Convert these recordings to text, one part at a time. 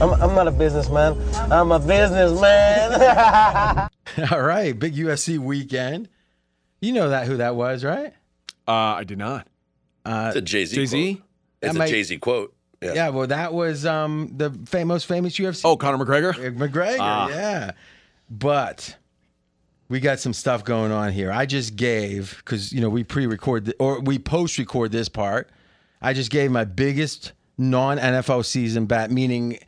I'm, I'm not a businessman. I'm a businessman. All right, big UFC weekend. You know that who that was, right? Uh, I did not. It's a Jay Z. Jay Z. It's That a Jay Z quote. Yeah. Yeah, well, that was um, the fam- most famous UFC. Oh, Conor McGregor. McGregor, Ah. yeah. But we got some stuff going on here. I just gave because you know we pre-record th- or we post-record this part. I just gave my biggest non-NFL season bet, meaning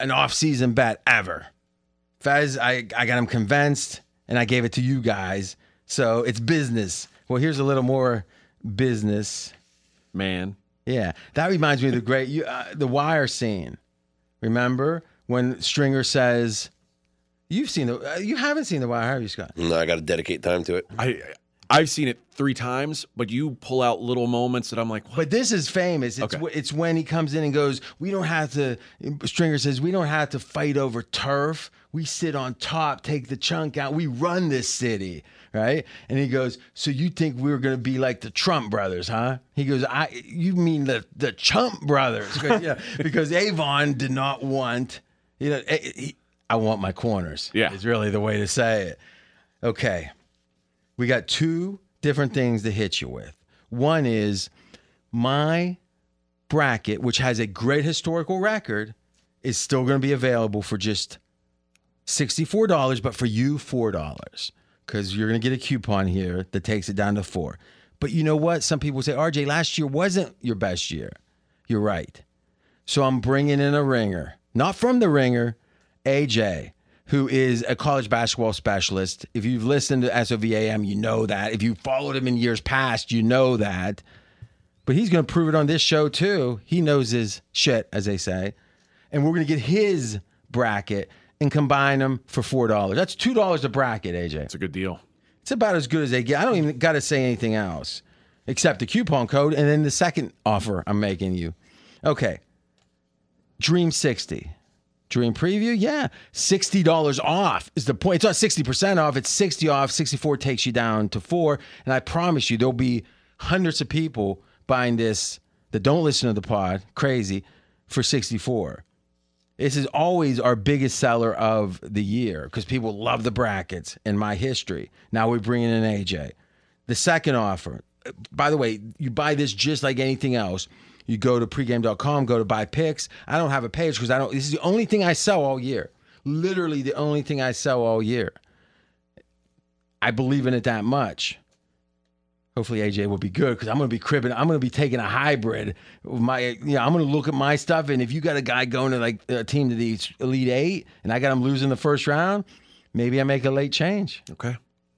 an off-season bet ever. Fez, I I got him convinced, and I gave it to you guys. So it's business. Well, here's a little more business. Man. Yeah, that reminds me of the great you, uh, the Wire scene. Remember when Stringer says, "You've seen the, uh, you haven't seen the Wire, have you, Scott?" No, I got to dedicate time to it. I I've seen it three times, but you pull out little moments that I'm like, what? But this is famous. It's Okay. it's when he comes in and goes, "We don't have to." Stringer says, "We don't have to fight over turf. We sit on top, take the chunk out. We run this city." Right? And he goes, "So you think we were going to be like the Trump brothers, huh?" He goes, "I you mean the the Chump brothers?" yeah, because Avon did not want, you know, eh, I want my corners. Yeah. is really the way to say it. Okay, we got two different things to hit you with. One is my bracket, which has a great historical record, is still going to be available for just $64, but for you, $4. Because you're going to get a coupon here that takes it down to four. But you know what? Some people say, RJ, last year wasn't your best year. You're right. So I'm bringing in a ringer, not from the ringer, AJ, who is a college basketball specialist. If you've listened to SOVAM, you know that. If you followed him in years past, you know that. But he's going to prove it on this show too. He knows his shit, as they say. And we're going to get his bracket and combine them for $4. That's $2 a bracket, AJ. it's a good deal. It's about as good as they get. I don't even got to say anything else except the coupon code and then the second offer I'm making you. Okay. Dream 60. Dream preview, yeah. $60 off is the point. It's not 60% off, it's 60 off. 64 takes you down to 4, and I promise you there'll be hundreds of people buying this that don't listen to the pod, crazy, for 64. This is always our biggest seller of the year because people love the brackets in my history. Now we're bringing in AJ. The second offer, by the way, you buy this just like anything else. You go to pregame.com, go to buy picks. I don't have a page because I don't, this is the only thing I sell all year. Literally the only thing I sell all year. I believe in it that much. Hopefully AJ will be good because I'm going to be cribbing. I'm going to be taking a hybrid. My, you know, I'm going to look at my stuff, and if you got a guy going to like a team to the elite eight, and I got him losing the first round, maybe I make a late change. Okay.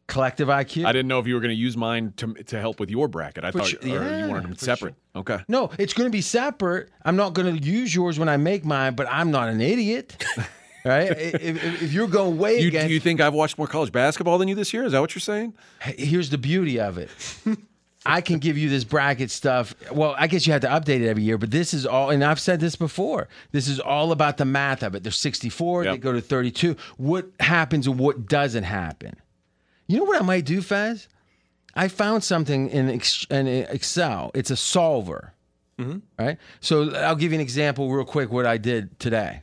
Collective IQ. I didn't know if you were going to use mine to to help with your bracket. I For thought sure. Yeah, you wanted them separate. Okay. No, it's going to be separate. I'm not going to use yours when I make mine, but I'm not an idiot, right? if, if, if you're going way You, against, do you think I've watched more college basketball than you this year? Is that what you're saying? Here's the beauty of it. I can give you this bracket stuff. Well, I guess you have to update it every year, but this is all, and I've said this before. This is all about the math of it. There's 64, they go to 32. What happens and what doesn't happen? You know what I might do, Faz? I found something in, in Excel. It's a solver. Mm-hmm. Right? So I'll give you an example real quick what I did today.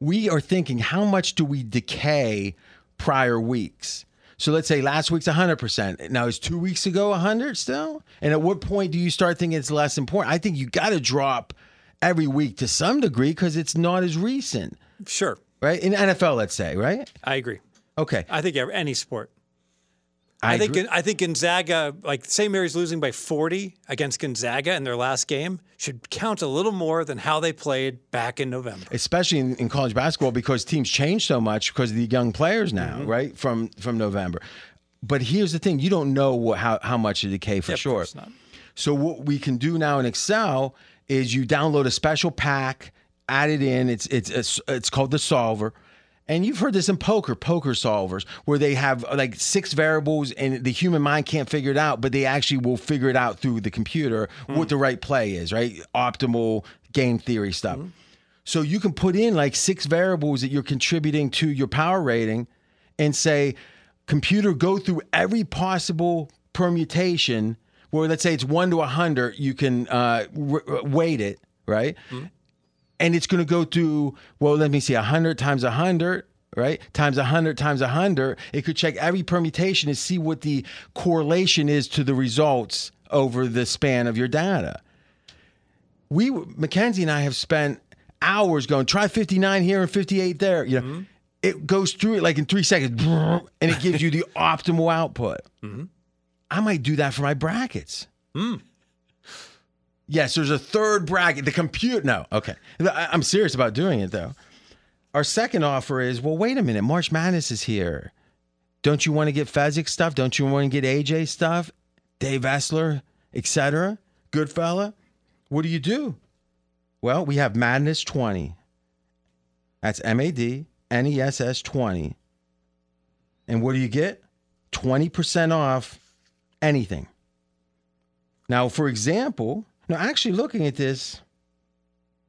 We are thinking, how much do we decay prior weeks? So let's say last week's 100%. Now, is two weeks ago 100 still? And at what point do you start thinking it's less important? I think you got to drop every week to some degree because it's not as recent, Sure, right? In NFL, let's say, right? I agree. Okay. I think any sport. I, think agree. I think Gonzaga, like St. Mary's losing by 40 against Gonzaga in their last game, should count a little more than how they played back in November. especially in, in college basketball because teams change so much because of the young players now, Mm-hmm. right? From from November. But here's the thing: you don't know what, how how much it decay for Yeah, sure. So what we can do now in Excel is you download a special pack, add it in. It's it's it's, it's called the solver. And you've heard this in poker, poker solvers, where they have like six variables and the human mind can't figure it out, but they actually will figure it out through the computer what hmm. the right play is, right? Optimal game theory stuff. Hmm. So you can put in like six variables that you're contributing to your power rating and say, computer, go through every possible permutation where let's say it's one to a hundred, you can uh, weight it, right? Hmm. And it's going to go through well let me see 100 times 100 right? Times 100 times 100 it could check every permutation and see what the correlation is to the results over the span of your data. We mackenzie and i have spent hours going try 59 here and 58 there you know. Mm-hmm. It goes through it like in three seconds and it gives you the optimal output. Mm-hmm. I might do that for my brackets mm. Yes, there's a third bracket. The compute. No, okay. I'm serious about doing it though. Our second offer is well, wait a minute. March Madness is here. Don't you want to get Fezzik stuff? Don't you want to get AJ stuff? Dave Essler, etc. Good fella. What do you do? Well, we have Madness 20. That's M A D N E S S 20. And what do you get? 20% off anything. Now, for example, now actually looking at this,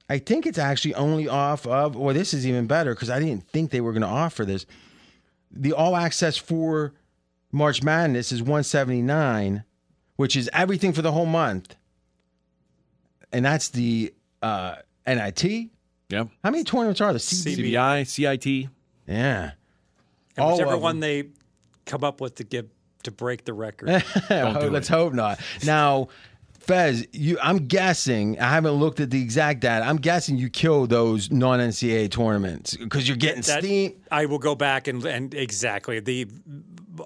I think it's actually only off of, or this is even better because I didn't think they were going to offer this. The all access for March Madness is 179, which is everything for the whole month. And that's the uh, NIT. Yeah. How many tournaments are there? CB. CBI, CIT. Yeah. And All whichever one them. they come up with to give to break the record. do Let's it. hope not. Now, Fez, you I'm guessing, I haven't looked at the exact data. I'm guessing you kill those non NCAA tournaments because you're getting That- steam. I will go back and and exactly the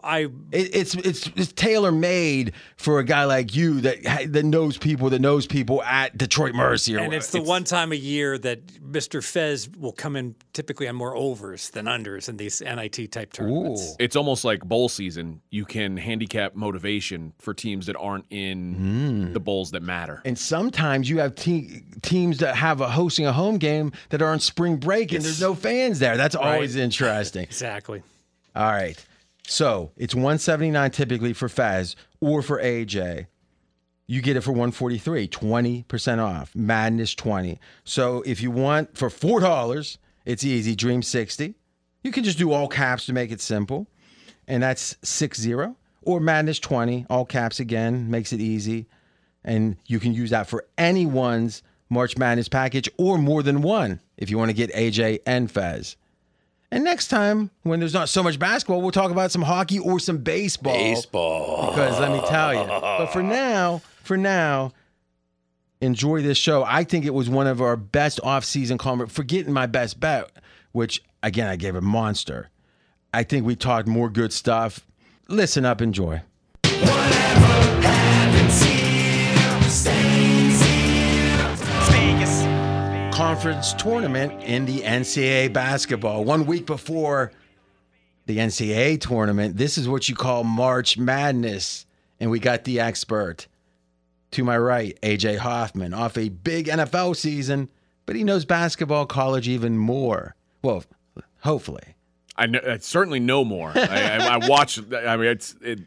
I It, it's it's it's tailor made for a guy like you that that knows people that knows people at Detroit Mercy. Or and it's the one time a year that Mr. Fez will come in typically on more overs than unders in these NIT type tournaments. Ooh. It's almost like bowl season. You can handicap motivation for teams that aren't in hmm. the bowls that matter. And sometimes you have te- teams that have a hosting a home game that are on spring break and there's no fans there. That's always interesting. Exactly. All right. So it's 179 typically for Fez or for AJ. You get it for 143, 20% off. Madness 20. So if you want for $4, it's easy. Dream 60. You can just do all caps to make it simple. And that's 60. Or Madness 20, all caps again, makes it easy. And you can use that for anyone's March Madness package or more than one if you want to get AJ and Fez. And next time, when there's not so much basketball, we'll talk about some hockey or some baseball. Baseball. Because let me tell you. But for now, for now, enjoy this show. I think it was one of our best off-season conver Forgetting my best bet, which again I gave a monster. I think we talked more good stuff. Listen up, enjoy. Conference tournament in the NCAA basketball. One week before the NCAA tournament, this is what you call March Madness. And we got the expert to my right, AJ Hoffman, off a big NFL season, but he knows basketball college even more. Well, hopefully. I, know, I certainly know more. I, I, I watch. I mean, it's it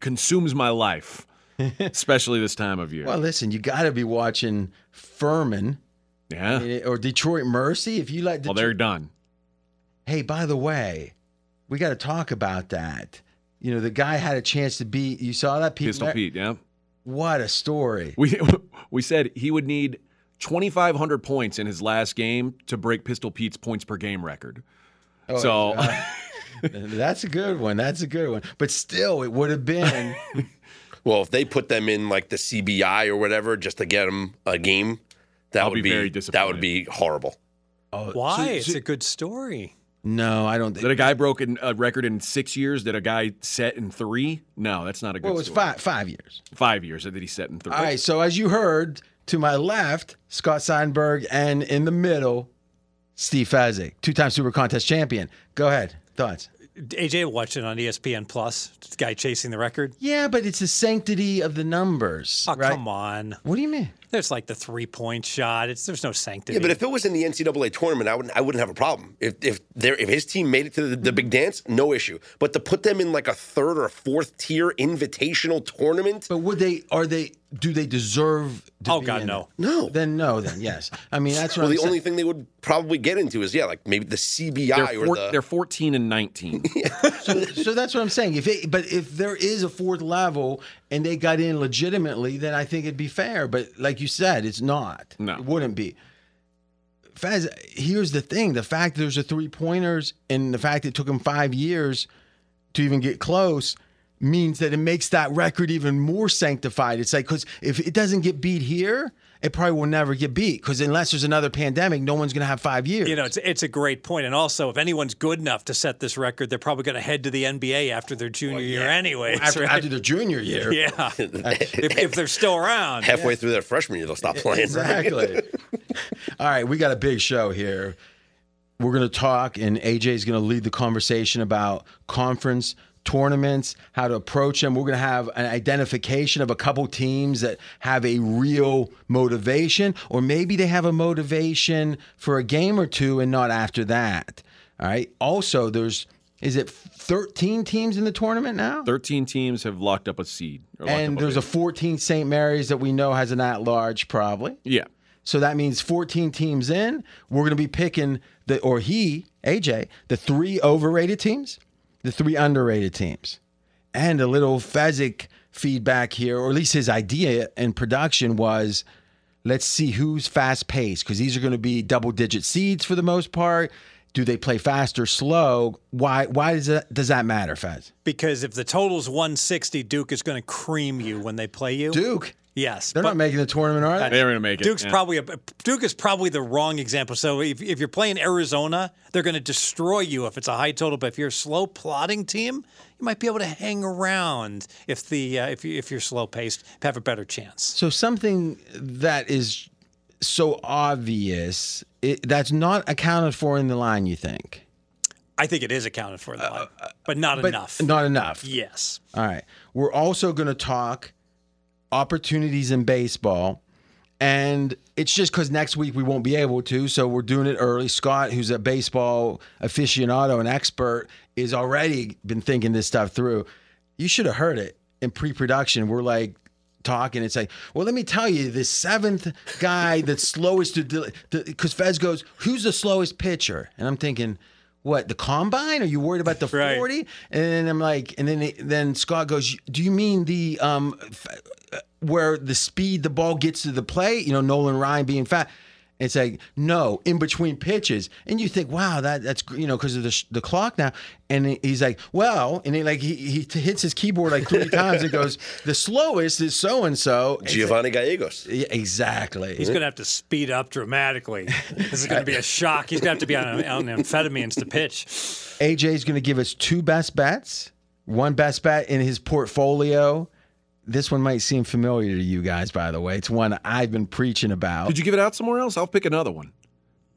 consumes my life, especially this time of year. Well, listen, you got to be watching Furman yeah. or Detroit Mercy. If you like, Well, they're done. Hey, by the way, we got to talk about that. You know, the guy had a chance to be. You saw that Pete Pistol Mer- Pete. Yeah. What a story! We we said he would need 2,500 points in his last game to break Pistol Pete's points per game record. Oh, so uh, That's a good one. That's a good one. But still, it would have been. Well, if they put them in like the CBI or whatever just to get them a game, that I'll would be very that would be horrible. Oh, Why? so- it's a good story. no, I don't think that a guy broke a record in six years that a guy set in three? No, that's not a good. Well, it was story. five five years. Five years that he set in three. All right. So as you heard, to my left, Scott Seidenberg, and in the middle, Steve Fezzik, two-time Super Contest champion. Go ahead. Thoughts? AJ watched it on ESPN Plus. Guy chasing the record. Yeah, but it's the sanctity of the numbers. Oh right? come on! What do you mean? There's like the three point shot. It's there's no sanctity. Yeah, but if it was in the NCAA tournament, I wouldn't I wouldn't have a problem. If if there if his team made it to the, the big dance, no issue. But to put them in like a third or fourth tier invitational tournament, But would they? Are they? Do they deserve? To Oh, be God, in no. it? no. Then no. Then yes. I mean, that's what well, I'm the saying. only thing they would probably get into is yeah, like maybe the CBI they're, or the they're 14 and 19. so that's what I'm saying. If it, but if there is a fourth level and they got in legitimately, then I think it'd be fair. But like you said, it's not. No. it wouldn't be. Fez, here's the thing: the fact that there's a three pointers and the fact it took him five years to even get close means that it makes that record even more sanctified. It's like because if it doesn't get beat here, it probably will never get beat. Because unless there's another pandemic, no one's going to have five years. You know, it's it's a great point. And also, if anyone's good enough to set this record, they're probably going to head to the NBA after their junior year anyway. after, right? after their junior year. yeah, if, if they're still around. Halfway through their freshman year, they'll stop playing. Exactly. All right, we got a big show here. We're going to talk, and AJ is going to lead the conversation about conference tournaments, how to approach them. We're going to have an identification of a couple teams that have a real motivation, or maybe they have a motivation for a game or two and not after that. All right. Also, there's is it 13 teams in the tournament now? 13 teams have locked up a seed. And there's a bid. 14 St. Mary's that we know has an at large, probably. yeah. So that means 14 teams in. We're going to be picking the, or he, AJ, the three overrated teams, the three underrated teams, and a little Fezzik feedback here, or at least his idea in production was let's see who's fast paced because these are going to be double digit seeds for the most part. Do they play fast or slow? Why? Why does that does that matter, Fez? Because if the total's 160, Duke is going to cream you when they play you. Duke, Yes, they're not making the tournament, are they? They're going to make it. Duke's yeah. probably a Duke is probably the wrong example. So if, if you're playing Arizona, they're going to destroy you if it's a high total. But if you're a slow plotting team, you might be able to hang around if the uh, if you if you're slow paced, have a better chance. So something that is so obvious it, that's not accounted for in the line. You think, I think it is accounted for, in the line, but not Uh, but enough. not enough. yes. All right. We're also going to talk opportunities in baseball. And it's just because next week we won't be able to. So we're doing it early. Scott, who's a baseball aficionado and expert, is already been thinking this stuff through. You should have heard it in pre production. We're like, talking. It's like, well, let me tell you, the seventh guy that's slowest to because Fez goes, who's the slowest pitcher? And I'm thinking, what the combine? Are you worried about the Right. 40? And then I'm like, and then then Scott goes, do you mean the um f- uh, where the speed the ball gets to the play? You know, Nolan Ryan being fat. It's like no, in between pitches, and you think, wow, that that's you know because of the, sh- the clock now. And he's like, well, and he like he, he t- hits his keyboard like three times and goes, the slowest is so and so. Giovanni Gallegos. Yeah, exactly. He's going to have to speed up dramatically. This is going to be a shock. He's going to have to be on, on amphetamines to pitch. AJ's going to give us two best bets, one best bet in his portfolio. This one might seem familiar to you guys, by the way. It's one I've been preaching about. Did you give it out somewhere else? I'll pick another one.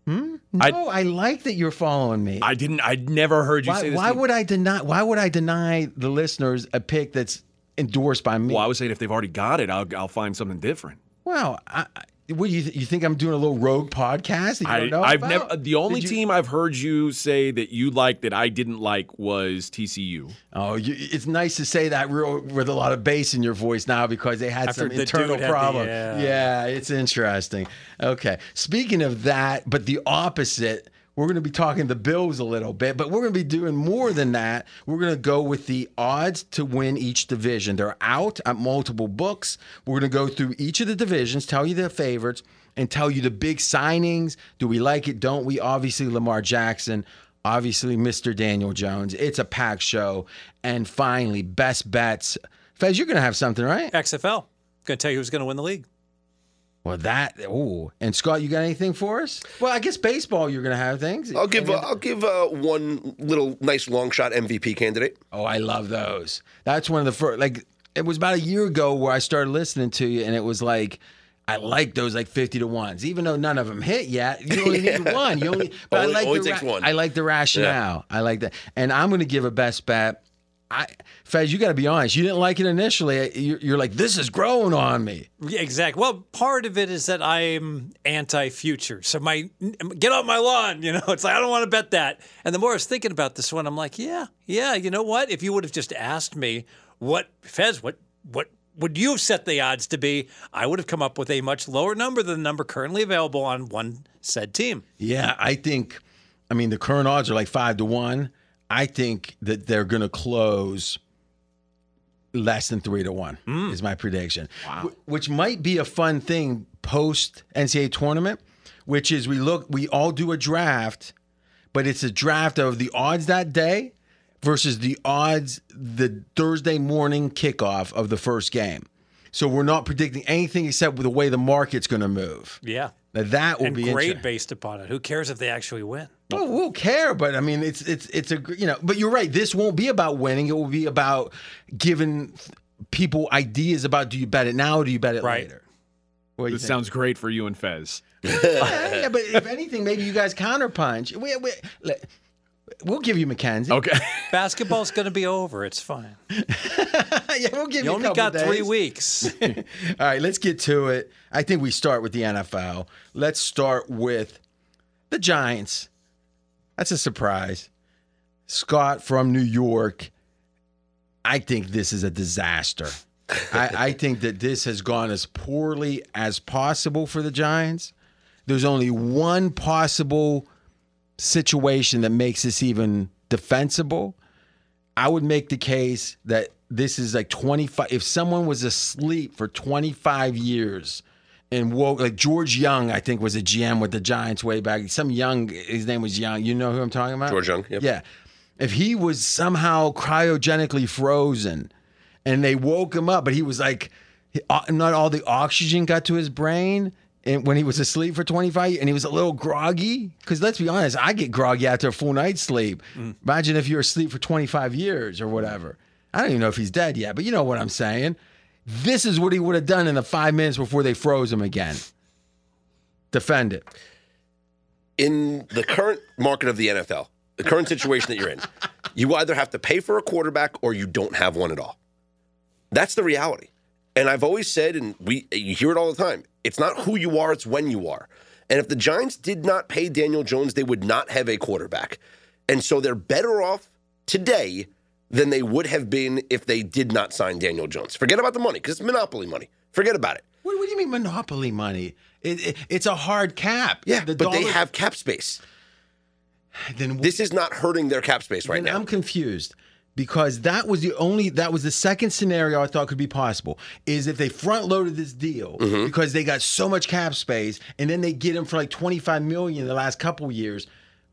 Hmm? no, I, like that you're following me. I didn't. I'd never heard you why say this. why name. would I deny? Why would I deny the listeners a pick that's endorsed by me? Well, I was saying if they've already got it, I'll, I'll find something different. Well, I, I, what do you th- you think I'm doing a little rogue podcast? I, don't know I've never. The only you- team I've heard you say that you like that I didn't like was TCU. Oh, you, it's nice to say that real with a lot of bass in your voice now because they had After some the internal had the- problem. yeah. yeah, it's interesting. Okay, speaking of that, but the opposite. We're going to be talking the Bills a little bit, but we're going to be doing more than that. We're going to go with the odds to win each division. They're out at multiple books. We're going to go through each of the divisions, tell you the favorites, and tell you the big signings. Do we like it? Don't we? Obviously, Lamar Jackson obviously Mr. Daniel Jones. It's a packed show. And finally, best bets. Fez, you're going to have something, right? XFL. Going to tell you who's going to win the league. Well, that, oh. And Scott, you got anything for us? Well, I guess baseball, you're going to have things. I'll give uh, I'll give uh, one little nice long shot MVP candidate. Oh, I love those. That's one of the first, like, it was about a year ago where I started listening to you, and it was like, I like those like fifty to ones, even though none of them hit yet. You only need one. You only, but Only- I like only the takes one. I like the rationale. I like that, and I'm going to give a best bet. I, Fez, you got to be honest. You didn't like it initially. You're, you're like, this is growing on me. Yeah, exactly. Well, part of it is that I'm anti-future. So my get off my lawn. You know, it's like I don't want to bet that. And the more I was thinking about this one, I'm like, yeah, yeah. You know what? If you would have just asked me what Fez, what what would you have set the odds to be? I would have come up with a much lower number than the number currently available on one said team. Yeah, I think. I mean, the current odds are like five to one. I think that they're going to close less than three to one. Hmm. Is my prediction. Wow. Which might be a fun thing post NCAA tournament, which is we look, we all do a draft, but it's a draft of the odds that day versus the odds the Thursday morning kickoff of the first game. So we're not predicting anything except the way the market's going to move. Yeah. Now that will And be grade interesting. based upon it. Who cares if they actually win? Well, we'll care, but I mean, it's it's it's a you know. But you're right. This won't be about winning. It will be about giving people ideas about do you bet it now or do you bet it Right. later. What This sounds great for you and Fez. yeah, yeah, but if anything, maybe you guys counterpunch. We, we, let- we'll give you Mackenzie. Okay. Basketball's going to be over. It's fine. yeah, we'll give you. You only couple got three weeks. All right, let's get to it. I think we start with the NFL. Let's start with the Giants. That's a surprise. Scott from New York. I think this is a disaster. I, I think that this has gone as poorly as possible for the Giants. There's only one possible situation that makes this even defensible. I would make the case that this is like 25. If someone was asleep for 25 years and woke, like George Young, I think was a GM with the Giants way back. Some Young, his name was Young. You know who I'm talking about? George Young, yep. Yeah. If he was somehow cryogenically frozen and they woke him up, but he was like, uh, not all the oxygen got to his brain. And when he was asleep for 25 and he was a little groggy, because let's be honest, I get groggy after a full night's sleep. Mm. Imagine if you're asleep for 25 years or whatever. I don't even know if he's dead yet, but you know what I'm saying. This is what he would have done in the five minutes before they froze him again. Defend it. in the current market of the NFL, the current situation that you're in, you either have to pay for a quarterback or you don't have one at all. That's the reality. And I've always said, and we you hear it all the time, it's not who you are, it's when you are. And if the Giants did not pay Daniel Jones, they would not have a quarterback. And so they're better off today than they would have been if they did not sign Daniel Jones. Forget about the money, because it's monopoly money. Forget about it. What, what do you mean monopoly money? It, it- it's a hard cap. Yeah, The but they have cap space. Then This is not hurting their cap space right now. I'm confused because that was the only that was the second scenario I thought could be possible is if they front loaded this deal Mm-hmm. because they got so much cap space and then they get him for like 25 million in the last couple years.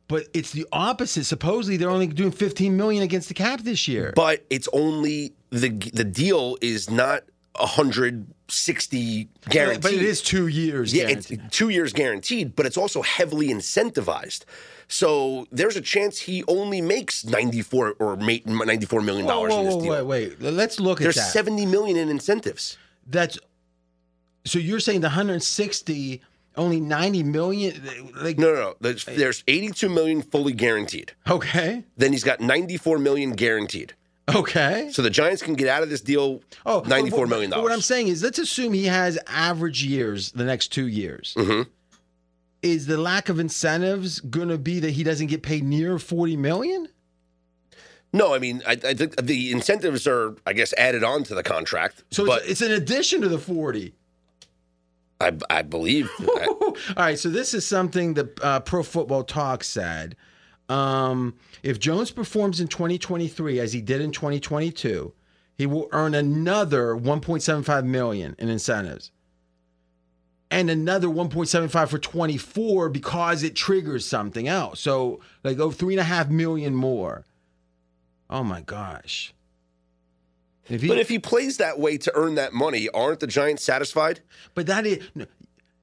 But it's the opposite. Supposedly they're only doing 15 million against the cap this year. but it's only the the deal is not 160 guaranteed. But it is two years. yeah, it's two years guaranteed, but it's also heavily incentivized. So there's a chance he only makes 94 or 94 million dollars in this deal. wait, wait. Let's look There's at that. 70 million in incentives. That's so you're saying the 160 only 90 million like No, no, no. There's, there's 82 million fully guaranteed. okay. Then he's got 94 million guaranteed. Okay. So the Giants can get out of this deal Oh, 94 but- million but dollars. What I'm saying is, let's assume he has average years the next two years. Mhm. Is the lack of incentives going to be that he doesn't get paid near 40 million? No, I mean, I, I think the incentives are, I guess, added on to the contract. So but it's, it's an addition to the 40. I, I believe. I- All right, so this is something that uh, Pro Football Talk said. Um, if Jones performs in 2023 as he did in 2022, he will earn another 1.75 million in incentives, and another 1.75 for 24 because it triggers something else. So like oh three and a half million more. Oh my gosh! If he, but if he plays that way to earn that money, aren't the Giants satisfied? But that is no,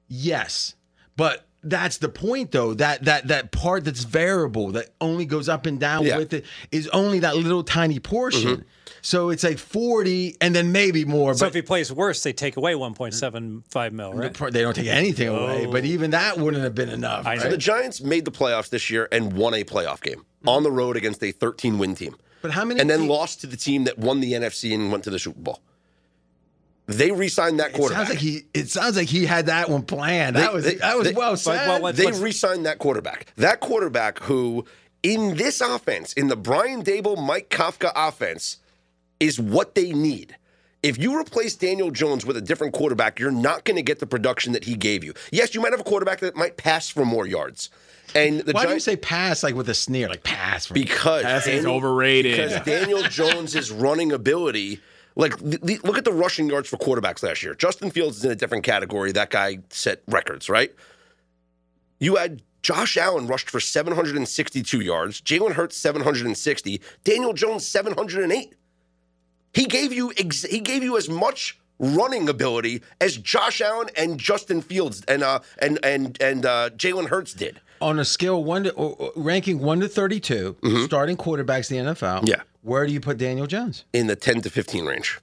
yes, but that's the point though. That that that part that's variable that only goes up and down Yeah. with it is only that little tiny portion. Mm-hmm. So it's like forty, and then maybe more. so but if he plays worse, they take away 1.75 mil, right? they don't take anything away. Oh. But even that wouldn't have been enough. Right? know. The Giants made the playoffs this year and won a playoff game mm-hmm. on the road against a 13 win team. But how many? And then te- lost to the team that won the NFC and went to the Super Bowl. They re-signed that It quarterback. sounds like he. It sounds like he had that one planned. They- that was they- that was they- well But- said. well, what- they What's- re-signed that quarterback. That quarterback who, in this offense, in the Brian Daboll, Mike Kafka offense, is what they need. If you replace Daniel Jones with a different quarterback, you're not going to get the production that he gave you. Yes, you might have a quarterback that might pass for more yards. And the Why do you say pass like with a sneer, like pass? From, because Passing is overrated. Because Daniel Jones's running ability, like the, look at the rushing yards for quarterbacks last year. Justin Fields is in a different category. That guy set records, right? You had Josh Allen rushed for 762 yards, Jalen Hurts 760, Daniel Jones 708. He gave you ex- he gave you as much running ability as Josh Allen and Justin Fields and uh and and and uh, Jalen Hurts did. On a scale one to ranking one to 32 starting quarterbacks in the NFL. Mm-hmm. Yeah. Where do you put Daniel Jones? in the 10 to 15 range.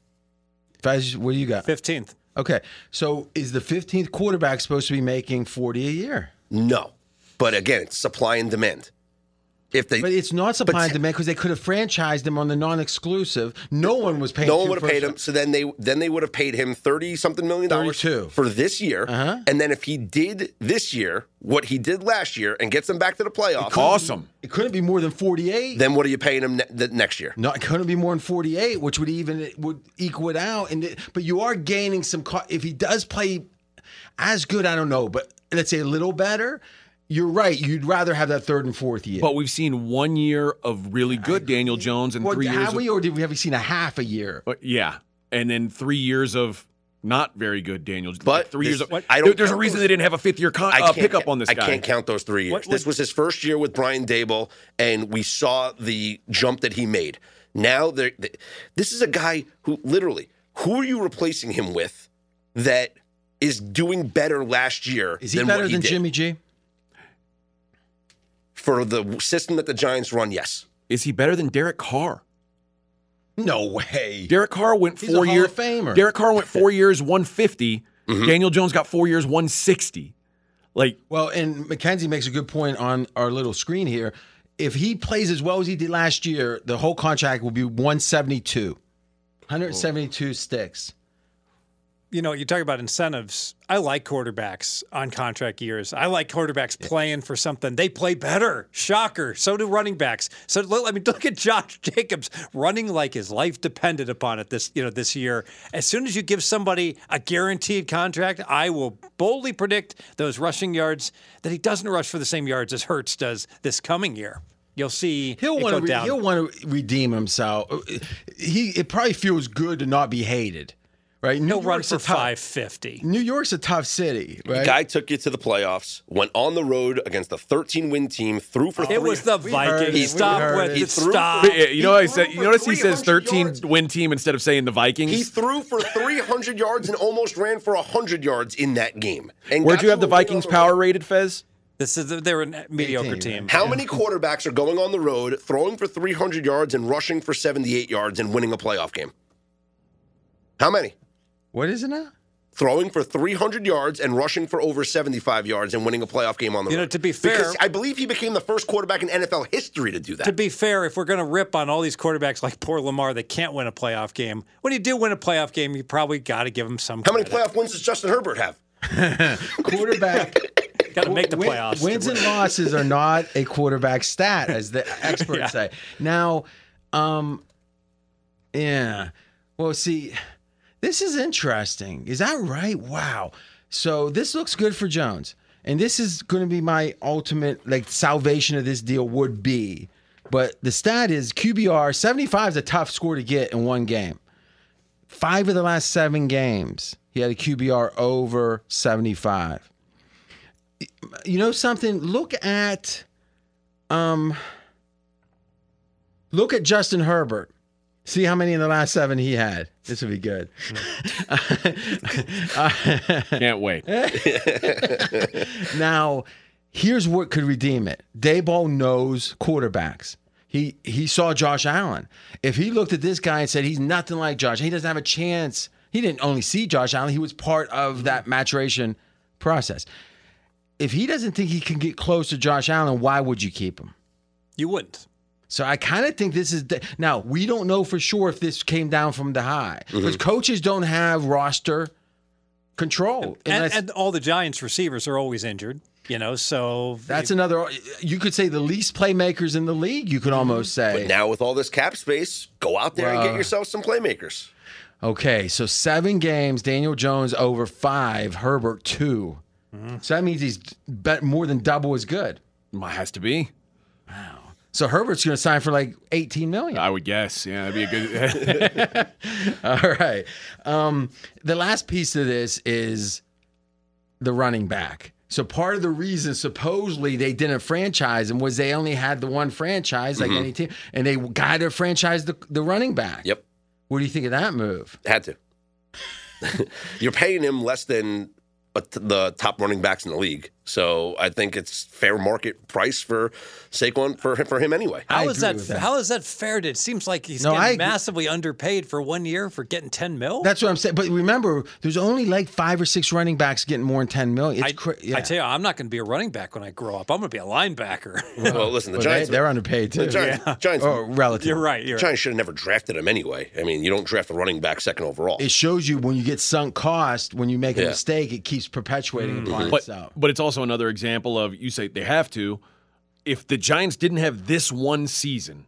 Faz, what do you got? 15th. Okay, so is the 15th quarterback supposed to be making 40 a year? No. But again, it's supply and demand. If they But it's not supply and demand because they could have franchised him on the non-exclusive. No one was paying. no one would have paid him, so then they then they would have paid him 30 something million dollars 32. for this year. Uh-huh. And then if he did this year what he did last year and gets them back to the playoffs, Awesome. It couldn't be more than 48. then what are you paying him ne- the next year? No, it couldn't be more than 48, which would even it would equal it out. And it- but you are gaining some. co- If he does play as good, I don't know, but let's say a little better. You're right. You'd rather have that third and fourth year. But we've seen one year of really good Daniel Jones and Well, three years. have of- we, or did we have we seen a half a year? Uh, yeah, and then three years of not very good Daniel. But three this- years. Of, what- I don't there's a reason those. they didn't have a fifth year con- I uh, can't pickup on this I guy. can't count those three years. What- this was his first year with Brian Daboll, and we saw the jump that he made. Now, they're- th- this is a guy who literally, who are you replacing him with that is doing better last year? Is he than better what he than did? Jimmy G? For the system that the Giants run? Yes. Is he better than Derek Carr? No way. Derek Carr went He's a four Hall years. of Famer. Derek Carr went four years, 150. Mm-hmm. Daniel Jones got four years, 160. Like Well, and Mackenzie makes a good point on our little screen here. If he plays as well as he did last year, the whole contract will be 172. 172 sticks. You know, you talk about incentives. I like quarterbacks on contract years. I like quarterbacks playing for something. They play better. Shocker. So do running backs. So I mean, look at Josh Jacobs running like his life depended upon it this you know this year. As soon as you give somebody a guaranteed contract, I will boldly predict those rushing yards that he doesn't rush for the same yards as Hurts does this coming year. You'll see He'll want to. down. he'll want to redeem himself. Uh, he. It probably feels good to not be hated, right? New He'll run York's for a five fifty. New York's a tough city, right? Guy took you to the playoffs, went on the road against a 13 win team, threw for three. It was the Vikings. it. We Stop heard with it. it. He threw- Stop. Yeah, you know, I He said. You notice he says 300 13 yards. win team instead of saying the Vikings. He threw for 300 yards and almost ran for 100 yards in that game. And Where'd you have the a win on Vikings power road. rated, Fez? This is they're a mediocre team, team. How many quarterbacks are going on the road, throwing for 300 yards and rushing for 78 yards and winning a playoff game? How many? What is it now? Throwing for 300 yards and rushing for over 75 yards and winning a playoff game on the You know, to be fair- because I believe he became the first quarterback in NFL history to do that. To be fair, if we're going to rip on all these quarterbacks like poor Lamar that can't win a playoff game, when you do win a playoff game, you probably got to give him some. How many playoff wins does Justin Herbert have? Quarterback. Got to make the playoffs. Wins and losses are not a quarterback stat, as the experts Yeah. say. Now, um, yeah. Well, see, this is interesting. Is that right? Wow. So this looks good for Jones, and this is going to be my ultimate like salvation of this deal would be. But the stat is QBR 75 is a tough score to get in one game. Five of the last seven games, he had a QBR over 75 you know something look at um look at justin herbert see how many in the last seven he had. This would be good. Can't wait. now here's what could redeem it. Daboll knows quarterbacks. He he saw josh allen. If he looked at this guy and said he's nothing like josh he doesn't have a chance. He didn't only see josh allen he was part of that maturation process. If he doesn't think he can get close to Josh Allen, why would you keep him? You wouldn't. So I kind of think this is the, now we don't know for sure if this came down from the high mm-hmm. because coaches don't have roster control. And, Unless- and all the Giants receivers are always injured. You know, so that's another. You could say the least playmakers in the league. You could mm-hmm. almost say. But now with all this cap space, go out there and get yourself some playmakers. Okay, so seven games. Daniel Jones over five. Herbert 2 mm-hmm. So that means he's bet more than double as good. Might has to be. So Herbert's going to sign for like eighteen million. I would guess. Yeah, that'd be a good. All right. Um, the last piece of this is the running back. So part of the reason supposedly they didn't franchise him was they only had the one franchise, like any team, and they got to franchise the, the running back. Yep. What do you think of that move? Had to. You're paying him less than a t- the top running backs in the league. So I think it's fair market price for Saquon for for him anyway. I How is that, that. How is that fair? It seems like he's No, getting agree. massively underpaid for one year for getting ten mil. That's what I'm saying. But remember, there's only like five or six running backs getting more than 10 million. It's I, cra- yeah. I tell you, I'm not going to be a running back when I grow up. I'm going to be a linebacker. Well, listen, the Well, Giants. they, are underpaid too. the Giants, Giants, Oh, relative. You're right. You're right. Giants should have never drafted him anyway. I mean, you don't draft a running back second overall. It shows you when you get sunk cost, when you make a Yeah. mistake, it keeps perpetuating mm. upon But itself. but it's also another example of you say they have to. If the Giants didn't have this one season,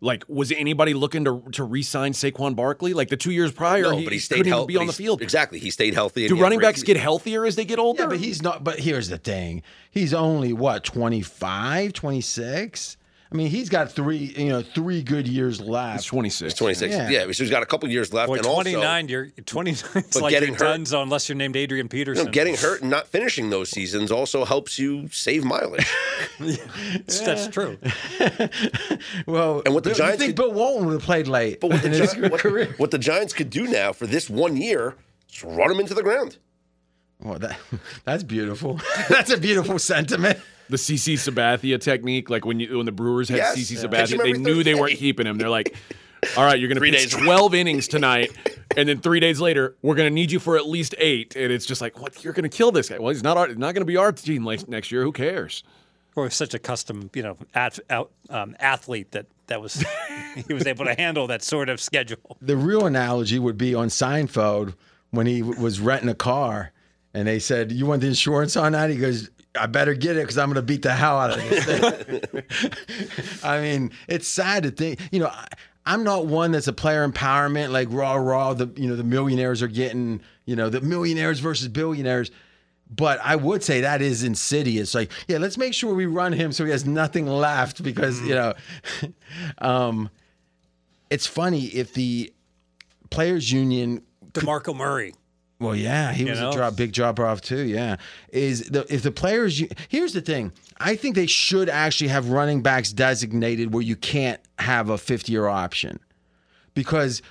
like was anybody looking to to re-sign Saquon Barkley? Like the two years prior, no, he, but he stayed healthy. be on the field. Exactly, he stayed healthy. Do running backs get healthier as they get older? Yeah, but he's not. But here's the thing: he's only what 25, 26. I mean, he's got three, you know, three good years He's left. 26. He's 26. Yeah. Yeah, so he's got a couple years left. Boy, and 29. you're 29. It's like getting you're hurt- done, so unless you're named Adrian Also, Peterson. you know, getting hurt and not finishing those seasons also helps you save mileage. That's true. Well, And what the Giants you think could- Bill Walton would have played late But what the, in his Gi- what, career? what the Giants could do now for this one year is run him into the ground. Well, that, that's beautiful. that's a beautiful sentiment. the CC Sabathia technique, like when you when the Brewers had Yes. CC Yeah. Sabathia, they knew they Thursday. weren't keeping him. They're like, "All right, you're going to pitch days. 12 innings tonight, and then three days later, we're going to need you for at least eight. And it's just like, "What? You're going to kill this guy? Well, he's not our, not going to be our team next year. Who cares?" Or such a custom, you know, at, out, um, athlete that that was he was able to handle that sort of schedule. The real analogy would be on Seinfeld when he w- was renting a car and they said, You want the insurance on that? He goes, I better get it because I'm going to beat the hell out of this thing. I mean, it's sad to think, you know, I, I'm not one that's a player empowerment, like raw, raw, the, you know, the millionaires are getting, you know, the millionaires versus billionaires. But I would say that is insidious. Like, yeah, let's make sure we run him so he has nothing left because, you know, um, it's funny if the players union DeMarco Murray. Well, yeah, he was know? a drop, big drop off too. Yeah, is the if the players? Here's the thing. I think they should actually have running backs designated where you can't have a 50 year option, because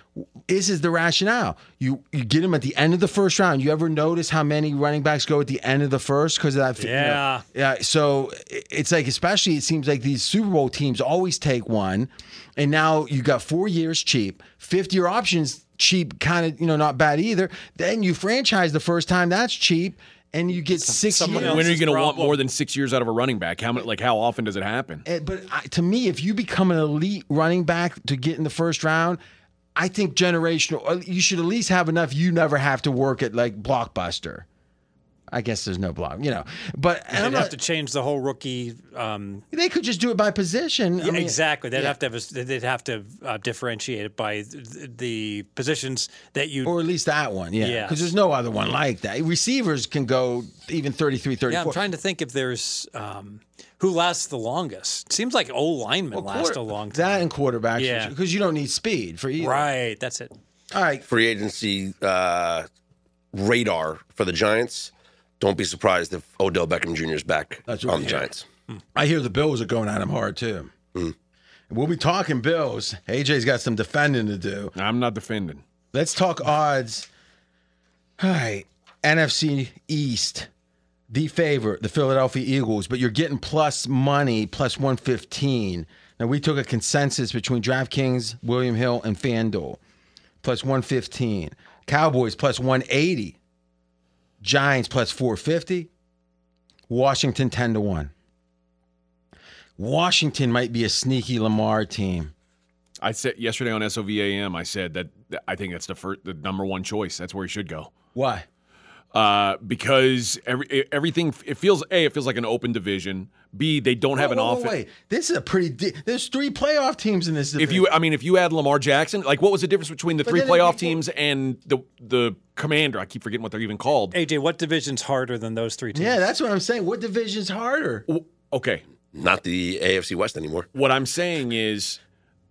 this is the rationale. You you get them at the end of the first round. You ever notice how many running backs go at the end of the first because of that? you know, Yeah. yeah. So it's like, especially it seems like these Super Bowl teams always take one, and now you got four years cheap, 50 year options cheap, kind of, you know, not bad either. Then you franchise the first time, that's cheap, and you get six someone years. When are you going to want more than six years out of a running back? How many, like how often does it happen? Eh, But I, to me, if you become an elite running back to get in the first round, I think generational. uh, You should at least have enough. You never have to work at like blockbuster. I guess there's no block, you know. But and They'd I'm have not- to change the whole rookie. Um, they could just do it by position. I mean, exactly. They'd yeah. have to have a, they'd have to uh, differentiate it by the, the positions that you. Or at least that one, yeah. Yes. Because there's no other one like that. Receivers can go even 33, 34. yeah, I'm trying to think if there's um, who lasts the longest. Seems like old linemen last Quarter- a long time. That and quarterbacks, Yeah. because you don't need speed for either. Right. That's it. All right. Free agency uh, radar for the Giants. Don't be surprised if Odell Beckham Jr. is back That's what on the hear. Giants. I hear the Bills are going at him hard too. Hmm. We'll be talking Bills. AJ's got some defending to do. I'm not defending. Let's talk odds. All right. NFC East, the favorite, the Philadelphia Eagles, but you're getting plus money, plus 115. Now, we took a consensus between DraftKings, William Hill, and FanDuel, plus 115. Cowboys, plus 180. Giants, plus 450. Washington, 10 to 1. Washington might be a sneaky Lamar team. I said yesterday on SOVAM, I said that that I think that's the first, the number one choice. That's where he should go. Why? Uh, because every everything it feels a it feels like an open division. B they don't have an Whoa, whoa, offense. Wait, this is a pretty. Di- there's three playoff teams in this. If you, I mean, if you add Lamar Jackson, like what was the difference between the But three playoff you- teams and the the commander? I keep forgetting what they're even called. AJ, what division's harder than those three teams? yeah, that's what I'm saying. What division's harder? W- Okay, Not the AFC West anymore. what I'm saying is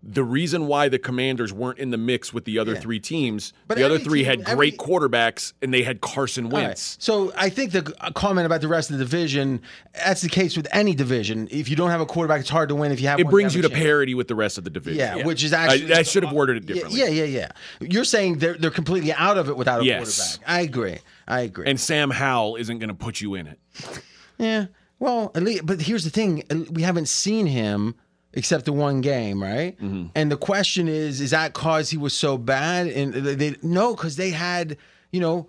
the reason why the Commanders weren't in the mix with the other Yeah. three teams, But the other every three team- had every- great quarterbacks and they had Carson All right. Wentz. So I think the comment about the rest of the division, that's the case with any division. If you don't have a quarterback, it's hard to win. If you have It one, brings you to parity with the rest of the division. Yeah, which is actually I, should have worded it differently. Yeah, yeah, yeah. You're saying they're they're completely out of it without a Yes. quarterback. I agree. I agree. And Sam Howell isn't going to put you in it. yeah. Well, at least, but here's the thing: we haven't seen him except the one game, right? Mm-hmm. And the question is: Is that cause he was so bad? And they, they no, because they had, you know.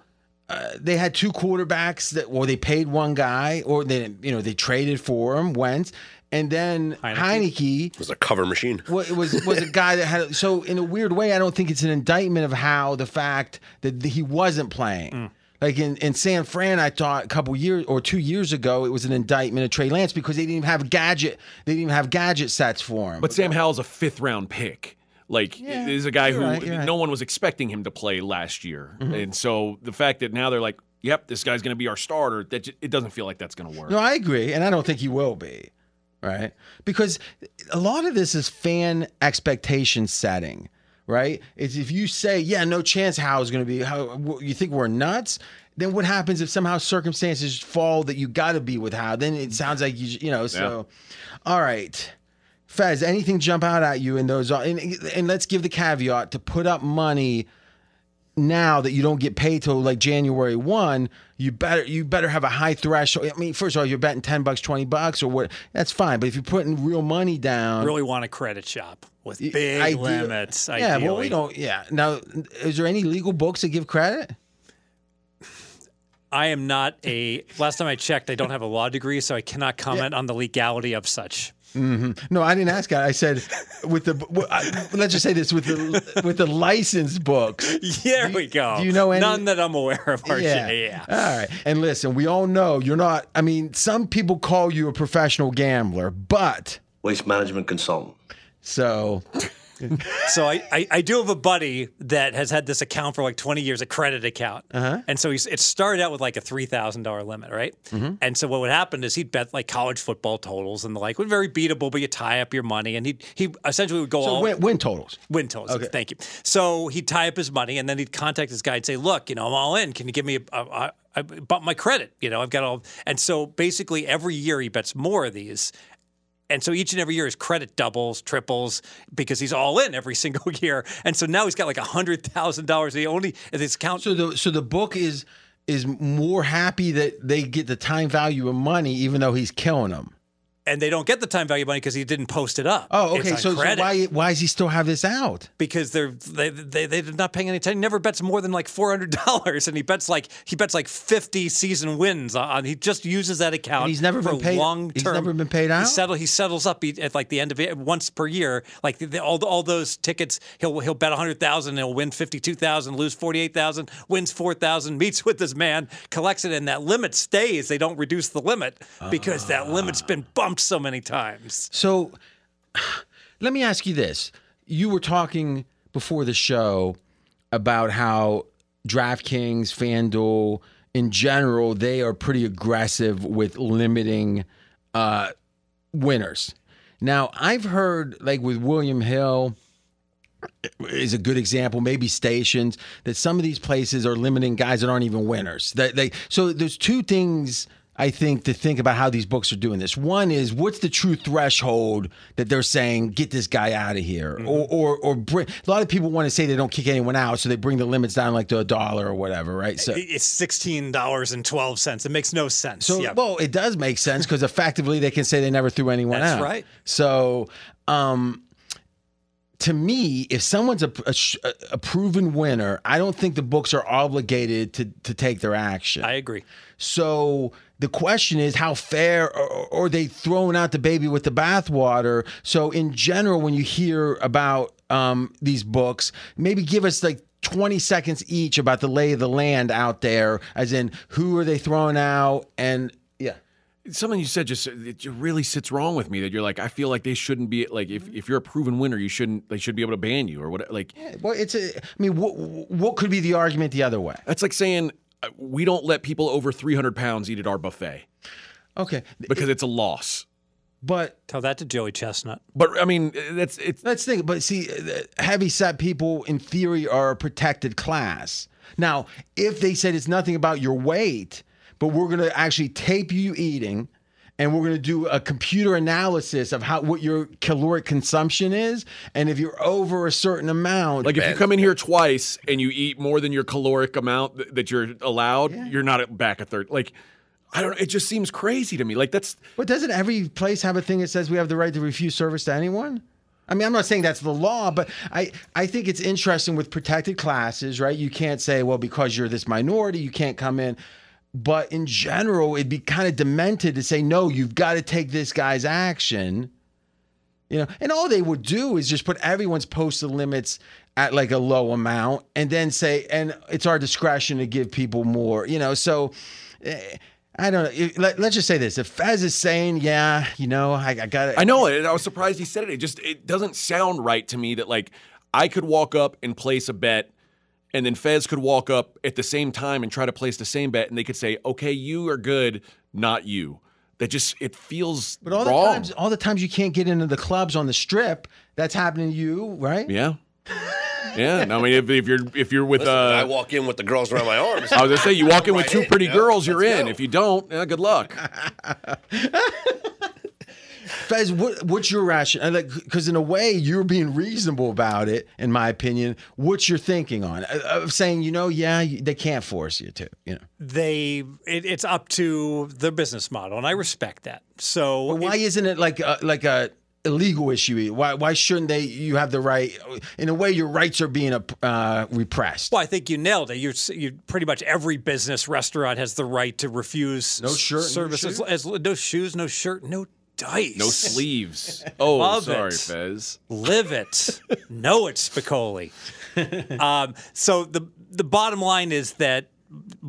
Uh, they had two quarterbacks that, or they paid one guy, or they, you know, they traded for him, Wentz, and then Heinicke. Heinicke was a cover machine. well, it was was a guy that had so in a weird way. I don't think it's an indictment of how the fact that he wasn't playing. Like in, in San Fran, I thought a couple years or two years ago, it was an indictment of Trey Lance because they didn't even have gadget. They didn't even have gadget sets for him. But Sam Howell's a fifth round pick. Like, Yeah, is a guy who right, you're right. no one was expecting him to play last year. Mm-hmm. And so the fact that now they're like, yep, this guy's going to be our starter, that j- it doesn't feel like that's going to work. No, I agree, and I don't think he will be, right? Because a lot of this is fan expectation setting, right? It's if you say, "Yeah, no chance," how is going to be? How you think we're nuts? Then what happens if somehow circumstances fall that you got to be with How? Then it sounds like you, you know. So, all right. Fez, anything jump out at you in those? And, and let's give the caveat to put up money now that you don't get paid till like January one, you better you better have a high threshold. I mean, first of all, you're betting ten bucks, twenty bucks, or what? That's fine. But if you're putting real money down, Really want a credit shop with big ide- limits. Yeah, well, we don't. Yeah. Now, is there any legal books that give credit? I am not a. Last time I checked, I don't have a law degree, so I cannot comment on the legality of such. Mm-hmm. No, I didn't ask that. I said with the. w- I- Let's just say this with the with the licensed books. There we go. do you know any- None that I'm aware of. RJ. Yeah. All right. And listen, we all know you're not. I mean, some people call you a professional gambler, but Waste management consultant. so So I, I, I do have a buddy that has had this account for like 20 years, a credit account. Uh-huh. And so he's, it started out with like a $3,000 limit, right? Mm-hmm. And so what would happen is he'd bet like college football totals and the like, would very beatable, but you tie up your money. And he he essentially would go so all win, win totals. win totals. Okay. Thank you. So he'd tie up his money and then he'd contact his guy and say, "Look, you know, I'm all in. Can you give me a, a, a I bump my credit? You know, I've got all." And so basically, every year he bets more of these. And so each and every year his credit doubles, triples because he's all in every single year. And so now he's got like a hundred thousand dollars. He only his account. So the so the book is is more happy that they get the time value of money, even though he's killing them. And they don't get the time value money because he didn't post it up. Oh, okay. So, so why why does he still have this out? because they're they, they they're not paying any attention. He never bets more than like four hundred dollars, and he bets like he bets like fifty season wins on. He just uses that account. And he's never for been paid- Long he's never been paid out? He settle. He settles up at like the end of it once per year. Like the, all all those tickets, he'll he'll bet a hundred thousand. He'll win fifty two thousand, lose forty eight thousand, wins four thousand, meets with this man, collects it, and that limit stays. They don't reduce the limit because that limit's been ah. bumped so many times. So let me ask you this. You were talking before the show about how DraftKings, FanDuel, in general, they are pretty aggressive with limiting uh, winners. Now, I've heard, like with William Hill, is a good example. Maybe stations that some of these places are limiting guys that aren't even winners. That they so there's two things I think to think about how these books are doing this. One is what's the true threshold that they're saying get this guy out of here, or or or bring. A lot of people want to say they don't kick anyone out, so they bring the limits down like to a dollar or whatever, right? So. It's sixteen dollars and twelve cents. It makes no sense. So, yeah. well, it does make sense because effectively they can say they never threw anyone That's out. right. So, um, to me, if someone's a, a, a proven winner, I don't think the books are obligated to to take their action. I agree. So the question is, how fair or, are they throwing out the baby with the bathwater? So in general, when you hear about um, these books, maybe give us like. 20 seconds each about the lay of the land out there, as in who are they throwing out? And yeah. Something you said just it really sits wrong with me that you're like I feel like they shouldn't be like if, if you're a proven winner you shouldn't they should be able to ban you or what like Well, it's a. I mean, what what could be the argument the other way? that's like saying we don't let people over 300 pounds eat at our buffet Okay, because it's a loss. But Tell that to Joey Chestnut. But I mean, that's it's Let's think. But see, uh, heavy set people in theory are a protected class. Now, if they said it's nothing about your weight, but we're going to actually tape you eating, and we're going to do a computer analysis of how what your caloric consumption is, and if you're over a certain amount, like if you come in here twice and you eat more than your caloric amount th- that you're allowed, you're not back a third. Like I don't. know. It just seems crazy to me. Like that's But doesn't every place have a thing that says we have the right to refuse service to anyone? I mean, I'm not saying that's the law, but I, I think it's interesting with protected classes, right? You can't say, well, because you're this minority, you can't come in. But in general, it'd be kind of demented to say, no, you've got to take this guy's action. You know, and all they would do is just put everyone's posted limits at like a low amount and then say, and it's our discretion to give people more, you know. So eh, I don't know. Let, let's just say this. If Fez is saying, yeah, you know, I, I got it. I know it. I was surprised he said it. It just it doesn't sound right to me that like I could walk up and place a bet, and then Fez could walk up at the same time and try to place the same bet, and they could say, "Okay, you are good, not you." That just it feels But all wrong. the times, all the times you can't get into the clubs on the strip, that's happening to you, right? yeah, yeah. and I mean, if, if you're if you're with Listen, I uh, walk in with the girls around my arms. I was gonna say you walk in with Right two pretty yeah. girls, you're Let's in. go. If you don't, yeah, good luck. Fez, what, what's your rationale? Uh, like, because in a way, you're being reasonable about it, in my opinion. What's your thinking on? Uh, of saying, you know, yeah, they can't force you to, you know. They it, it's up to their business model, and I respect that. So But why isn't it like a, like a illegal issue? Why why shouldn't they? You have the right. In a way, your rights are being uh, repressed. Well, I think you nailed it. You're, you pretty much every business restaurant has the right to refuse No shirt, no services. shoes? as, no shoes, no shirt, no dice. No sleeves. Oh, Love sorry, it. Fez. Live it. know it, Spicoli. um, so the the bottom line is that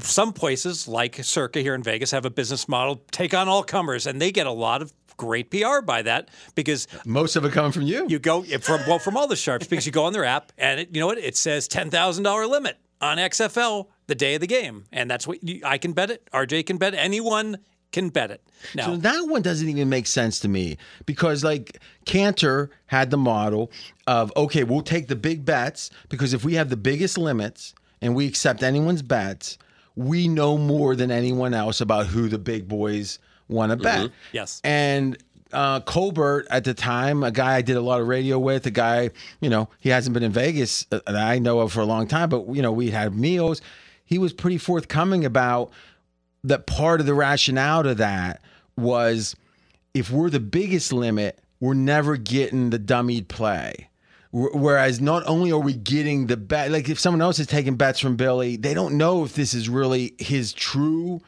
some places like Circa here in Vegas have a business model take on all comers, and they get a lot of great PR by that because Most of it coming from you. you go from well from all the sharps because you go on their app and it, you know what it says ten thousand dollar limit on XFL the day of the game, and that's what you, I can bet it. RJ can bet. Anyone can bet it. Now So that one doesn't even make sense to me because like Cantor had the model of okay, we'll take the big bets because if we have the biggest limits and we accept anyone's bets, we know more than anyone else about who the big boys want to bet. Yes. And uh, Colbert at the time, a guy I did a lot of radio with, a guy, you know, he hasn't been in Vegas uh, that I know of for a long time, but, you know, we had meals. He was pretty forthcoming about that part of the rationale to that was if we're the biggest limit, we're never getting the dummied play. Whereas not only are we getting the bet, like if someone else is taking bets from Billy, they don't know if this is really his true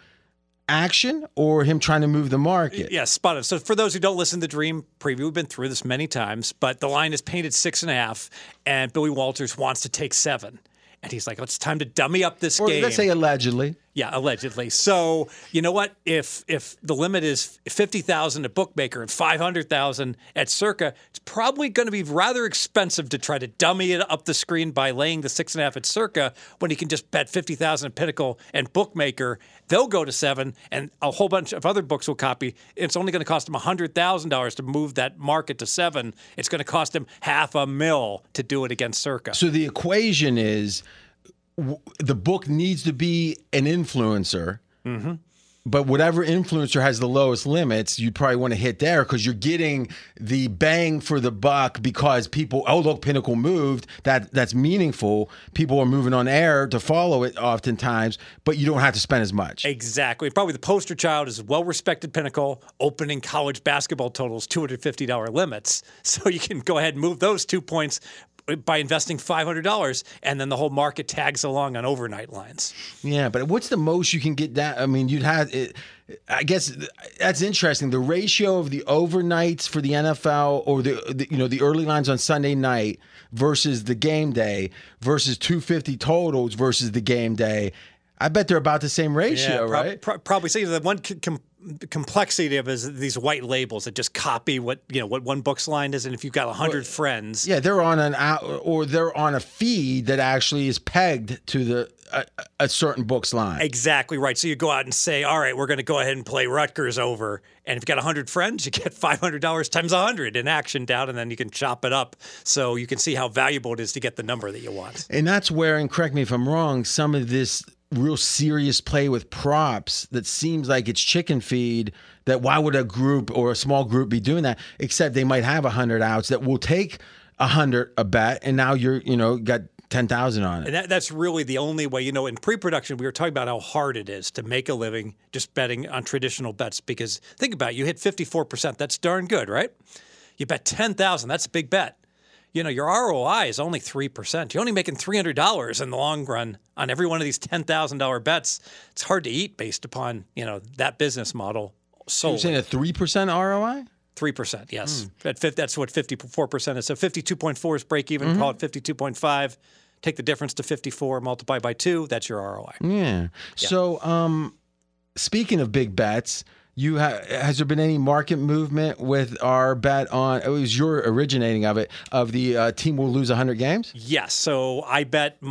action or him trying to move the market. Yeah, spot on. So for those who don't listen to the Dream preview, we've been through this many times, but the line is painted six and a half, and Billy Walters wants to take seven. And he's like, oh, it's time to dummy up this Or game. let's say allegedly. Yeah, allegedly. So you know what? If if the limit is fifty thousand at bookmaker and five hundred thousand at Circa, it's probably going to be rather expensive to try to dummy it up the screen by laying the six and a half at Circa when you can just bet fifty thousand at Pinnacle and bookmaker. They'll go to seven, and a whole bunch of other books will copy. It's only going to cost them hundred thousand dollars to move that market to seven. It's going to cost them half a mil to do it against Circa. So the equation is w- the book needs to be an influencer. Mm-hmm. But whatever influencer has the lowest limits, you probably want to hit there because you're getting the bang for the buck because people, oh look, Pinnacle moved. That that's meaningful. People are moving on air to follow it oftentimes, but you don't have to spend as much. Exactly. Probably the poster child is well respected Pinnacle, opening college basketball totals, $250 limits. So you can go ahead and move those two points by investing $500, and then the whole market tags along on overnight lines. Yeah, but what's the most you can get that? I mean, you'd have it. I guess that's interesting. The ratio of the overnights for the NFL or the, the you know the early lines on Sunday night versus the game day versus 250 totals versus the game day. I bet they're about the same ratio, prob- right? pro- probably. So the one c- com- complexity of is these white labels that just copy what you know what one book's line is, and if you've got hundred friends, Yeah, they're on an or they're on a feed that actually is pegged to the a, a certain book's line. Exactly right. So you go out and say, all right, we're going to go ahead and play Rutgers over. And if you've got 100 friends, you get $500 times 100 in action down, and then you can chop it up. So you can see how valuable it is to get the number that you want. And that's where, and correct me if I'm wrong, some of this real serious play with props that seems like it's chicken feed. That why would a group or a small group be doing that? Except they might have a hundred outs that will take a hundred a bet, and now you're you know got ten thousand on it. And that, that's really the only way. You know, in pre production, we were talking about how hard it is to make a living just betting on traditional bets because think about it, you hit 54%. That's darn good, right? You bet 10000 that's a big bet. You know, your ROI is only 3%. You're only making $300 in the long run on every one of these $10,000 bets. It's hard to eat based upon, you know, that business model So You're saying a three percent ROI? Three percent, yes. At fif- that's what fifty-four percent is. So fifty-two point four is break even. Call it fifty-two point five. Take the difference to fifty-four, multiply by two. That's your ROI. Yeah. So, um, speaking of big bets, you ha- has there been any market movement with our bet on? It was your originating of it of the uh, team will lose hundred games. Yes. So I bet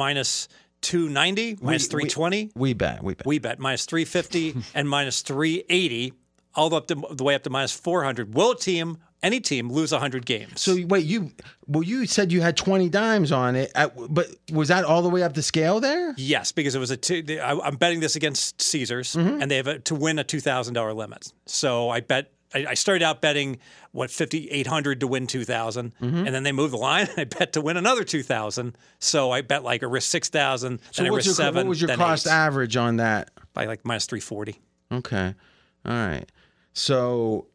290 we, minus 320 We bet. We bet. We bet minus three fifty and minus three eighty, all the up to the way up to minus four hundred. Will a team, any team, lose hundred games? so wait, you well, you said you had twenty dimes on it, at, but was that all the way up the scale there? Yes, because it was a. Two, I, I'm betting this against Caesars, Mm-hmm. and they have a, to win a two thousand dollar limit. So I bet. I started out betting what fifty eight hundred to win two and Mm-hmm. then they moved the line. and I bet to win another two thousand. So I bet like a risk six thousand, So then I risk your, seven. what was your cost eight, average on that? by like minus three forty, Okay, all right. So,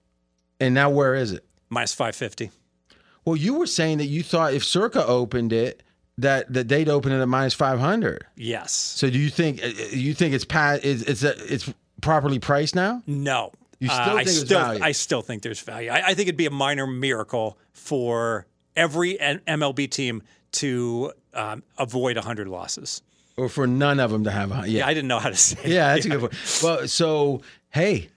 and now where is it? Minus five fifty. Well, you were saying that you thought if Circa opened it, that that they'd open it at minus five hundred. Yes. So do you think uh, you think it's pat it's it's it's properly priced now? No. You still Uh, think I still, value? I still think there's value. I, I think it'd be a minor miracle for every MLB team to um, avoid 100 losses. Or for none of them to have a yeah. I didn't know how to say. Yeah, that's a good point. Well, so hey,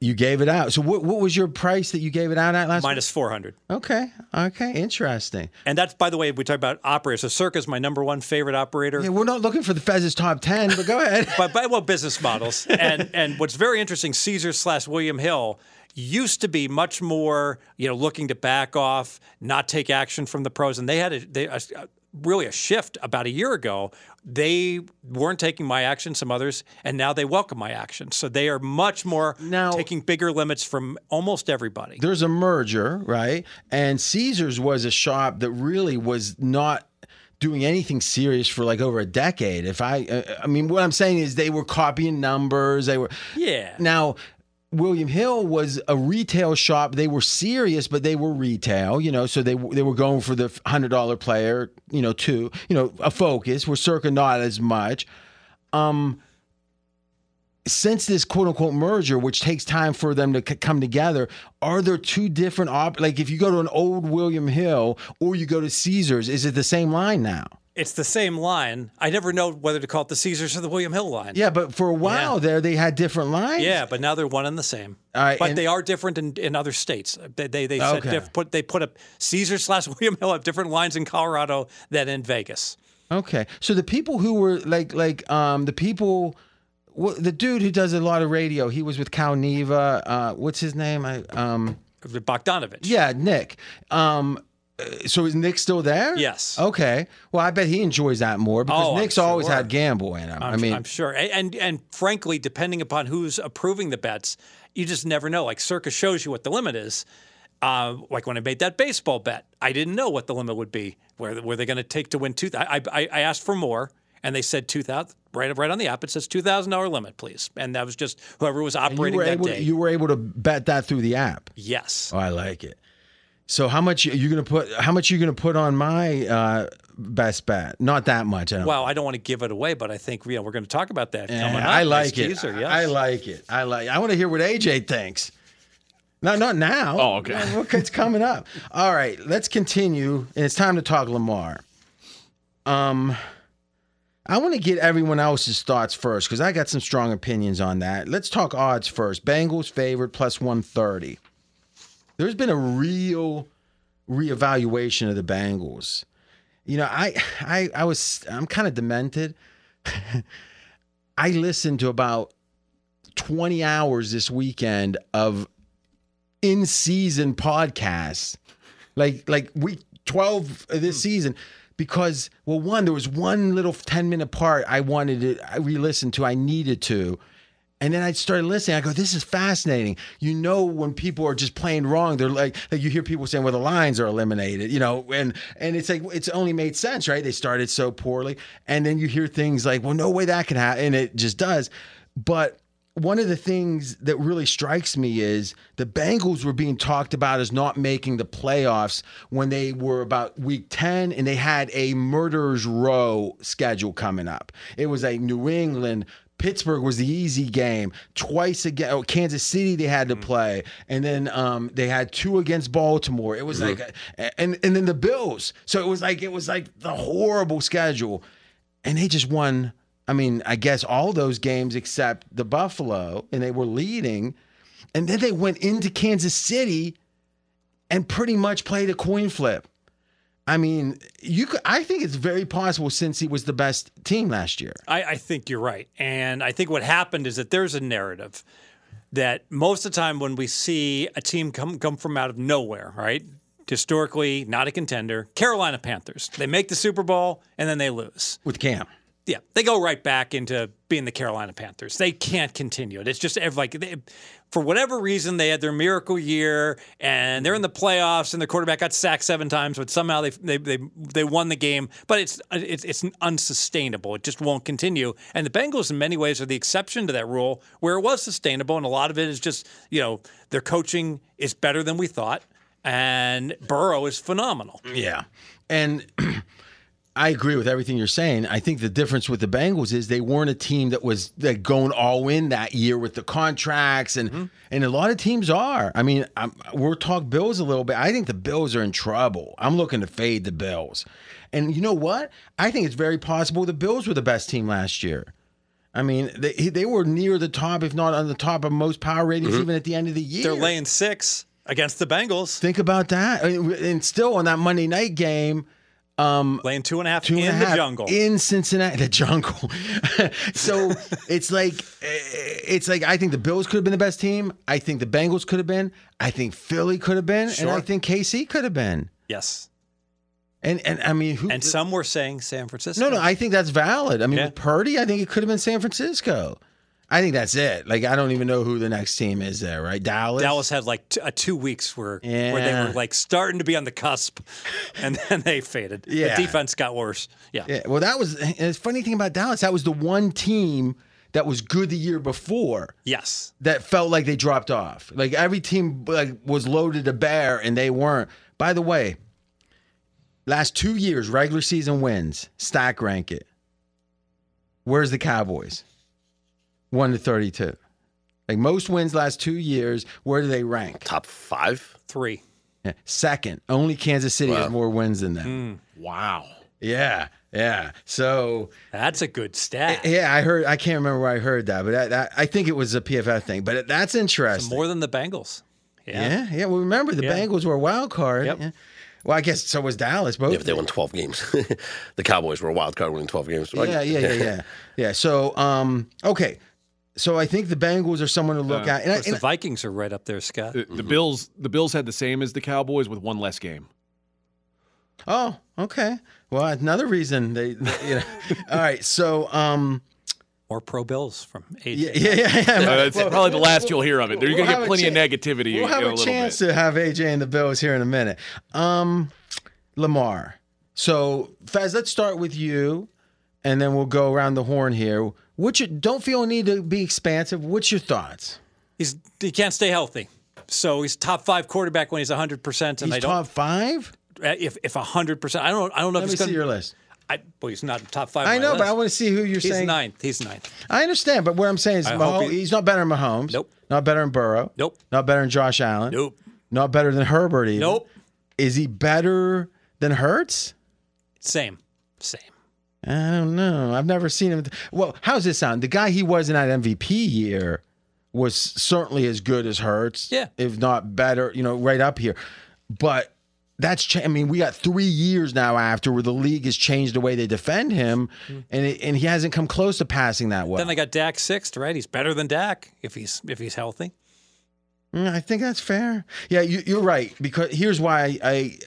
you gave it out. So what what was your price that you gave it out at last Minus 400. Okay. Okay, interesting. And that's, by the way, we talk about operators. So Circa's my number one favorite operator. Yeah, we're not looking for the Fez's top 10, but go ahead. but, but well, business models. And and what's very interesting, Caesar slash William Hill used to be much more, you know, looking to back off, not take action from the pros, and they had a, they, a, really a shift about a year ago. They weren't taking my action, some others, and now they welcome my action. So they are much more Now- taking bigger limits from almost everybody. There's a merger, right? And Caesars was a shop that really was not doing anything serious for like over a decade. If I, uh, I mean, what I'm saying is they were copying numbers. They were, Yeah. Now, William Hill was a retail shop. They were serious, but they were retail, you know. So they they were going for the hundred dollar player, you know, too, you know, a focus. We're circa not as much. Um, since this quote unquote merger, which takes time for them to c- come together, are there two different op? Like if you go to an old William Hill or you go to Caesars, is it the same line now? It's the same line. I never know whether to call it the Caesars or the William Hill line. Yeah, but for a while Yeah. there, they had different lines. Yeah, but now they're one and the same. Right, but and- they are different in, in other states. They they, they Okay. diff, put they put a Caesar slash William Hill have different lines in Colorado than in Vegas. Okay, so the people who were like like um the people, wh- the dude who does a lot of radio, he was with Cal Neva. Uh, what's his name? I um Bogdanovich. yeah, Nick. Um, so is Nick still there? Yes. Okay. Well, I bet he enjoys that more because Oh, Nick's always had gamble in him. i I'm, mean, I'm sure. And and frankly, depending upon who's approving the bets, you just never know. Like Circus shows you what the limit is. Uh, like when I made that baseball bet, I didn't know what the limit would be. Where were they going to take to win two? I, I I asked for more, and they said two thousand. Right right on the app, it says two thousand dollar limit, please. And that was just whoever was operating that able day. you were able to bet that through the app. yes. Oh, I like it. So how much are you gonna put? How much are you gonna put on my uh, best bet? Not that much. I don't. Well, I don't want to give it away, but I think you know, we're going to talk about that Yeah, coming up. I Nice like it. teaser, yes. I like it. I like. I want to hear what AJ thinks. No, not now. Oh, okay. Well, It's coming up. All right, let's continue, and it's time to talk Lamar. Um, I want to get everyone else's thoughts first because I got some strong opinions on that. Let's talk odds first. Bengals favorite plus 130. There's been a real reevaluation of the Bengals. You know, I I I was I'm kind of demented. I listened to about 20 hours this weekend of in-season podcasts. Like like week 12 of this hmm. season because well one there was one little 10 minute part I wanted to I re-listened to I needed to and then I started listening. I go, this is fascinating. You know, when people are just playing wrong, they're like, like you hear people saying, well, the lines are eliminated, you know, and and it's like it's only made sense, right? They started so poorly, and then you hear things like, well, no way that can happen, and it just does. But one of the things that really strikes me is the Bengals were being talked about as not making the playoffs when they were about week 10 and they had a murderer's row schedule coming up. It was like New England, Pittsburgh was the easy game. Twice again, oh, Kansas City they had to play, and then um, they had two against Baltimore. It was like, and and then the Bills. So it was like it was like the horrible schedule, and they just won. I mean, I guess all those games except the Buffalo, and they were leading, and then they went into Kansas City, and pretty much played a coin flip. I mean, you could. I think it's very possible since he was the best team last year. I, I think you're right. And I think what happened is that there's a narrative that most of the time when we see a team come come from out of nowhere, right? Historically, not a contender, Carolina Panthers. They make the Super Bowl and then they lose. with Cam. Yeah, they go right back into being the Carolina Panthers. They can't continue it. It's just like they, for whatever reason they had their miracle year and they're in the playoffs and the quarterback got sacked seven times, but somehow they they they, they won the game. But it's it's it's unsustainable. It just won't continue. And the Bengals, in many ways, are the exception to that rule, where it was sustainable, and a lot of it is just you know their coaching is better than we thought, and Burrow is phenomenal. Yeah. And I agree with everything you're saying. I think the difference with the Bengals is they weren't a team that was like going all in that year with the contracts, and mm-hmm. and a lot of teams are. I mean, I'm, we'll talk Bills a little bit. I think the Bills are in trouble. I'm looking to fade the Bills, and you know what? I think it's very possible the Bills were the best team last year. I mean, they they were near the top, if not on the top of most power ratings, mm-hmm. even at the end of the year. They're laying six against the Bengals, Think about that, and still on that Monday night game. Um, laying two and a half two and in a the jungle. in Cincinnati, the jungle. so it's like eh, it's like I think the Bills could have been the best team. I think the Bengals could have been. I think Philly could have been, and I think KC could have been. yes. And and I mean, who? And some were saying San Francisco. no, no, I think that's valid. I mean, Yeah. with Purdy, I think it could have been San Francisco. I think that's it. Like I don't even know who the next team is there, right? Dallas. Dallas had like t- uh, two weeks where where they were like starting to be on the cusp, and then they faded. Yeah. the defense got worse. Yeah, Yeah, well, that was and the funny thing about Dallas. That was the one team that was good the year before. yes, that felt like they dropped off. Like every team like was loaded to bear and they weren't. By the way, last two years regular season wins stack rank it. Where's the Cowboys? One to thirty-two. Like most wins last two years, where do they rank? Top five. three. Yeah, Second. Only Kansas City has more wins than them. Wow. Yeah, yeah. So That's a good stat. yeah, I heard. I can't remember where I heard that, but that, that, I think it was a PFF thing. But that's interesting. More than the Bengals. Yeah. Yeah, yeah. Well, remember the Yeah. Bengals were a wild card. Yep. Yeah. Well, I guess so was Dallas. Both. Yeah, but they won 12 games. the Cowboys were a wild card winning 12 games. So I- yeah, yeah, yeah, yeah, yeah. So, um, okay. So I think the Bengals are someone to look at. And, I, and the Vikings are right up there, Scott. The, the Bills the Bills had the same as the Cowboys with one less game. oh, okay. Well, another reason they, they- you know. All right. So, um, More pro Bills from AJ. yeah, yeah, yeah. yeah. Uh, that's Well, probably the last you'll hear of it. You're we'll going to get a plenty of negativity We'll in have a a little chance bit. to have AJ and the Bills here in a minute. Um, Lamar. So, Fez, let's start with you, and then we'll go around the horn here. What's your, don't feel a need to be expansive. What's your thoughts? He's he can't stay healthy, so he's top five quarterback when he's hundred percent. And He's I don't top five. Uh, if if hundred percent. I don't I don't know Let if me he's see going. your list. I, well, he's not top five. I know, but I want to see who you're He's saying. ninth. He's ninth. I understand, but what I'm saying is, Mahomes, he- he's not better than Mahomes. Nope. Not better than Burrow. Nope. Not better than Josh Allen. Nope. Not better than Herbert. Even. Nope. Is he better than Hurts? Same. Same. I don't know. I've never seen him. Well, how's this sound? The guy he was in that MVP year was certainly as good as Hurts. Yeah. If not better, you know, right up here. But that's, cha- I mean, we got three years now after where the league has changed the way they defend him, and it, and he hasn't come close to passing that well. Then they got Dak sixth, right? He's better than Dak if he's if he's healthy. Mm, I think that's fair. Yeah, you, you're right. Because here's why I, I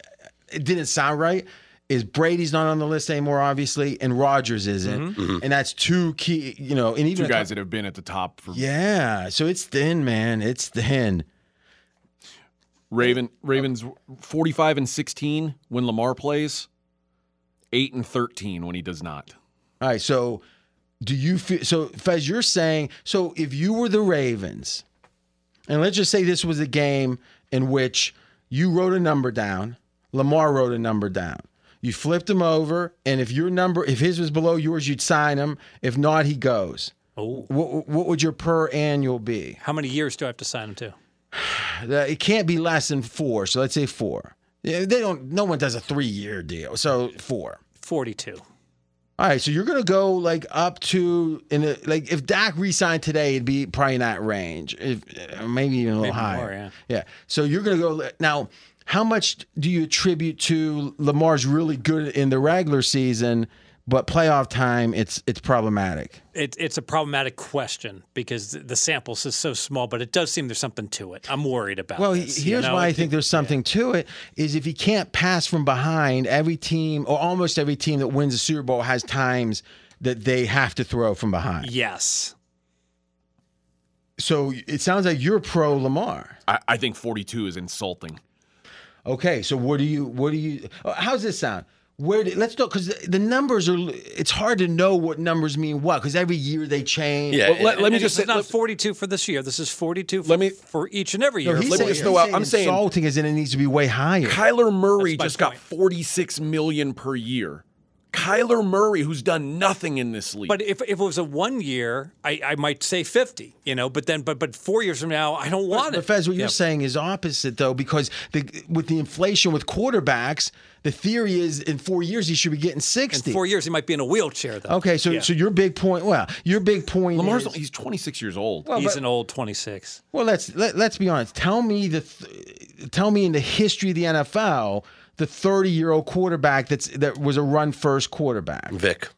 it didn't sound right. Is Brady's not on the list anymore, obviously, and Rodgers isn't, mm-hmm. Mm-hmm. and that's two key. You know, and even Two guys cou- that have been at the top for Yeah, so it's thin, man. It's thin. Raven. Ravens 45 and 16 when Lamar plays, 8 and 13 when he does not. All right, so do you feel so Fez, you're saying so if you were the Ravens, and let's just say this was a game in which you wrote a number down, Lamar wrote a number down. You flipped him over, and if your number, if his was below yours, you'd sign him. If not, he goes. Oh, What, what would your per annual be? how many years do I have to sign him to? It can't be less than four. So let's say four. Yeah, they don't. No one does a three-year deal. So four. Forty-two. All right, so you're gonna go like up to in a, like if Dak re-signed today, it'd be probably in that range, if, uh, maybe even a little Maybe higher. more, yeah. yeah. So you're gonna go now. How much do you attribute to Lamar's really good in the regular season, but playoff time it's it's problematic? It, it's a problematic question because the- the samples is so small, but it does seem there's something to it. I'm worried about. Well, this, he- you here's know? why I think there's something to it is if he can't pass from behind, every team or almost every team that wins a Super Bowl has times that they have to throw from behind. Yes. So it sounds like you're pro Lamar. I, I think 42 is insulting. Okay, so what do you what do you uh, how's this sound? Where do, let's talk because the, the numbers are it's hard to know what numbers mean what because every year they change. Yeah, Well, let, let me just this say, is not let- 42 for this year. This is 42 for, Let me- for each and every No, year. he's let me just he's throw out- saying I'm saying- insulting as in it needs to be way higher. Kyler Murray That's my just got 46 million per year. Kyler Murray, who's done nothing in this league. But if, if it was a one year, I, I might say 50, you know, but then, but, but four years from now, I don't want But it. Fez, what Yeah. you're saying is opposite though, because the, with the inflation with quarterbacks, the theory is in four years he should be getting sixty. In four years, he might be in a wheelchair, though. okay, so Yeah. so your big point. Well, your big point. Lamar's is, he's 26 years old. well, He's but- an old 26. Well, let's let, let's be honest. Tell me the th- tell me in the history of the NFL the 30 year old quarterback that's that was a run first quarterback. Vick.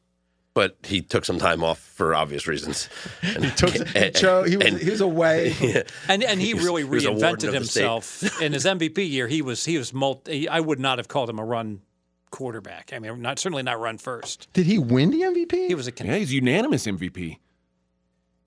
But he took some time off for obvious reasons. And, he Took Joe, he was he was away. And and he, really he was a reinvented of the state. himself in his MVP year. He was he was multi. I would not have called him a run quarterback. I mean, not certainly not run first. Did he win the MVP? He was a con- Yeah, he's unanimous MVP.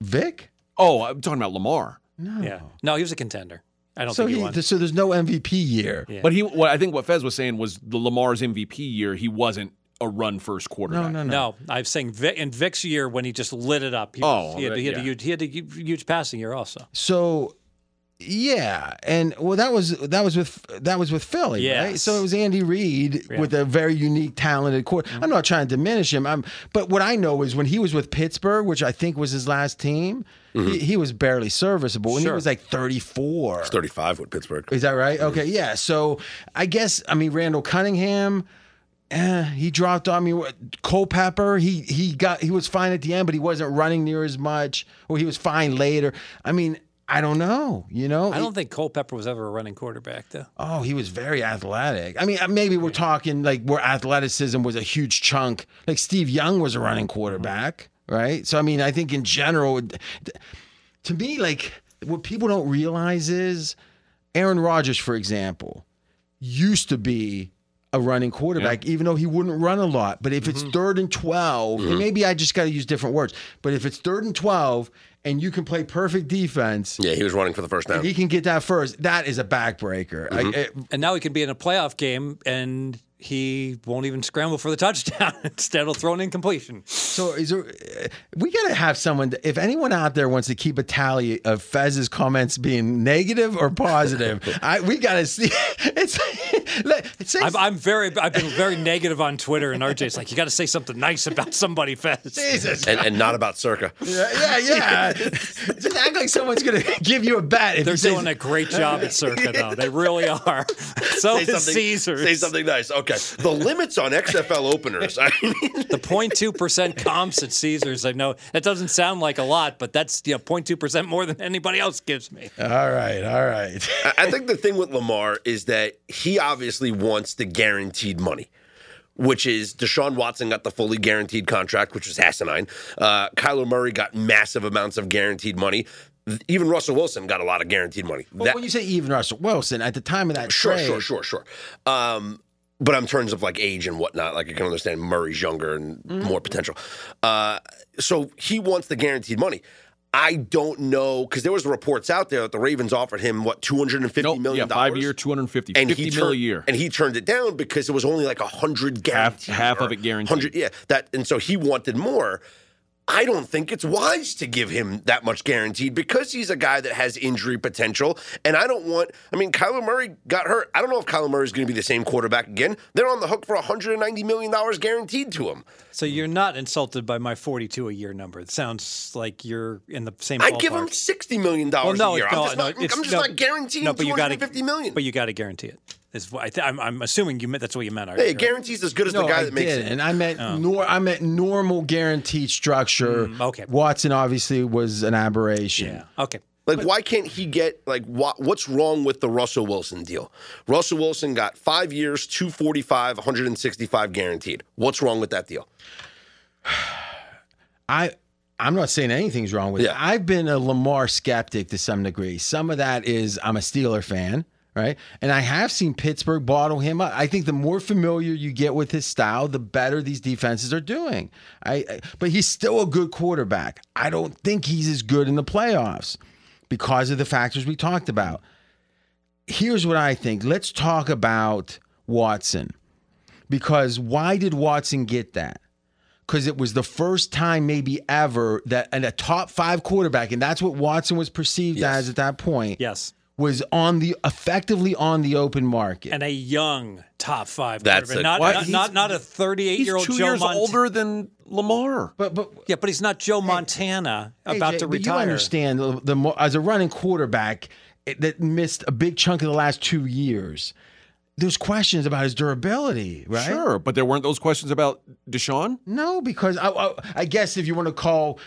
Vick. Oh, I'm talking about Lamar. No. yeah. No, he was a contender. I don't So think he, he won. so there's no MVP year. Yeah. But he, what I think what Fez was saying was the Lamar's MVP year. He wasn't a run first quarterback. No, no, no. No, I'm saying Vick, in Vick's year when he just lit it up. He, Oh, he had, he had, yeah. a, huge, he had a huge, huge passing year also. So yeah, and well that was that was with that was with Philly, right? So it was Andy Reid Yeah. Mm-hmm. with a very unique, talented court. I'm not trying to diminish him. I'm, but what I know is when he was with Pittsburgh, which I think was his last team, he, he was barely serviceable, and he was like 34. 35 with Pittsburgh. Is that right? Okay, yeah. So I guess I mean Randall Cunningham. Eh, he dropped on me. What- Culpepper, he he got he was fine at the end, but he wasn't running near as much, or he was fine later. I mean, I don't know. You know, I don't think Culpepper was ever a running quarterback though. Oh, he was very athletic. I mean, uh, maybe we're talking like where athleticism was a huge chunk. Like Steve Young was a running quarterback, right? So I mean, I think in general, to me, like what people don't realize is Aaron Rodgers, for example, used to be a running quarterback, even though he wouldn't run a lot. But if it's mm-hmm. third and 12, and mm-hmm. maybe I just got to use different words, but if it's third and 12 and you can play perfect defense, Yeah, he was running for the first down. he can get that first. That is a backbreaker. I- mm-hmm. it- And now he can be in a playoff game and he won't even scramble for the touchdown. Instead, he'll throw an incompletion. so is there? uh, We got to have someone. If anyone out there wants to keep a tally of Fez's comments being negative or positive, I we got to see. It's. let- it's I'm, I'm very, I've been very negative on Twitter, and RJ's like, you got to say something nice about somebody, Fez. Jesus. and, and not about Circa. Yeah, yeah, yeah. Just act like someone's going to give you a bet. If They're you say- doing a great job at Circa, though. They really are. So Say is something, Caesars. say something nice. Okay. The limits on XFL openers. I mean, The 0.2 percent comps at Caesars. I know that doesn't sound like a lot, but that's you know 0.2 percent more than anybody else gives me. All right, all right. I I think the thing with Lamar is that he obviously wants the guaranteed money. Which is Deshaun Watson got the fully guaranteed contract, which was asinine. Uh, Kyler Murray got massive amounts of guaranteed money. Even Russell Wilson got a lot of guaranteed money. Well, That- when you say even Russell Wilson, at the time of that Sure, trade, sure, sure, sure. Um, but in terms of like age and whatnot, like I can understand Murray's younger and more potential. Uh, so he wants the guaranteed money. I don't know because there was reports out there that the Ravens offered him what two hundred and fifty Nope, million yeah, five year, 250, and 50 he mil a year. and he turned it down because it was only like a hundred guaranteed, half of it guaranteed. 100, yeah, that, and so he wanted more. I don't think it's wise to give him that much guaranteed because he's a guy that has injury potential. And I don't want, I mean, Kyler Murray got hurt. I don't know if Kyler Murray is going to be the same quarterback again. They're on the hook for $190 million guaranteed to him. So you're not insulted by my 42 a year number. It sounds like you're in the same. I'd give him $60 million Well, no, a year. no, I'm just, no, not, I'm just no, not guaranteeing no, but you gotta- 250 million. But you got to guarantee it. Is what I th- I'm, I'm assuming you meant that's what you meant. hey, already, right? guarantees as good as No, the guy I that makes did, it. and I meant nor I meant normal guaranteed structure. Mm, okay. Watson obviously was an aberration. Yeah. Okay. Like, why can't he get like what? What's wrong with the Russell Wilson deal? Russell Wilson got five years, two forty five, one hundred and sixty five guaranteed. What's wrong with that deal? I I'm not saying anything's wrong with Yeah. it. I've been a Lamar skeptic to some degree. Some of that is I'm a Steeler fan, right? And I have seen Pittsburgh bottle him up. I think the more familiar you get with his style, the better these defenses are doing. I, I but he's still a good quarterback. I don't think he's as good in the playoffs because of the factors we talked about. Here's what I think. Let's talk about Watson. Because why did Watson get that? because it was the first time maybe ever that and a top five quarterback, and that's what Watson was perceived Yes. as at that point. Yes. Was on the effectively on the open market. And a young top five. That's quarterback. Not, What? not, not not a 38 year old two Joe years Mont- older than Lamar. but but Yeah, but he's not Joe Montana about AJ, to retire. you understand the, the as a running quarterback it, that missed a big chunk of the last two years. There's questions about his durability, right? Sure, but there weren't those questions about Deshaun. No, because I, I, I guess if you want to call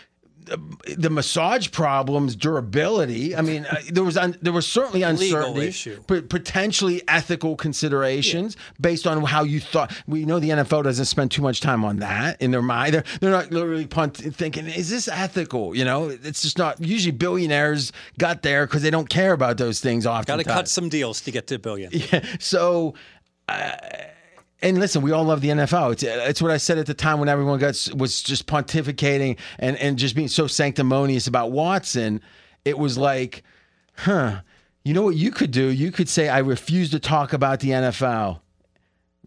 the, massage problems durability, I mean, uh, there was un, there was certainly uncertainty, but potentially ethical considerations based on how you thought. We know the NFL doesn't spend too much time on that in their mind. They're, they're not literally punt, thinking, "Is this ethical?" You know, it's just not. Usually, billionaires got there because they don't care about those things. Often, Got to cut some deals to get to a billion. so, uh, and listen, we all love the NFL. It's, it's what I said at the time when everyone got was just pontificating and and just being so sanctimonious about Watson. It was like, huh? You know what you could do? You could say, "I refuse to talk about the NFL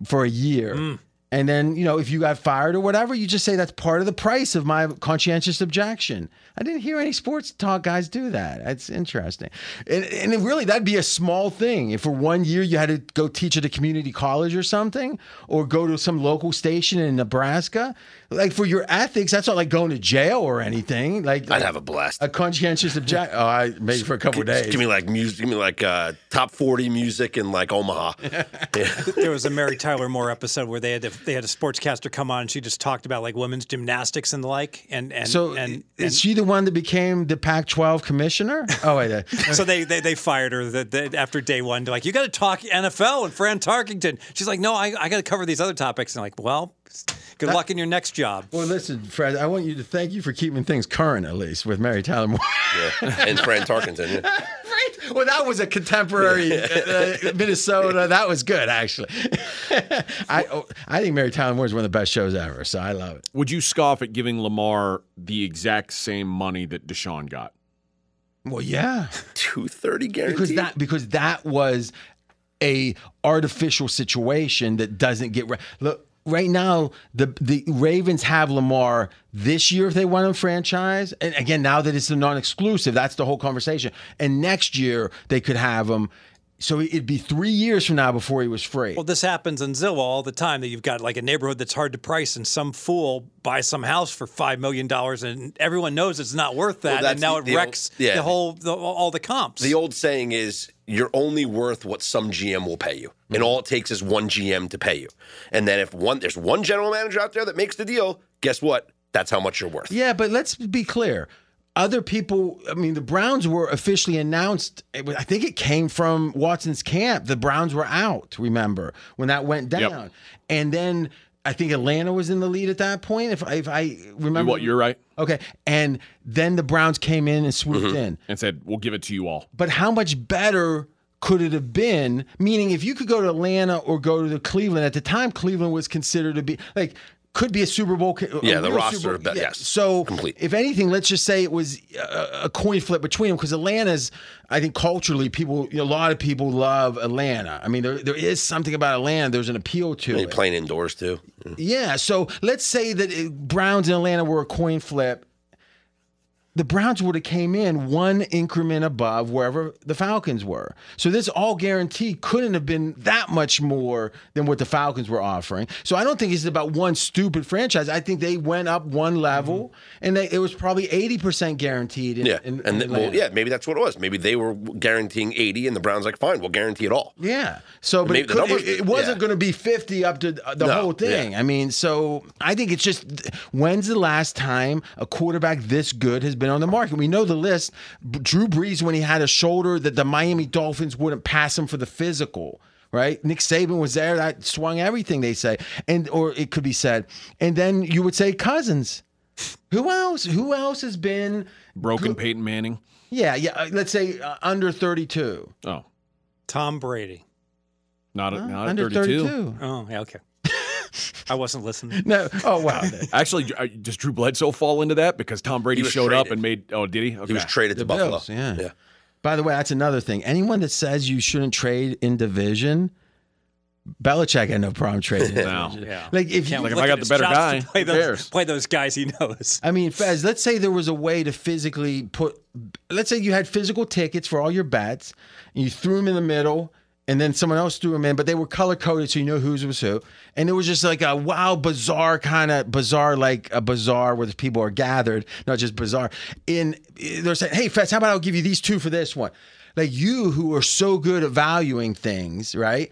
for a year." Mm. And then, you know, if you got fired or whatever, you just say that's part of the price of my conscientious objection. I didn't hear any sports talk guys do that. That's interesting. And, and really, that'd be a small thing. If for one year you had to go teach at a community college or something, or go to some local station in Nebraska, like for your ethics, that's not like going to jail or anything. Like I'd have a blast. a conscientious objection. Oh, I maybe for a couple of days. Give me like music. Give me like uh, top forty music in like Omaha. there was a Mary Tyler Moore episode where they had to, they had a sportscaster come on and she just talked about like women's gymnastics and the like and and so and, is and she the one that became the Pac-12 commissioner? Oh wait, uh, so they, they they fired her the, the, after day one. They're like, you got to talk NFL and Fran Tarkenton. She's like, no, I, I got to cover these other topics. And I'm like, well, good luck in your next job. Well, listen, Fred, I want you to thank you for keeping things current, at least with Mary Tyler Moore. Yeah. and Fran Tarkenton. Yeah. right? Well, that was a contemporary uh, uh, Minnesota. That was good, actually. I oh, I think Mary Tyler Moore is one of the best shows ever, so I love it. Would you scoff at giving Lamar the exact same money that Deshaun got? Well, yeah, Two thirty guaranteed. because that because that was a artificial situation that doesn't get right. Look. Right now, the the Ravens have Lamar this year if they want him franchise, and again now that it's a non-exclusive, that's the whole conversation. And next year they could have him So it'd be three years from now before he was free. Well, this happens in Zillow all the time. That you've got like a neighborhood that's hard to price, and some fool buys some house for five million dollars, and everyone knows it's not worth that, that's and now the- it the old- wrecks yeah. the whole the, all the comps. The old saying is you're only worth what some GM will pay you. And mm-hmm. all it takes is one GM to pay you. And then if one there's one general manager out there that makes the deal, guess what? That's how much you're worth. Yeah, but let's be clear. Other people, I mean, the Browns were officially announced. I think it came from Watson's camp. The Browns were out, remember, when that went down. Yep. And then I think Atlanta was in the lead at that point, if, if I remember. What you're right, Okay. And then the Browns came in and swooped Mm-hmm. in. and said we'll give it to you all. But how much better could it have been? Meaning, if you could go to Atlanta or go to the Cleveland at the time, Cleveland was considered to be like could be a Super Bowl. Yeah, the roster, Bowl- yes, So, complete. if anything, let's just say it was a, coin flip between them because Atlanta's. I think culturally, people, a lot of people love Atlanta. I mean, there there is something about Atlanta. There's an appeal to And it. playing indoors too. Yeah. So let's say that it, Browns and Atlanta were a coin flip. The Browns would have came in one increment above wherever the Falcons were. So this all guaranteed couldn't have been that much more than what the Falcons were offering. So I don't think it's about one stupid franchise. I think they went up one level, mm-hmm. and they, it was probably eighty percent guaranteed. In, Yeah. in, and in th- well, yeah, maybe that's what it was. Maybe they were guaranteeing 80 and the Browns like, fine, we'll guarantee it all. Yeah. So, but it, could, numbers- it, it wasn't yeah. going to be 50 up to the No, whole thing. yeah. I mean, so I think it's just when's the last time a quarterback this good has been on the market? We know the list. Drew Brees, when he had a shoulder that the Miami Dolphins wouldn't pass him for the physical. Right, Nick Saban was there. That swung everything they say, and or it could be said, and then you would say Cousins. Who else? Who else has been? Broken Peyton Manning. Yeah, yeah. uh, Let's say uh, under thirty-two. Oh, Tom Brady. not, a, Huh? not under 32. thirty-two. Oh, yeah, okay. I wasn't listening. No. Oh wow. Actually, uh, does Drew Bledsoe fall into that because Tom Brady was showed up and made? Oh, did he? Okay. He was traded to The Buffalo. Bills, yeah. Yeah. By the way, that's another thing. Anyone that says you shouldn't trade in division, Belichick had no problem trading. in No. Yeah. Like if Can't you, Like, if I got the better guy, to play who those, cares? play those guys he knows. I mean, Fez, let's say there was a way to physically put, let's say you had physical tickets for all your bets, and you threw them in the middle, and then someone else threw them in, but they were color coded so you know whose was who. And it was just like a wow, bizarre kind of bizarre, like a bazaar where the people are gathered, not just bizarre. In they're saying, hey, Fez, how about I'll give you these two for this one? Like you who are so good at valuing things, right?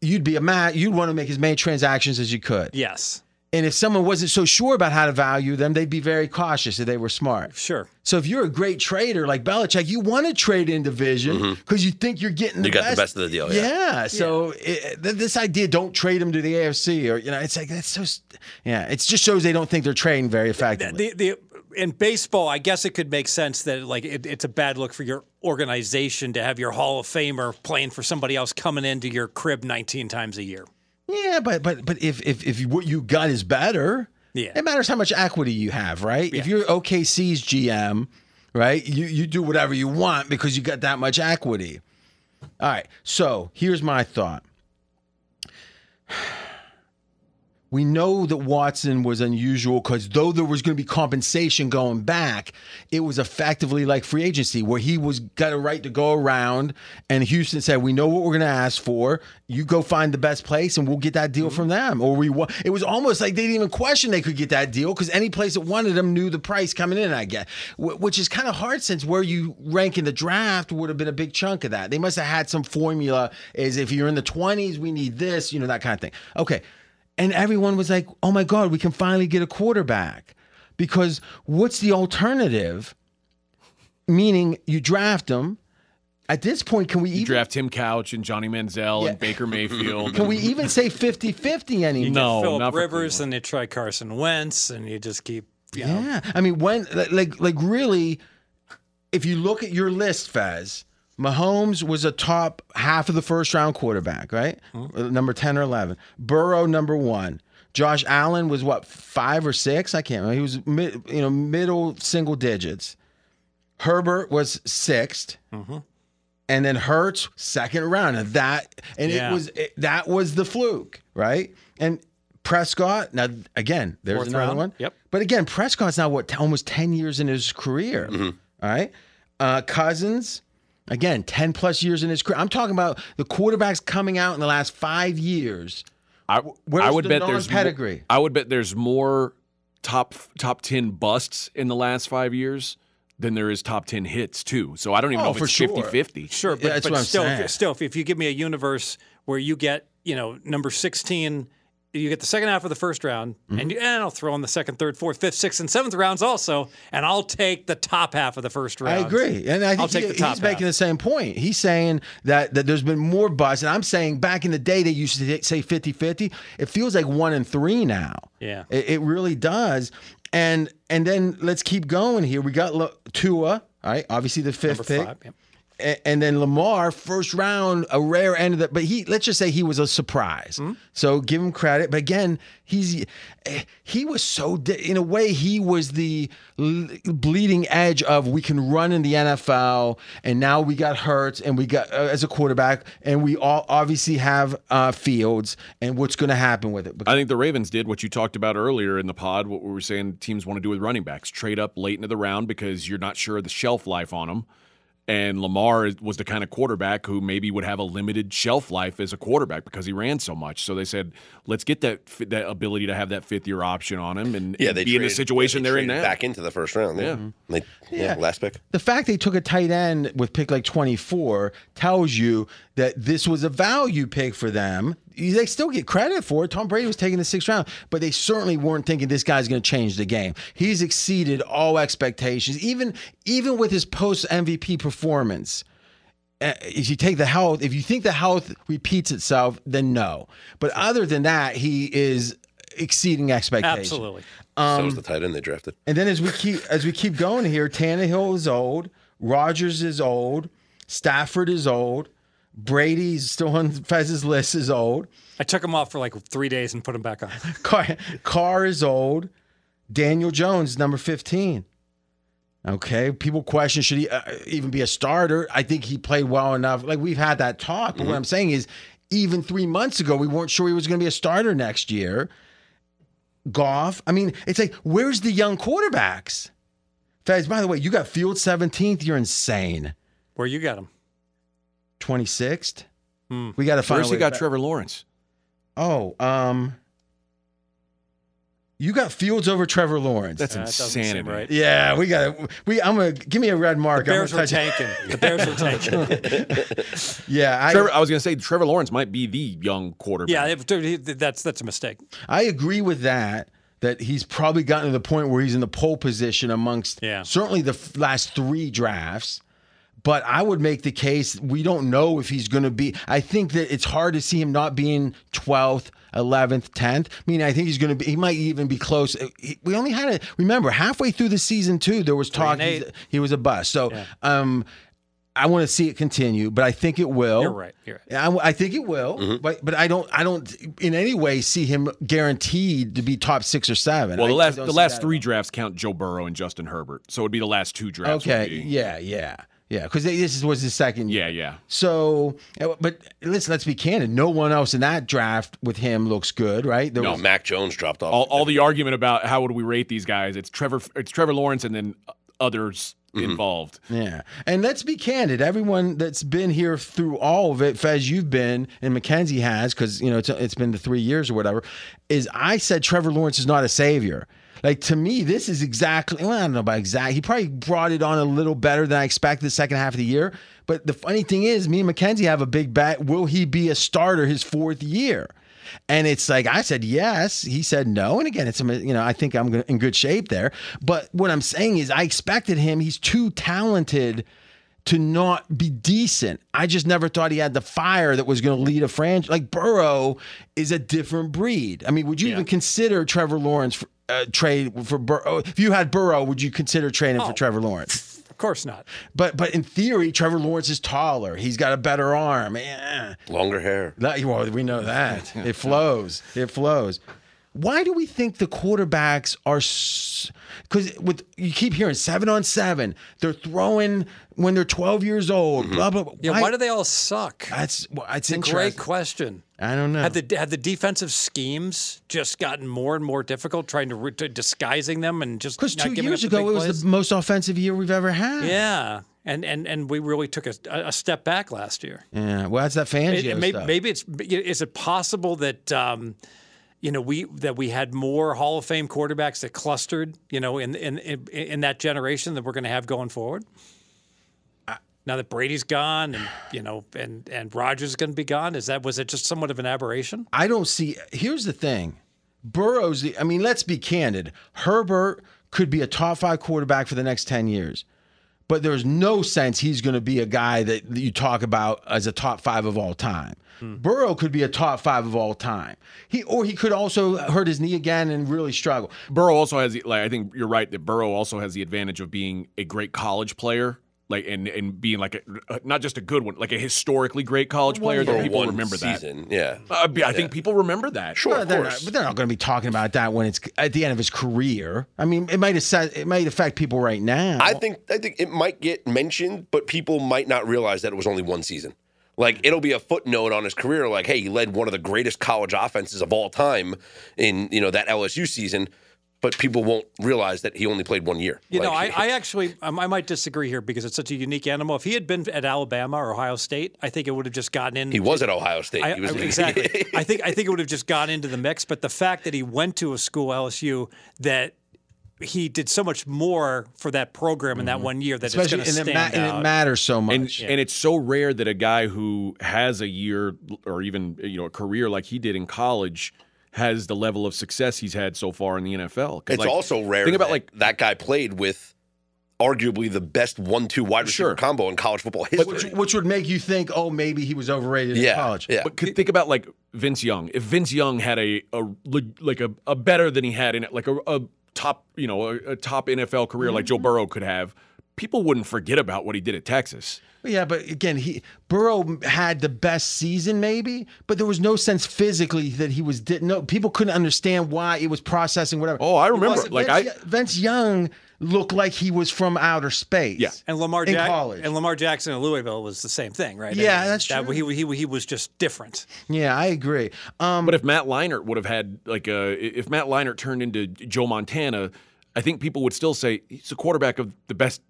You'd be a man, you'd want to make as many transactions as you could. Yes, And if someone wasn't so sure about how to value them, they'd be very cautious if they were smart. sure. So if you're a great trader like Belichick, you want to trade in division mm-hmm. because you think you're getting the You got the best. best of the deal, yeah. So it, th- this idea, don't trade them to the AFC, or you know, it's like that's so. st- Yeah, it just shows they don't think they're trading very effectively. The, the in baseball, I guess it could make sense that like it, it's a bad look for your organization to have your Hall of Famer playing for somebody else coming into your crib 19 times a year. Yeah, but but but if if if what you got is better, Yeah. it matters how much equity you have, right? If you're OKC's GM, right, you you do whatever you want because you got that much equity. All right, so here's my thought. We know that Watson was unusual because though there was going to be compensation going back, it was effectively like free agency where he was got a right to go around and Houston said, "We know what we're going to ask for. You go find the best place and we'll get that deal mm-hmm. from them." Or we wa- it was almost like they didn't even question they could get that deal because any place that wanted them knew the price coming in. I guess, Wh- which is kind of hard since where you rank in the draft would have been a big chunk of that. They must have had some formula. Is if you're in the 20s, we need this, you know, that kind of thing. Okay. And everyone was like, oh my God, we can finally get a quarterback. Because what's the alternative? Meaning you draft them. At this point, can we You even draft Tim Couch and Johnny Manziel Yeah. and Baker Mayfield. can we even say 50-50 anymore? No, Philip Rivers, and you try Carson Wentz, and you just keep. You know, Yeah. I mean, when like like really, if you look at your list, Fez, Mahomes was a top half of the first round quarterback, right? Uh, Number 10 or 11. Burrow, number one. Josh Allen was what, five or six? I can't remember. He was mid, you know, middle single digits. Herbert was 6th And then Hurts, second round. And that and Yeah. it was it, that was the fluke, right? And Prescott, now again, there's Fourth another round? one. Yep. But again, Prescott's now what t- almost ten years in his career. Mm-hmm. All right, uh, Cousins, Again, 10 plus years in his career. I'm talking about the quarterbacks coming out in the last five years. I, Where's I would the bet there's mo- non-pedigree? I would bet there's more top top ten busts in the last five years than there is top ten hits too. So I don't even Oh, know if it's sure. 50-50. Sure, but, Yeah, that's but what I'm still, saying. if, still, if, if you give me a universe where you get, you know, number sixteen, you get the second half of the first round, Mm-hmm. and, you, and I'll throw in the second, third, fourth, fifth, sixth, and seventh rounds also, and I'll take the top half of the first round. I agree, and I I'll think take he- the top he's making the same point. He's saying that that there's been more busts, and I'm saying back in the day they used to say 50-50. It feels like one and three now. Yeah. it, it really does. And and then let's keep going here. We got Tua, all right, obviously the fifth Number pick. five. yeah. And then Lamar, first round, a rare end of the. But he, let's just say he was a surprise. Hmm? So give him credit. But again, he's eh, he was so in a way he was the bleeding edge of we can run in the NFL, and now we got Hurts and we got uh, as a quarterback, and we all obviously have uh, Fields, and what's going to happen with it? I think the Ravens did what you talked about earlier in the pod. What we were saying teams want to do with running backs: trade up late into the round because you're not sure of the shelf life on them. And Lamar was the kind of quarterback who maybe would have a limited shelf life as a quarterback because he ran so much. So they said, let's get that that ability to have that fifth year option on him and, Yeah, and they be in the situation yeah, they they're in now. Back into the first round. Yeah. Mm-hmm. They- yeah. last pick. the fact they took a tight end with pick like 24 tells you that this was a value pick for them. They still get credit for it. Tom Brady was taking the sixth round, but they certainly weren't thinking this guy's going to change the game. He's exceeded all expectations, even even with his post MVP performance. Uh, if you take the health, if you think the health repeats itself, then no. But other than that, he is exceeding expectations. Absolutely. Um, so was the tight end they drafted. And then as we keep as we keep going here, Tannehill is old, Rodgers is old, Stafford is old, Brady's still on Fez's list is old, I took him off for like three days and put him back on. Carr, Carr is old, Daniel Jones number fifteen. Okay, people question should he uh, even be a starter? I think he played well enough. Like we've had that talk, but what I'm saying is, even three months ago, we weren't sure he was going to be a starter next year. Goff. I mean, it's like, where's the young quarterbacks? Fez, by the way, you got Field 17th. You're insane. Where you got him? 26th. We got to find. Where's a he way got back. Trevor Lawrence? Oh, um, you got Fields over Trevor Lawrence. That's Uh, that insanity. right. yeah, we got to We, I'm gonna give me a red mark. The I'm Bears gonna were tanking. The Bears were tanking. Yeah, I, Trevor, I was going to say Trevor Lawrence might be the young quarterback. yeah, it- that's that's a mistake. I agree with that. That he's probably gotten to the point where he's in the pole position amongst Yeah. certainly the f- last three drafts. But I would make the case we don't know if he's going to be. I think that it's hard to see him not being 12th, 11th, 10th. I mean, I think he's going to be, he might even be close. He- We only had to remember halfway through the season, too, there was talk and he's- eight. he was a bust. So, um, I want to see it continue, but I think it will. You're right. You're right. I, I think it will, but but I don't I don't in any way see him guaranteed to be top six or seven. Well, the I- I last don't the last three drafts count Joe Burrow and Justin Herbert, so it'd be the last two drafts. Okay, yeah, yeah, yeah, because this was his second year. yeah, yeah. So, uh, but let's let's be candid. No one else in that draft with him looks good, right? There No, was- Mac Jones dropped off. All, all the argument about how would we rate these guys? It's Trevor. It's Trevor Lawrence, and then others Mm-hmm. involved. Yeah. And let's be candid. Everyone that's been here through all of it, Fez, you've been, and Mackenzie has, because, you know, it's, it's been the three years or whatever, is I said Trevor Lawrence is not a savior. Like, to me, this is exactly, well, I don't know about exact. He probably brought it on a little better than I expected the second half of the year. But the funny thing is, me and Mackenzie have a big bet. Will he be a starter his fourth year? And it's like I said yes, he said no, and again, it's you know I think I'm in good shape there. But what I'm saying is I expected him. He's too talented to not be decent. I just never thought he had the fire that was going to lead a franchise. Like Burrow is a different breed. I mean, would you even consider Trevor Lawrence for, uh, trade for Burrow? If you had Burrow, would you consider trading for Oh. Trevor Lawrence? Of course not. But but in theory, Trevor Lawrence is taller. He's got a better arm. Eh. Longer hair. That, well, we know that. It flows. It flows. Why do we think the quarterbacks are? Because with you keep hearing seven on seven, they're throwing when they're twelve years old. Blah blah. blah. Yeah, why, do they all suck? That's well, it's It's a great question. I don't know. Have the have the defensive schemes just gotten more and more difficult, trying to, to disguising them and just Because two years ago it was plays? the most offensive year we've ever had. yeah, and and and we really took a, a step back last year. Yeah. Well, that's that Fangio It- it may- stuff. maybe it's is it possible that um, you know we that we had more Hall of Fame quarterbacks that clustered you know in in in, in that generation that we're going to have going forward. Now that Brady's gone, and you know, and and Rodgers is going to be gone, is that was it just somewhat of an aberration? I don't see. Here's the thing, Burrow's. The, I mean, let's be candid. Herbert could be a top five quarterback for the next ten years, but there's no sense he's going to be a guy that you talk about as a top five of all time. Hmm. Burrow could be a top five of all time. He or he could also hurt his knee again and really struggle. Burrow also has like I think you're right that Burrow also has the advantage of being a great college player. Like and, and being like a, not just a good one, like a historically great college player For that people one remember that. yeah. Uh, I think people remember that. Sure, But of they're, not, but they're not going to be talking about that when it's at the end of his career. I mean, it might have it might affect people right now. I think I think it might get mentioned, but people might not realize that it was only one season. Like it'll be a footnote on his career, like, hey, he led one of the greatest college offenses of all time in you know that LSU season, but people won't realize that he only played one year. You know, I, I actually um, I might disagree here because it's such a unique animal. If he had been at Alabama or Ohio State, I think it would have just gotten in. he was at Ohio State. I, he was I- exactly. I think I think it would have just gone into the mix. But the fact that he went to a school LSU that he did so much more for that program in that one year that it's especially going to and it, stand ma- and out. it matters so much. And and it's so rare that a guy who has a year or even you know a career like he did in college has the level of success he's had so far in the NFL. It's like, also rare. Think about that like that guy played with arguably the best one-two wide receiver Sure. combo in college football history. which, which would make you think, oh, maybe he was overrated yeah, in college. yeah. But could think about like Vince Young. If Vince Young had a, a like a, a better than he had in it, like a, a top you know a, a top NFL career like Mm-hmm. Joe Burrow could have, people wouldn't forget about what he did at Texas. Yeah, but again, he Burrow had the best season, maybe, but there was no sense physically that he was. Did, no, people couldn't understand why it was processing whatever. Oh, I remember. Vince- Like, Vince, I- Vince Young looked like he was from outer space. Yeah. and Lamar in Jack- college. and Lamar Jackson in Louisville was the same thing, right? Yeah, that's that, true. He, he, he was just different. yeah, I agree. Um, But if Matt Leinart would have had like a, if Matt Leinart turned into Joe Montana, I think people would still say he's a quarterback of the best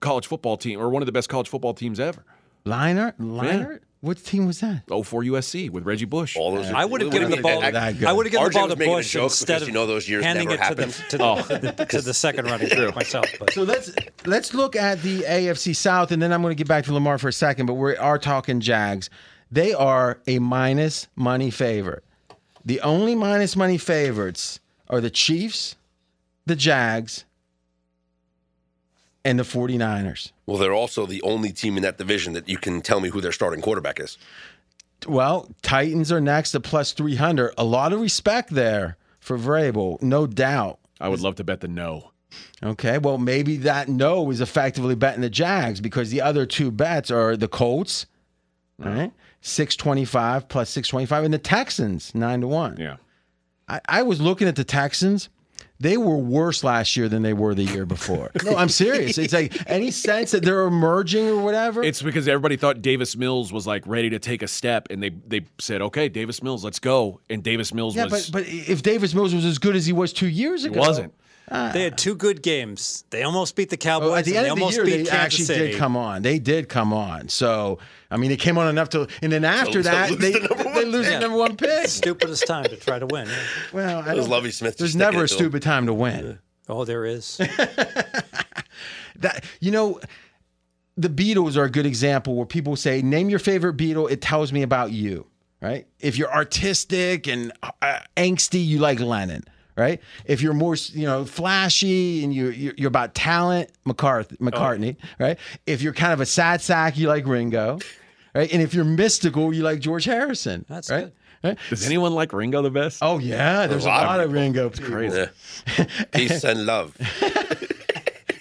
college football team or one of the best college football teams ever. Leinart, Leinart, what team was that? Oh, for USC with Reggie Bush. All those I would have what given the ball. mean? I would have given RJ the ball to making a Bush joke instead of you know those years handing never it happened. to, the, oh. to, the, to the second running back myself. But So let's let's look at the AFC South, and then I'm going to get back to Lamar for a second. But we are talking Jags. They are a minus money favorite. The only minus money favorites are the Chiefs, the Jags, and the 49ers. Well, they're also the only team in that division that you can tell me who their starting quarterback is. Well, Titans are next at plus 300. A lot of respect there for Vrabel, no doubt. I would love to bet the no. Okay, well, maybe that no is effectively betting the Jags because the other two bets are the Colts, mm. right? 625 plus 625, and the Texans, 9 to 1. Yeah. I, I was looking at the Texans. They were worse last year than they were the year before. No, I'm serious. It's like any sense that they're emerging or whatever. It's because everybody thought Davis Mills was like ready to take a step, and they they said, "Okay, Davis Mills, let's go." And Davis Mills yeah, was but but if Davis Mills was as good as he was two years he ago, wasn't. Ah. they had two good games. They almost beat the Cowboys. Well, at the end they of the year, they Kansas actually City. did come on. They did come on. So, I mean, it came on enough to, and then after to that, lose they, the number they one lose the number one pick. Stupidest time to try to win. Well, I was don't- Smith There's never a stupid time to win. Oh, there is. That you know, the Beatles are a good example where people say, "Name your favorite Beatle." It tells me about you, right? If you're artistic and uh, angsty, you like Lennon, right? If you're more, you know, flashy and you you're, you're about talent, McCarthy, oh, McCartney, right? If you're kind of a sad sack, you like Ringo, right? And if you're mystical, you like George Harrison. That's right? good. Right? Does anyone like Ringo the best? Oh yeah, there's a lot of lot of Ringo. people. Crazy. Yeah. Peace and love.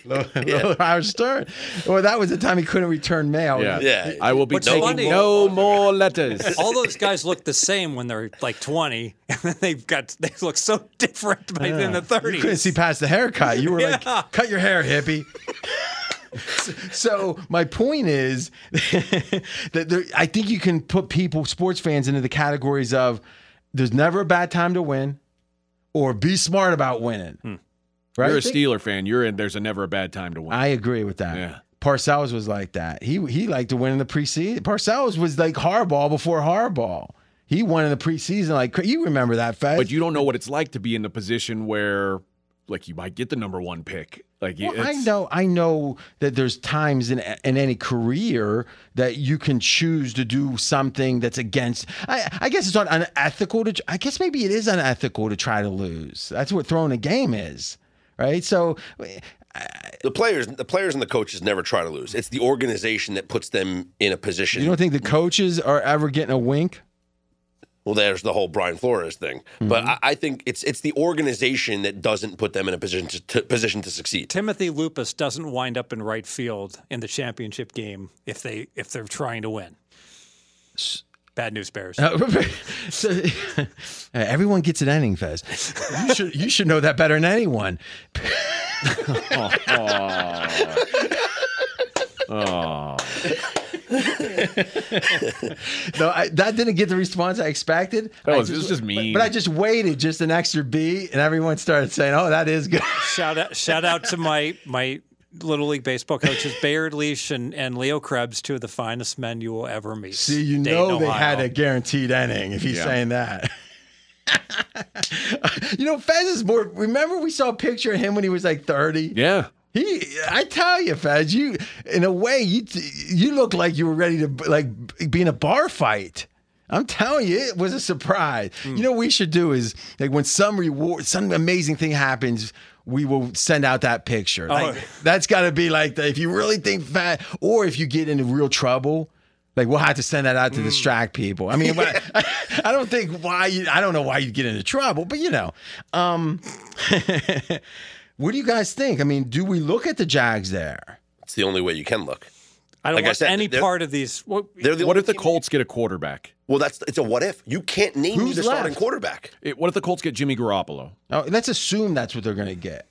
Little Howard Stern. Well, that was the time he couldn't return mail. Yeah. Yeah. I will be What's taking funny- no more letters. All those guys look the same when they're like 20, and then they've got they look so different by in the 30s. You couldn't see past the haircut. You were Yeah. like, cut your hair, hippie. so my point is that there, I think you can put people, sports fans, into the categories of there's never a bad time to win, or be smart about winning. Hmm. Right? You're a Steeler fan. You're in. There's a never a bad time to win. I agree with that. Yeah. Parcells was like that. He he liked to win in the preseason. Parcells was like Harbaugh before Harbaugh. He won in the preseason like you remember that, Fez? But you don't know what it's like to be in the position where, like, you might get the number one pick. Like, Well, I know, I know that there's times in in any career that you can choose to do something that's against. I, I guess it's not unethical to. I guess maybe it is unethical to try to lose. That's what throwing a game is, right? So, The players, the players and the coaches never try to lose. It's the organization that puts them in a position. you don't think the coaches are ever getting a wink? well, there's the whole Brian Flores thing. But Mm-hmm. I, I think it's it's the organization that doesn't put them in a position to, to position to succeed. Timothy Lupus doesn't wind up in right field in the championship game if they if they're trying to win. Bad news, Bears. Uh, so, uh, everyone gets an inning, Fez. You should you should know that better than anyone. No, I, that didn't get the response I expected. That I was- it was just but- mean. But, I just waited just an extra beat, and everyone started saying, "Oh, that is good." shout out shout out to my my little league baseball coaches Bayard Leash and, and Leo Krebs, two of the finest men you will ever meet. See, you Dayton, know they had a guaranteed inning if he's Yeah. saying that. you know, Fez is more. Remember, we saw a picture of him when he was like thirty. yeah. He, I tell you, Fez, you in a way you you look like you were ready to like be in a bar fight. I'm telling you, it was a surprise. Mm. You know, what we should do is like when some reward, some amazing thing happens, we will send out that picture. Like, that's got to be like the, if you really think fat, or if you get into real trouble. Like we'll have to send that out to distract people. I mean, but I, I don't think why you. I don't know why you'd get into trouble, but you know. Um, what do you guys think? I mean, do we look at the Jags there? It's the only way you can look. I don't like I said, any part of these. What, They're the What if the Colts get a quarterback? Well, that's it's a what if. You can't name me Who's the starting quarterback It- what if the Colts get Jimmy Garoppolo? Oh, let's assume that's what they're going to get.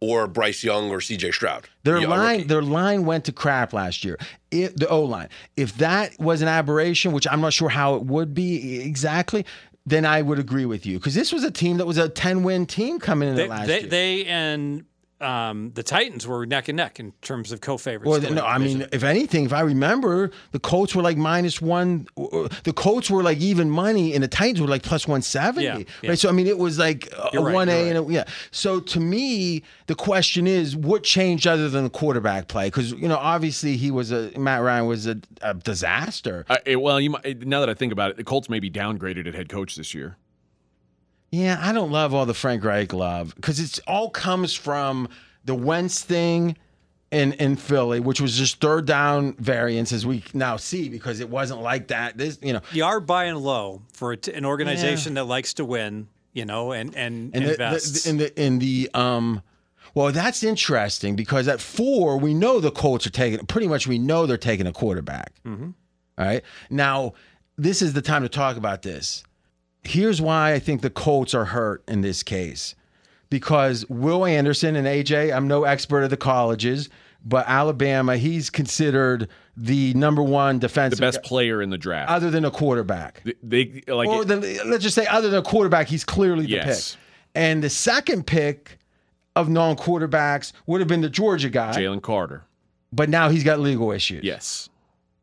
or Bryce Young or C.J. Stroud. Their Yeah, line, rookie. their line went to crap last year. If, the O line. If that was an aberration, which I'm not sure how it would be exactly, then I would agree with you because this was a team that was a 10 win team coming in they, last they, year. they and um, the Titans were neck and neck in terms of co-favorites. Well, no, I mean, if anything, if I remember, the Colts were like minus one. The Colts were like even money, and the Titans were like plus one seventy. Yeah, yeah. Right. So I mean, it was like a one A you're and a, yeah. So to me, the question is, what changed other than the quarterback play? Because you know, obviously, he was a Matt Ryan was a, a disaster. Uh, well, you might, now that I think about it, the Colts may be downgraded at head coach this year. Yeah, I don't love all the Frank Reich love because it's all comes from the Wentz thing in in Philly, which was just third down variance, as we now see, because it wasn't like that. This, you know, you are buying low for a t- an organization that likes to win, you know, and and, and the, invests. the, in the in the um. Well, that's interesting because at four we know the Colts are taking pretty much we know they're taking a quarterback. Mm-hmm. All right, now this is the time to talk about this. Here's why I think the Colts are hurt in this case because Will Anderson and AJ, I'm no expert of the colleges, but Alabama, he's considered the number one The defensive best player in the draft. other than a quarterback. they, they like Or it- the, let's just say, other than a quarterback, he's clearly the Yes. pick. And the second pick of non quarterbacks would have been the Georgia guy, Jalen Carter. but now he's got legal issues. Yes.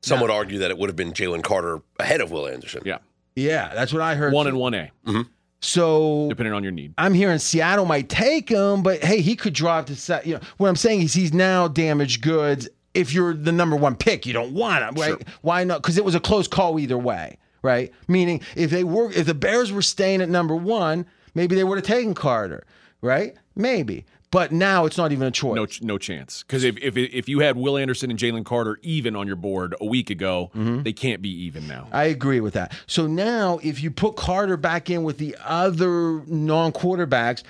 Some would argue that it would have been Jalen Carter ahead of Will Anderson. Yeah. Yeah, that's what I heard. One too. and one A, mm-hmm. So depending on your need. I'm hearing Seattle might take him, but hey, he could drive to set. You know what I'm saying is he's now damaged goods. If you're the number one pick, you don't want him, right? Why not? Because it was a close call either way, right? Meaning, if they were, if the Bears were staying at number one, maybe they would have taken Carter, right? Maybe, but now it's not even a choice. No, no chance. Because if, if if you had Will Anderson and Jalen Carter even on your board a week ago, Mm-hmm. they can't be even now. I agree with that. So now, if you put Carter back in with the other non quarterbacks,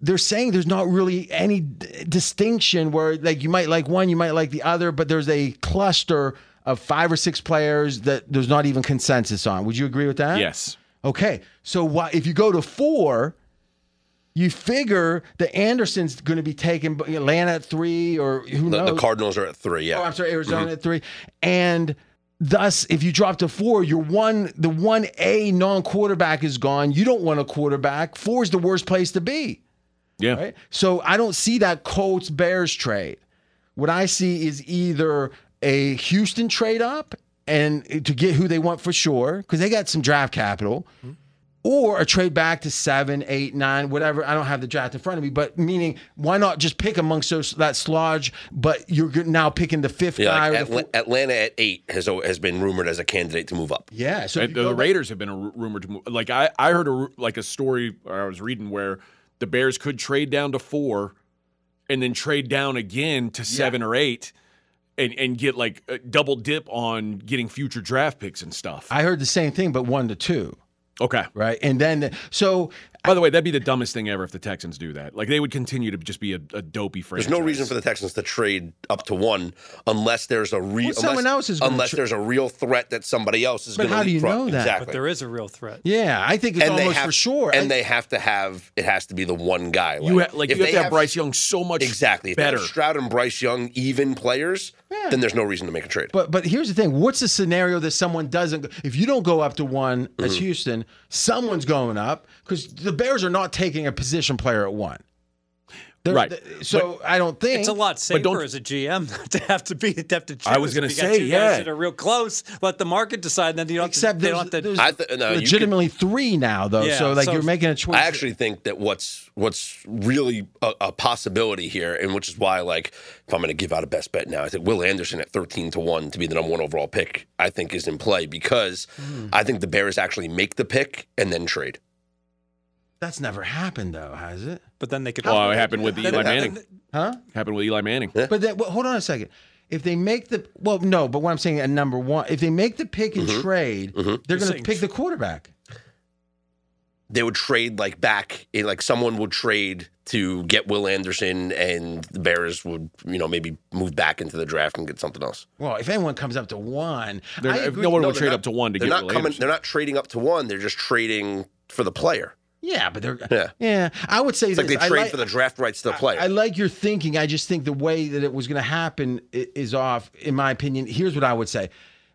they're saying there's not really any d- distinction where, like, you might like one, you might like the other, but there's a cluster of five or six players that there's not even consensus on. Would you agree with that? Yes. Okay. So why, if you go to four, you figure that Anderson's going to be taken, Atlanta at three, or who The, knows? the Cardinals are at three. Yeah. Oh, I'm sorry, Arizona mm-hmm. at three. And thus, if you drop to four, your one the one A non quarterback is gone. You don't want a quarterback. Four is the worst place to be. Yeah. Right. So I don't see that Colts Bears trade. what I see is either a Houston trade up and eh, to get who they want for sure, because they got some draft capital, hmm. Or a trade back to seven, eight, nine, whatever. I don't have the draft in front of me, but meaning why not just pick amongst those that sludge? But you're now picking the fifth Yeah, guy. like or the Atla- four- Atlanta at eight has has been rumored as a candidate to move up. yeah, so if And you the, go the back- Raiders have been a rumored to move. Like I, I heard a like a story or I was reading where the Bears could trade down to four, and then trade down again to seven or eight, and and get like a double dip on getting future draft picks and stuff. I heard the same thing, but one to two, okay. right? And then so By the way, that'd be the dumbest thing ever if the Texans do that. Like they would continue to just be a, a dopey franchise. There's no reason for the Texans to trade up to one unless there's a real Well, someone else is unless tra- there's a real threat that somebody else is But going to how do you leapfrog. know that? Exactly. But there is a real threat. yeah, I think it's and they almost have for sure. and I- they have to have it has to be the one guy. You ha- like if you have they to have Bryce Young so much exactly if better. Stroud and Bryce Young even players, then there's no reason to make a trade. But but here's the thing: what's the scenario that someone doesn't? go- If you don't go up to one as Mm-hmm. Houston, someone's going up because the Bears are not taking a position player at one. They're- Right. th- so I don't think It's a lot safer don't- as a GM to have to be to have to choose. I was gonna If you got say, two guys yeah. that are real close. Let the market decide. Then you don't. except have to, they there's, don't have to. th- no, you could- legitimately three now though. Yeah, so like so you're making a choice. I actually think that what's what's really a, a possibility here, and which is why, like, if I'm going to give out a best bet now, I think Will Anderson at 13 to one to be the number one overall pick, I think is in play because Hmm. I think the Bears actually make the pick and then trade. That's never happened though, has it? but then they could. Well, it happened with Eli Manning. Huh? Happened with Eli Manning. But then, well, hold on a second. If they make the well, no, but what I'm saying at number one, if they make the pick and Mm-hmm. trade, they're going to saying pick the quarterback. They would trade like back, in, like someone would trade to get Will Anderson, and the Bears would, you know, maybe move back into the draft and get something else. Well, if anyone comes up to one, They're- I if agree. no one No, would they're trade not- up to one to They're get not Will coming. Anderson. They're not trading up to one. They're just trading for the player. Yeah, but they're Yeah. yeah. I would say It's like they trade like- for the draft rights to the player. I like your thinking. I just think the way that it was going to happen is off, in my opinion. Here's what I would say.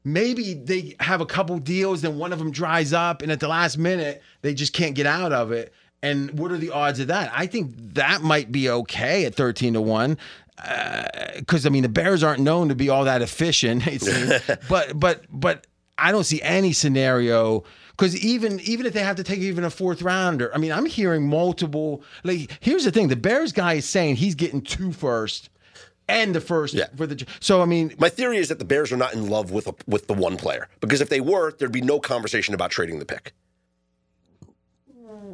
Maybe they have a couple deals, then one of them dries up, and at the last minute, they just can't get out of it. And what are the odds of that? I think that might be okay at 13 to 1. Uh, because, I mean, the Bears aren't known to be all that efficient, it seems. but, but, but I don't see any scenario because even even if they have to take even a fourth rounder, I mean, I'm hearing multiple. Like, here's the thing: the Bears guy is saying he's getting two first and the first Yeah. for the. So I mean, My theory is that the Bears are not in love with a, with the one player because if they were, there'd be no conversation about trading the pick.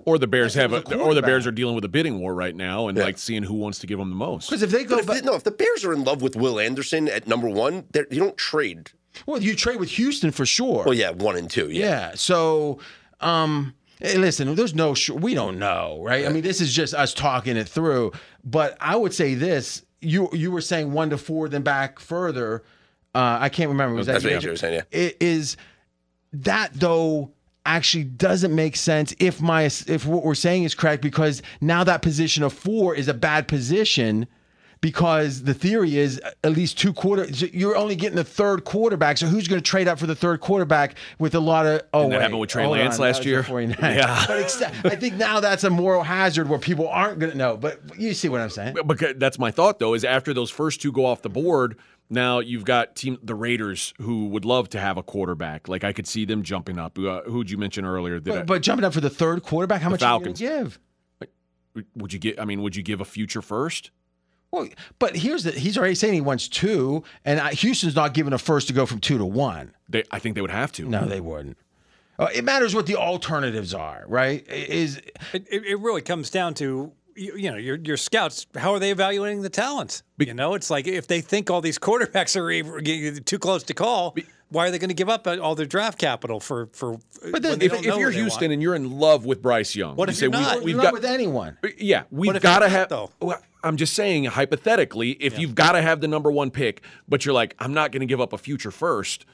or the Bears have, a, a or the Bears are dealing with a bidding war right now, and Yeah. like seeing who wants to give them the most. because if they But go, if back, no, if the Bears are in love with Will Anderson at number one, they're- you don't trade. Well, you trade with Houston for sure. Well, yeah, one and two. Yeah. Yeah. So, um, hey, listen, there's no, sh- we don't know, right? I mean, this is just us talking it through. But I would say this: you you were saying one to four, then back further. Uh, I can't remember. Was That's that what AJ was saying, yeah. It is that though actually doesn't make sense if my if what we're saying is correct because now that position of four is a bad position because the theory is at least two quarter you're only getting the third quarterback so who's going to trade up for the third quarterback with a lot of oh Didn't that wait, happen with Trey Lance on, last year? Yeah. but I think now that's a moral hazard where people aren't going to know but you see what I'm saying Because that's my thought though is after those first two go off the board, now you've got team the Raiders who would love to have a quarterback. Like I could see them jumping up. Uh, who'd you mention earlier? That but, but jumping up for the third quarterback how much are you Falcons. give would you get? I mean, would you give a future first? Well, but here's the he's already saying he wants two, and I, Houston's not giving a first to go from two to one. They, I think they would have to. No, they wouldn't. Uh, it matters what the alternatives are, right? Is It, it, it really comes down to you, you know your your scouts. How are they evaluating the talent? You know, it's like if they think all these quarterbacks are e- too close to call, why are they going to give up all their draft capital for for? Uh, but then If, if you're Houston want? and you're in love with Bryce Young, What you if say you're not? We've not got with anyone. Uh, yeah, we've got to have. though? Well, I'm just saying, hypothetically, if you've got to have the number one pick, but you're like, I'm not going to give up a future first,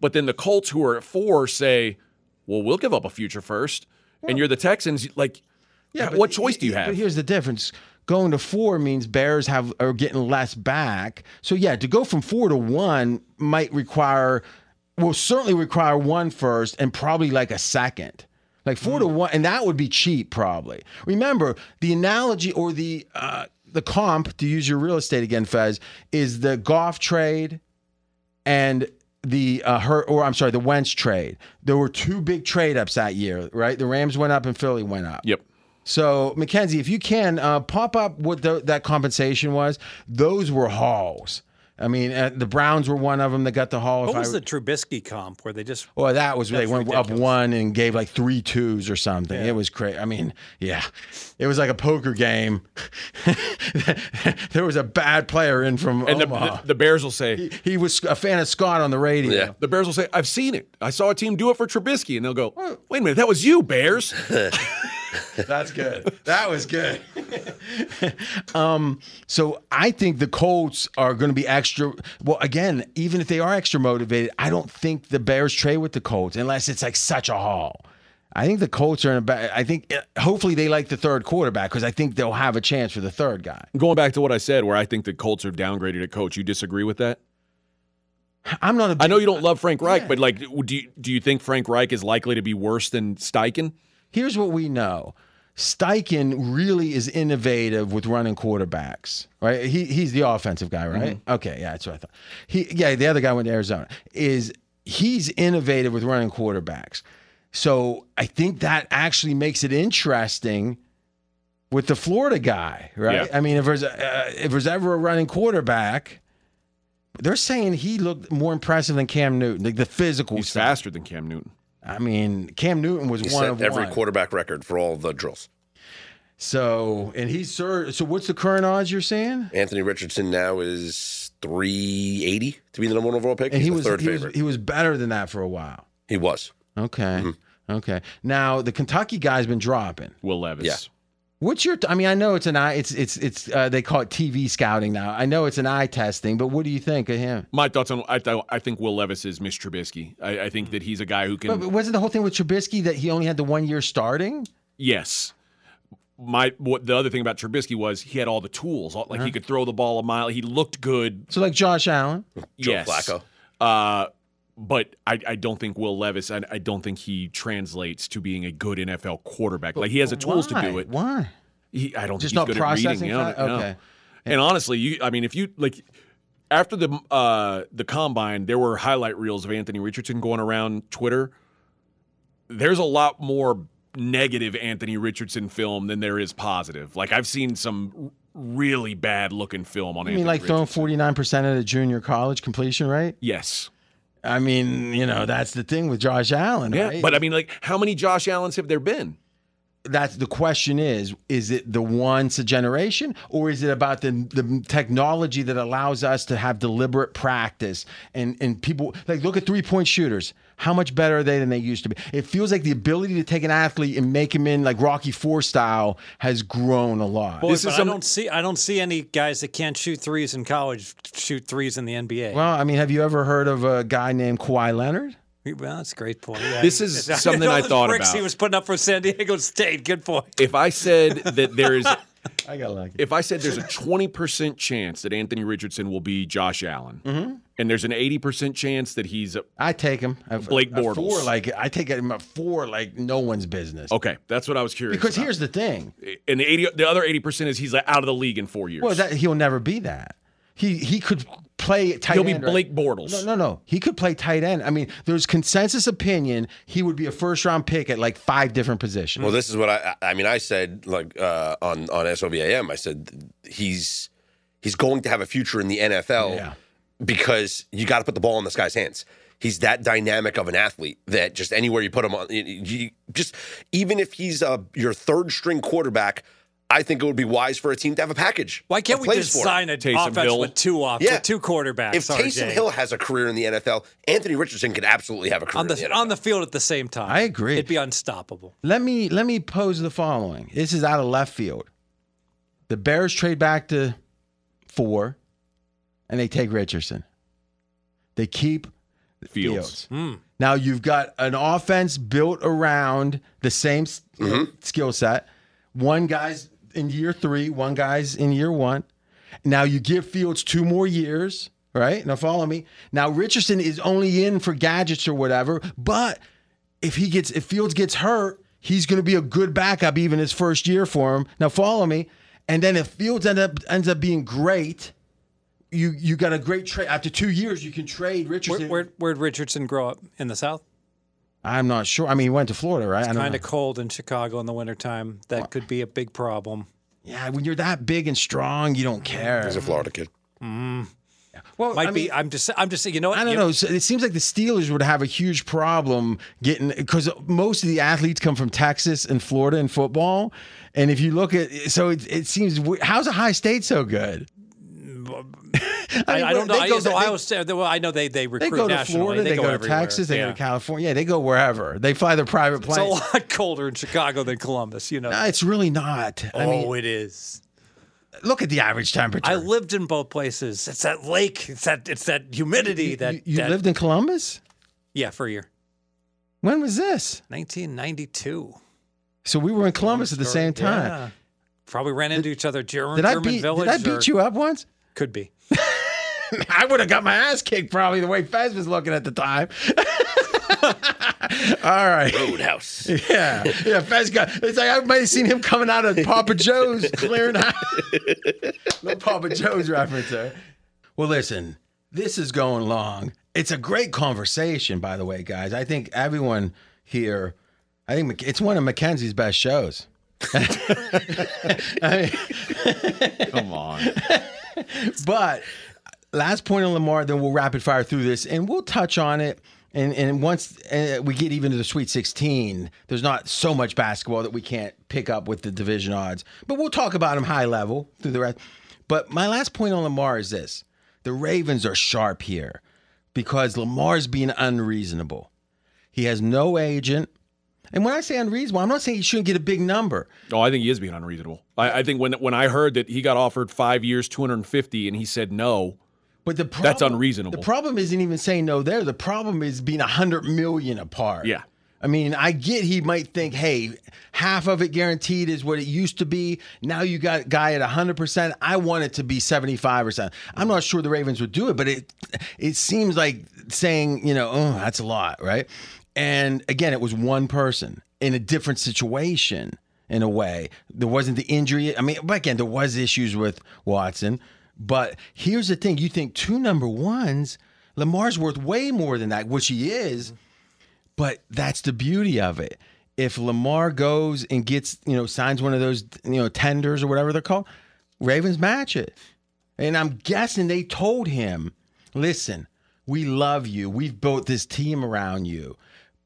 but then the Colts, who are at four, say, well, we'll give up a future first, and you're the Texans, like, but what choice do you have? But have? here's the difference. Going to four means Bears have are getting less back. So yeah, to go from four to one might require will certainly require one first and probably like a second. Like four to one, and that would be cheap probably. Remember the analogy or the uh, the comp to use your real estate again, Fez, is the Goff trade and the uh, her or I'm sorry, the Wentz trade. There were two big trade ups that year, right? The Rams went up and Philly went up. Yep. So Mackenzie, if you can uh, pop up what the, that compensation was, those were hauls. I mean, uh, the Browns were one of them that got the haul. What if was I, the Trubisky comp where they just well, that was they That's went up one and gave like three twos or something. It was crazy. I mean, yeah, it was like a poker game. there was a bad player in from And the, the, the Bears will say, he, he was a fan of Scott on the radio. Yeah. the Bears will say, I've seen it. I saw a team do it for Trubisky. And they'll go, wait a minute, that was you, Bears. That's good. That was good. um, so I think the Colts are going to be extra. Well, again, even if they are extra motivated, I don't think the Bears trade with the Colts unless it's like such a haul. I think the Colts are in a bad. I think uh, hopefully they like the third quarterback because I think they'll have a chance for the third guy. Going back to what I said, where I think the Colts are downgraded at coach, you disagree with that? I'm not I know you don't love Frank Reich, Yeah. but like, do you, do you think Frank Reich is likely to be worse than Steichen? Here's what we know. Steichen really is innovative with running quarterbacks, right? He he's the offensive guy, right? Okay, yeah, that's what I thought. He yeah, the other guy went to Arizona. Is he's innovative with running quarterbacks. So I think that actually makes it interesting with the Florida guy, right? Yeah. I mean, if there's uh, if there's ever a running quarterback, they're saying he looked more impressive than Cam Newton, like the physical He's stuff. faster than Cam Newton. I mean, Cam Newton was He one set of every one. quarterback record for all the drills. So, and he's sir. So, what's the current odds you're saying? Anthony Richardson now is 380 to be the number one overall pick. And He's he the was third he was, favorite. he was better than that for a while. he was. Okay, Mm-hmm. okay. Now the Kentucky guy's been dropping. Will Levis. Yeah. What's your? I mean, I know it's an eye. It's it's it's. Uh, they call it TV scouting now. I know it's an eye testing, but what do you think of him? My thoughts on I th- I think Will Levis is Mitch Trubisky. I, I think that he's a guy who can. But, but wasn't the whole thing with Trubisky that he only had the one year starting? yes. My what the other thing about Trubisky was he had all the tools. All- Like he could throw the ball a mile. He looked good. So like Josh Allen. Joe yes. Flacco. Uh, but I, I don't think Will Levis. I, I don't think he translates to being a good NFL quarterback. Like he has the tools to do it. Why? He, I don't Just think not he's good at reading. you know, fa- no. Okay. And honestly, you I mean, if you like after the uh the combine, there were highlight reels of Anthony Richardson going around Twitter. There's a lot more negative Anthony Richardson film than there is positive. Like I've seen some really bad looking film on I Anthony mean, like throwing forty nine percent of a junior college completion rate. Yes. I mean, you know, that's the thing with Josh Allen. Yeah. right? But I mean, like, how many Josh Allens have there been? that's the question is is it the once a generation or is it about the the technology that allows us to have deliberate practice and and people like look at three point shooters how much better are they than they used to be it feels like the ability to take an athlete and make him in like rocky four style has grown a lot Boy, This but is I don't see I don't see any guys that can't shoot threes in college shoot threes in the NBA. well i mean have you ever heard of a guy named Kawhi leonard Well, that's a great point. Yeah. This is something All I thought bricks about. He was putting up for San Diego State. Good point. If I said that there is i got lucky if I said there's a 20% chance that Anthony Richardson will be Josh Allen, Mm-hmm. and there's an 80% chance that he's a, i take him Blake Bortles. four like i take him at four like no one's business okay, that's what I was curious. because about. here's the thing and the 80 the other 80% is he's like out of the league in 4 years. Well, that he'll never be that. He he could play tight He'll be end. right? Blake Bortles. No, no, no. He could play tight end. I mean, there's consensus opinion he would be a first round pick at like five different positions. Well, this is what I. I mean, I said like uh, on on SOVAM. I said he's he's going to have a future in the NFL Yeah. because you got to put the ball in this guy's hands. He's that dynamic of an athlete that just anywhere you put him on, you, you just even if he's uh, your third string quarterback, I think it would be wise for a team to have a package. Why can't we plays just sign a Taysom offense Hill. with two off Yeah. with two quarterbacks? If Taysom RJ, Hill has a career in the NFL, Anthony Richardson could absolutely have a career on the, in the NFL. on the field at the same time, I agree. It'd be unstoppable. Let me let me pose the following. This is out of left field. The Bears trade back to four, and they take Richardson. They keep Fields. Fields. Hmm. Now you've got an offense built around the same s- mm-hmm. skill set. One guy's in year three, one guy's in year one. Now you give Fields two more years, right? Now follow me. Now Richardson is only in for gadgets or whatever, but if he gets if Fields gets hurt, he's going to be a good backup even his first year for him. Now follow me. and then if Fields end up ends up being great, you you got a great trade after two years. You can trade Where, Richardson. where, where'd Richardson grow up? In the South? I'm not sure. I mean, he went to Florida, right? I don't Kind of cold in Chicago in the wintertime. That could be a big problem. Yeah, when you're that big and strong, you don't care. He's a Florida kid. Mm. Well, Might I be. I'm just. I'm just. Saying you know what? I don't You- know. So it seems like the Steelers would have a huge problem getting because most of the athletes come from Texas and Florida in football. And if you look at, so it, it seems how's Ohio State so good? I, mean, I don't know. they I, go used to- Ohio State. Well, I know they they They recruit go to nationally. Florida, they, go, to everywhere. Texas, they yeah. go to California. Yeah, they go wherever. They fly their private planes. It's a lot colder in Chicago than Columbus. You know. No, it's really not. I oh, mean, it is. look at the average temperature. I lived in both places. It's that lake. It's that. It's that humidity. you, that you, you that- lived in Columbus. Yeah, for a year. When was this? 1992. So we were in Columbus at the same time. Yeah. Probably ran into each other. German, Did I German village. Did I beat or- you up once? Could be. I would have got my ass kicked probably the way Fez was looking at the time. All right. Roadhouse. Yeah. Yeah. Fez got it's like I might have seen him coming out of Papa Joe's clearing out. no Papa Joe's reference there. Well, listen, this is going long. It's a great conversation, by the way, guys. I think everyone here, I think it's one of Mackenzie's best shows. I mean, Come on. But last point on Lamar, then we'll rapid fire through this and we'll touch on it. And and once we get even to the Sweet 16, there's not so much basketball that we can't pick up with the division odds. But we'll talk about them high level through the rest. But my last point on Lamar is this: the Ravens are sharp here because Lamar's being unreasonable. He has no agent. And when I say unreasonable, I'm not saying he shouldn't get a big number. Oh, I think he is being unreasonable. I, I think when when I heard that he got offered five years, two hundred and fifty, and he said no, But the problem, That's unreasonable. The problem isn't even saying no there. The problem is being a hundred million apart. Yeah. I mean, I get he might think, hey, half of it guaranteed is what it used to be. Now you got a guy at 100%. I want it to be 75%. I'm not sure the Ravens would do it, but it it seems like saying, you know, oh, that's a lot, right? And again, it was one person in a different situation in a way. There wasn't the injury. I mean, but again, there was issues with Watson. But here's the thing: you think two number ones, Lamar's worth way more than that, which he is. But that's the beauty of it. If Lamar goes and gets, you know, signs one of those, you know, tenders or whatever they're called, Ravens match it. And I'm guessing they told him, listen, we love you. We've built this team around you.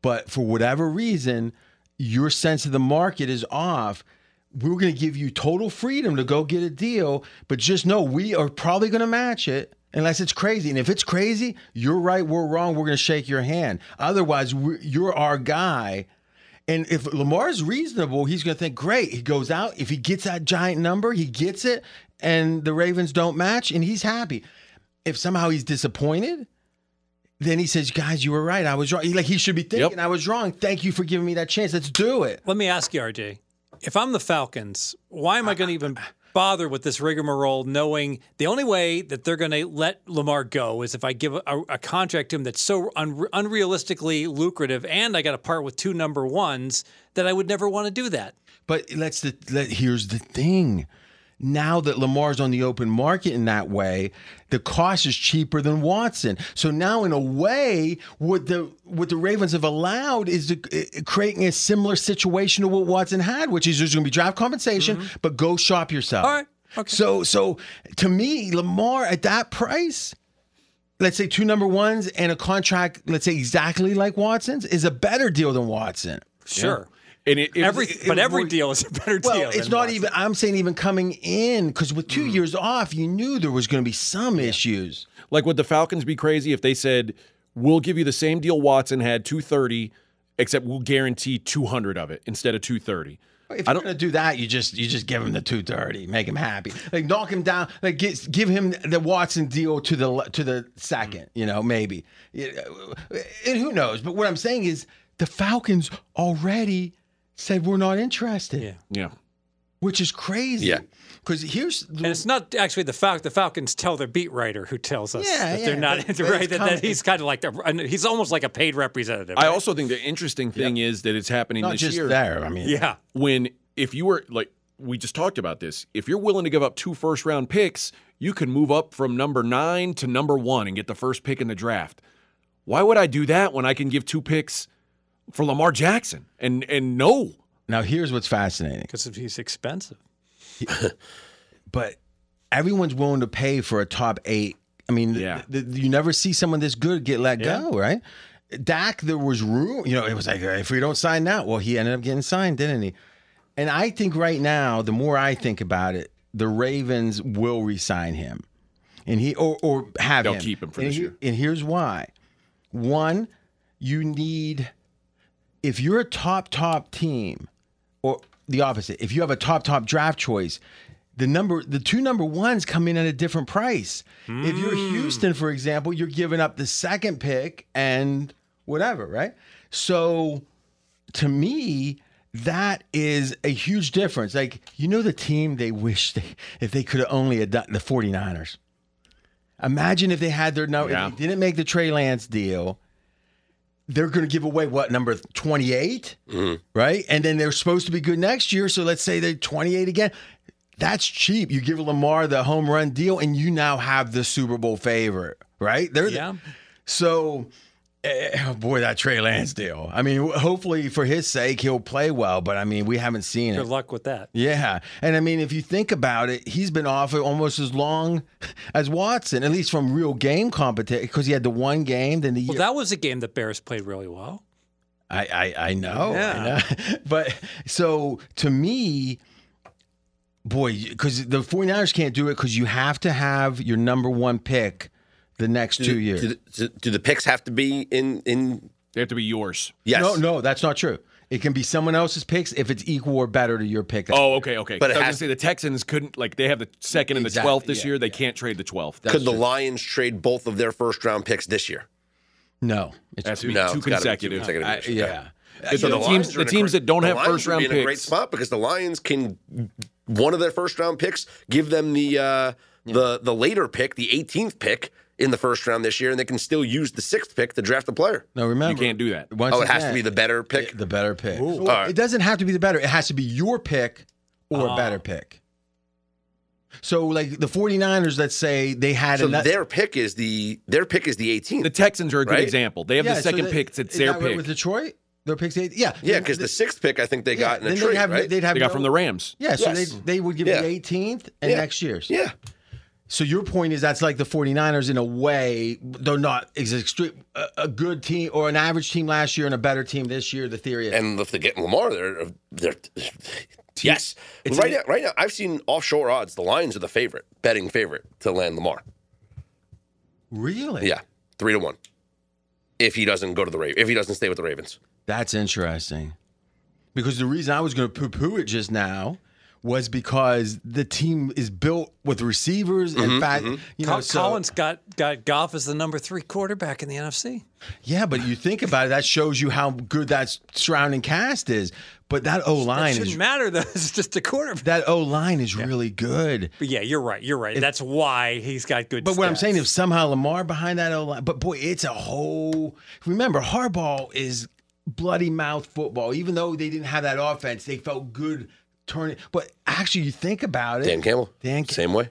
But for whatever reason, your sense of the market is off. We're going to give you total freedom to go get a deal, but just know we are probably going to match it unless it's crazy. And if it's crazy, you're right, we're wrong, we're going to shake your hand. Otherwise, you're our guy. And if Lamar's reasonable, he's going to think, great. He goes out. If he gets that giant number, he gets it, and the Ravens don't match, and he's happy. If somehow he's disappointed, then he says, guys, you were right. I was wrong. He, like he should be thinking, I was wrong. Thank you for giving me that chance. Let's do it. Let me ask you, RJ. If I'm the Falcons, why am I going to even bother with this rigmarole knowing the only way that they're going to let Lamar go is if I give a, a contract to him that's so un- unrealistically lucrative and I got to part with two number ones that I would never want to do that. But let's the let, here's the thing. Now that Lamar's on the open market in that way, the cost is cheaper than Watson. So now, in a way, what the what the Ravens have allowed is to, uh, creating a similar situation to what Watson had, which is there's going to be draft compensation, but go shop yourself. All right. Okay. So so to me, Lamar at that price, let's say two number ones and a contract, let's say exactly like Watson's, is a better deal than Watson. Sure. And it, it Every, it- but it every would- deal is a better Well, deal. it's than not Watson. even. I'm saying even coming in because with Mm. two years off, you knew there was going to be some issues. like would the Falcons be crazy if they said we'll give you the same deal Watson had two thirty, except we'll guarantee two hundred of it instead of two thirty. If you're going to do that, you just you just give him the two thirty, make him happy, like knock him down, like get, give him the Watson deal to the to the second, you know, maybe. And who knows? But what I'm saying is the Falcons already said we're not interested, Yeah. Yeah. which is crazy. Yeah. Because here's the, And it's not actually the Fal- the Falcons tell their beat writer who tells us Yeah, that yeah, they're not but- but right. That, that he's kind of like the, he's almost like a paid representative. I also think the interesting thing is that it's happening not this just year there. I mean, yeah. when if you were like we just talked about this. If you're willing to give up two first round picks, you can move up from number nine to number one and get the first pick in the draft. Why would I do that when I can give two picks for Lamar Jackson? And and no, Now, here's what's fascinating. Because he's expensive. but everyone's willing to pay for a top eight. I mean, Yeah. th- th- you never see someone this good get let Yeah. go, right? Dak, there was room. You know, it was like if we don't sign now, well, he ended up getting signed, didn't he? And I think right now, the more I think about it, the Ravens will resign him, and he or or have They'll him. keep him for and this he- year. And here's why: one, you need if you're a top top team, or the opposite, if you have a top top draft choice, the number the two number ones come in at a different price. If you're hmm. Houston, for example, you're giving up the second pick and whatever, right? So to me, that is a huge difference. Like, you know the team they wish they if they could have only had done the 49ers. Imagine if they had their number, Yeah. if they didn't make the Trey Lance deal. They're going to give away what number 28, mm-hmm. right? And then they're supposed to be good next year. So let's say they're 28 again. That's cheap. You give Lamar the home run deal, and you now have the Super Bowl favorite, right? They're the- Yeah. so, oh boy, that Trey Lance deal. I mean, hopefully for his sake, he'll play well. But I mean, we haven't seen Good it. Good luck with that. Yeah, and I mean, if you think about it, he's been off it almost as long as Watson, at least from real game competition, because he had the one game. Then the Well, that was a game that Bears played really well. I, I I know, I Yeah. know. but so to me, boy, because the 49ers can't do it because you have to have your number one pick the next two years. Do, do, do the picks have to be in in? they have to be yours. Yes. No, no, that's not true. It can be someone else's picks if it's equal or better to your pick. Oh, okay, okay. But it I was has- gonna say the Texans couldn't like they have the second and the Exactly, twelfth this yeah, year. They can't trade the twelfth. Could the Lions trade both of their first round picks this year? no, it's Has to be No, two it's be two consecutive. consecutive I- years. yeah. So So the Lions teams, the teams great- that don't have Lions first round picks, in a great spot because the Lions can one of their first round picks give them the uh, the the later pick, the 18th pick in the first round this year, and they can still use the sixth pick to draft a player. No, remember You can't do that. Once Oh, it has to be the better pick. the better pick. Well, All right. It doesn't have to be the better. It has to be your pick or Ah. a better pick. So, like the 49ers, let's say they had So ano- their pick is the their pick is the 18th. The Texans are a good Right? example. They have Yeah, the so second they- pick. It's is their that pick. with Detroit. Their picks, eight. Yeah, yeah, because the sixth pick I think they got in a trade, they'd have, right? they'd have They got no- from the Rams. Yeah, so Yes. they they would give Yeah. the 18th and Yeah. next year's. yeah, So your point is that's like the 49ers in a way. They're not is extreme, a, a good team or an average team last year and a better team this year. The theory is. and if they get Lamar, they're they're yes. right now, right now, I've seen offshore odds. The Lions are the favorite, betting favorite to land Lamar. really? Yeah, three to one. If he doesn't go to the Ravens, if he doesn't stay with the Ravens, That's interesting. Because the reason I was going to poo poo it just now was because the team is built with receivers Mm-hmm, and fat. You know, Col- so- Collins got got Goff as the number three quarterback in the NFC. Yeah, but you think about it, that shows you how good that surrounding cast is. But that O line shouldn't is matter though. It's just a quarterback. that O line is really good. But yeah, you're right. You're right. That's why he's got good. But what I'm saying, is somehow Lamar behind that O line, but boy, it's a whole. Remember, Harbaugh is bloody mouth football. Even though they didn't have that offense, they felt good turning. But actually, you think about it, Dan Campbell, Dan Cam- same way.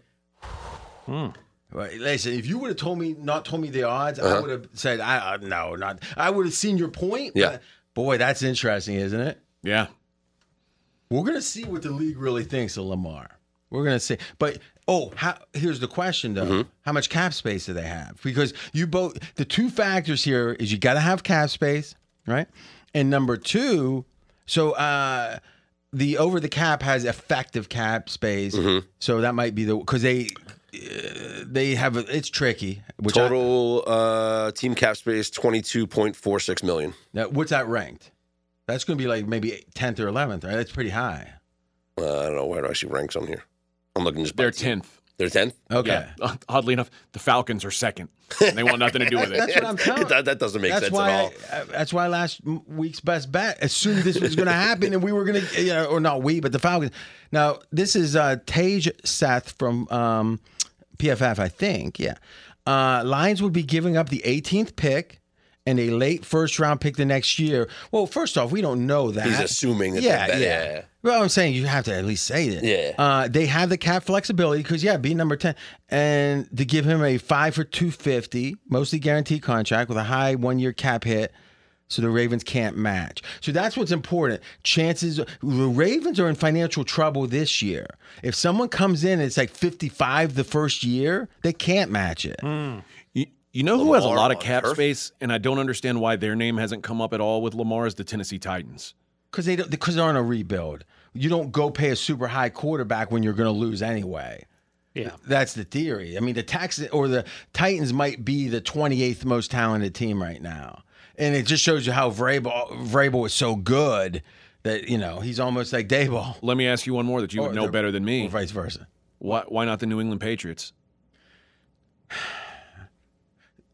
Right. Listen, if you would have told me, not told me the odds, I Uh-huh. would have said, I, uh, no, not. I would have seen your point. Yeah. but boy, that's interesting, isn't it? Yeah. We're gonna see what the league really thinks of Lamar. We're gonna see. But oh, how, here's the question though: Mm-hmm. How much cap space do they have? Because you both, the two factors here is you got to have cap space, right? And number two, so uh, the over the cap has effective cap space, Mm-hmm. so that might be the because they. Uh, they have a, it's tricky. Which I- Total uh, team cap space twenty two point four six million. now, what's that ranked? That's going to be like maybe tenth or eleventh, right? That's pretty high. Uh, I don't know where do I see ranks on here. I'm looking just by They're tenth. They're tenth. Okay, Yeah. Oddly enough, the Falcons are second. And they want nothing to do with it. That's what I'm telling. that, that doesn't make that's sense why at all. I, that's why last week's best bet assumed this was going to happen and we were going to, you know, or not we, but the Falcons. Now this is uh, Tage Seth from um, PFF, I think. Yeah, uh, Lions would be giving up the 18th pick and a late first round pick the next year. Well, first off, we don't know that. He's assuming that yeah, they're yeah. better. Yeah. Well, I'm saying you have to at least say that. Yeah. Uh, they have the cap flexibility because yeah, be number ten, and to give him a five for two fifty, mostly guaranteed contract with a high one year cap hit. So the Ravens can't match. So that's what's important. Chances the Ravens are in financial trouble this year. If someone comes in and it's like 55 the first year, they can't match it. You, you know who has a lot of on cap turf? space, and I don't understand why their name hasn't come up at all with Lamar is the Tennessee Titans. because they don't because they're on a rebuild. You don't go pay a super high quarterback when you're going to lose anyway. Yeah. That's the theory. I mean, the Texans or the Titans might be the 28th most talented team right now, and it just shows you how Vrabel Vrabel is so good that you know he's almost like Daboll Let me ask you one more that you would know better than me. or vice versa. Why, why not the New England Patriots?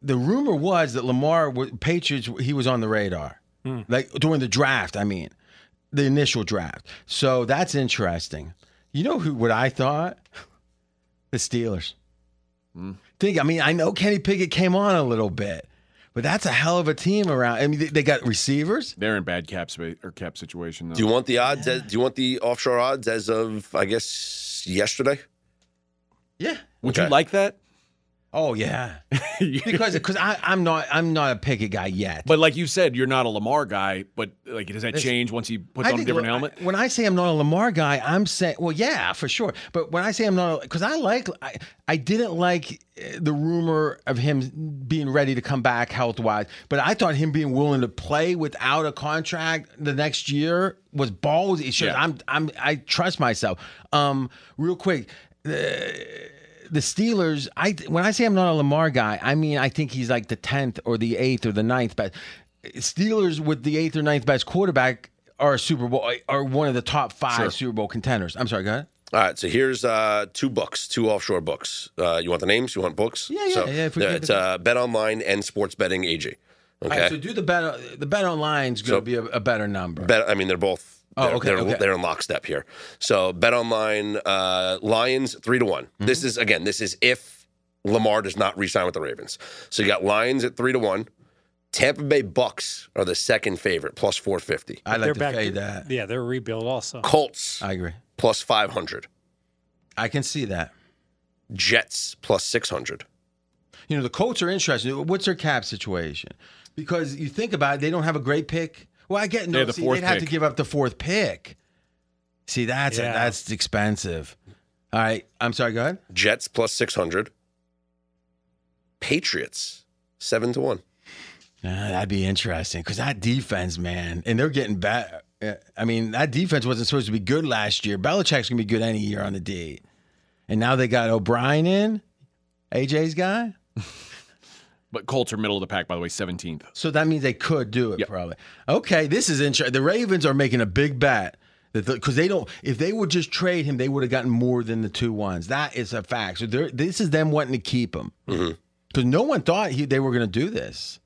The rumor was that Lamar wa- Patriots he was on the radar, hmm. like during the draft. I mean, the initial draft. So that's interesting. You know who? What I thought? The Steelers. Hmm. Think. I mean, I know Kenny Pickett came on a little bit, but that's a hell of a team around. I mean, they, they got receivers. They're in bad cap space or cap situation. Though. Do you want the odds? As, do you want the offshore odds as of I guess yesterday? Yeah. would Okay. you like that? Oh yeah. because because I I'm not I'm not a Pickett guy yet. But like you said, you're not a Lamar guy. But like, does that change once he puts I on a different helmet? When I say I'm not a Lamar guy, I'm saying, well, yeah, for sure. But when I say I'm not, because I like, I, I didn't like uh, the rumor of him being ready to come back health wise. But I thought him being willing to play without a contract the next year was ballsy. Yeah. I'm, I'm, I trust myself. Um, real quick. The Steelers, I when I say I'm not a Lamar guy, I mean I think he's like the tenth or the eighth or the ninth best. Steelers with the eighth or ninth best quarterback are a Super Bowl are one of the top five Sure. Super Bowl contenders. I'm sorry, go ahead. All right, so here's uh, two books, two offshore books. Uh, you want the names? You want books? Yeah, yeah, So, yeah, if we uh, it's uh, Bet Online and Sports Betting AG. All Okay. right, so do the bet. The bet online's going So- to be a, a better number. Bet, I mean, they're both. Oh, they're, okay, they're, okay. they're in lockstep here. So Bet Online, uh, Lions three to one. Mm-hmm. This is again. This is if Lamar does not re-sign with the Ravens. So you got Lions at three to one. Tampa Bay Bucks are the second favorite, plus four fifty. I like they're to back. fade that. Yeah, they're a rebuild also. Colts I agree. plus five hundred. I can see that. Jets plus six hundred. You know, the Colts are interesting. What's their cap situation? Because you think about it, they don't have a great pick. Well, I get no. have the see, fourth they'd have to give up the fourth pick. See, that's Yeah. that's expensive. All right, I'm sorry. Go ahead. Jets plus six hundred. Patriots seven to one. Uh, that'd be interesting because that defense, man, and they're getting bad. I mean, that defense wasn't supposed to be good last year. Belichick's gonna be good any year on the D, and now they got O'Brien in, AJ's guy. But Colts are middle of the pack, by the way, 17th. So that means they could do it Yep. probably. Okay, this is interesting. The Ravens are making a big bet that because they don't. If they would just trade him, they would have gotten more than the two ones. That is a fact. So this is them wanting to keep him because no one thought he, they were going to do this.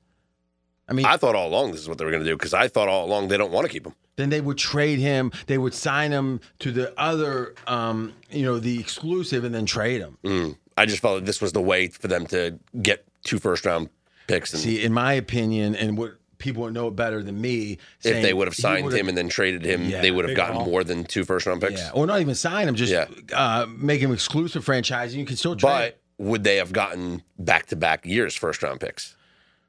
I mean, I thought all along this is what they were going to do because I thought all along they don't want to keep him. then they would trade him. They would sign him to the other, um, you know, the exclusive, and then trade him. Mm. I just felt like this was the way for them to get two first round picks. And See, in my opinion, and what people know it better than me, if they would have signed him and then traded him, Yeah, they would have gotten more than two first round picks. yeah, or not even sign him, just Yeah. uh, make him exclusive franchise. and You can still trade. But would they have gotten back to back years first round picks?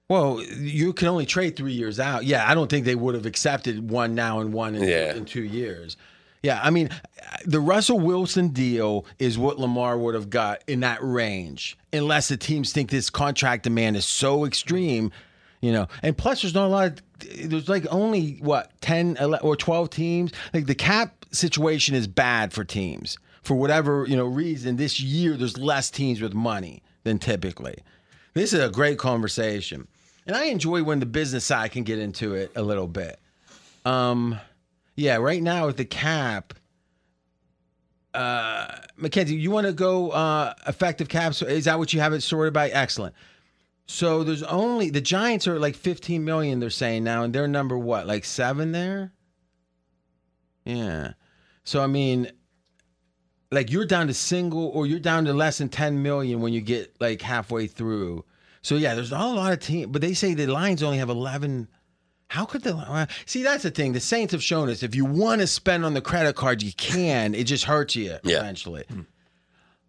Well, you can only trade three years out. Yeah, I don't think they would have accepted one now and one in, Yeah. in two years. Yeah, I mean, the Russell Wilson deal is what Lamar would have got in that range, unless the teams think this contract demand is so extreme, you know. And plus, there's not a lot. Of, there's like only what 10 ele- or 12 teams. Like the cap situation is bad for teams for whatever you know reason. This year, there's less teams with money than typically. This is a great conversation. And I enjoy when the business side can get into it a little bit. Um, yeah, right now with the cap, uh, Mackenzie, you want to go uh, effective caps? Is that what you have it sorted by? Excellent. So there's only the Giants are like 15 million. They're saying now, and they're number what, like seven there? Yeah. So I mean, like you're down to single, or you're down to less than 10 million when you get like halfway through. So yeah, there's not a lot of teams, but they say the Lions only have 11. How could the well, see? That's the thing. The Saints have shown us if you want to spend on the credit card, you can. It just hurts you Yeah. eventually.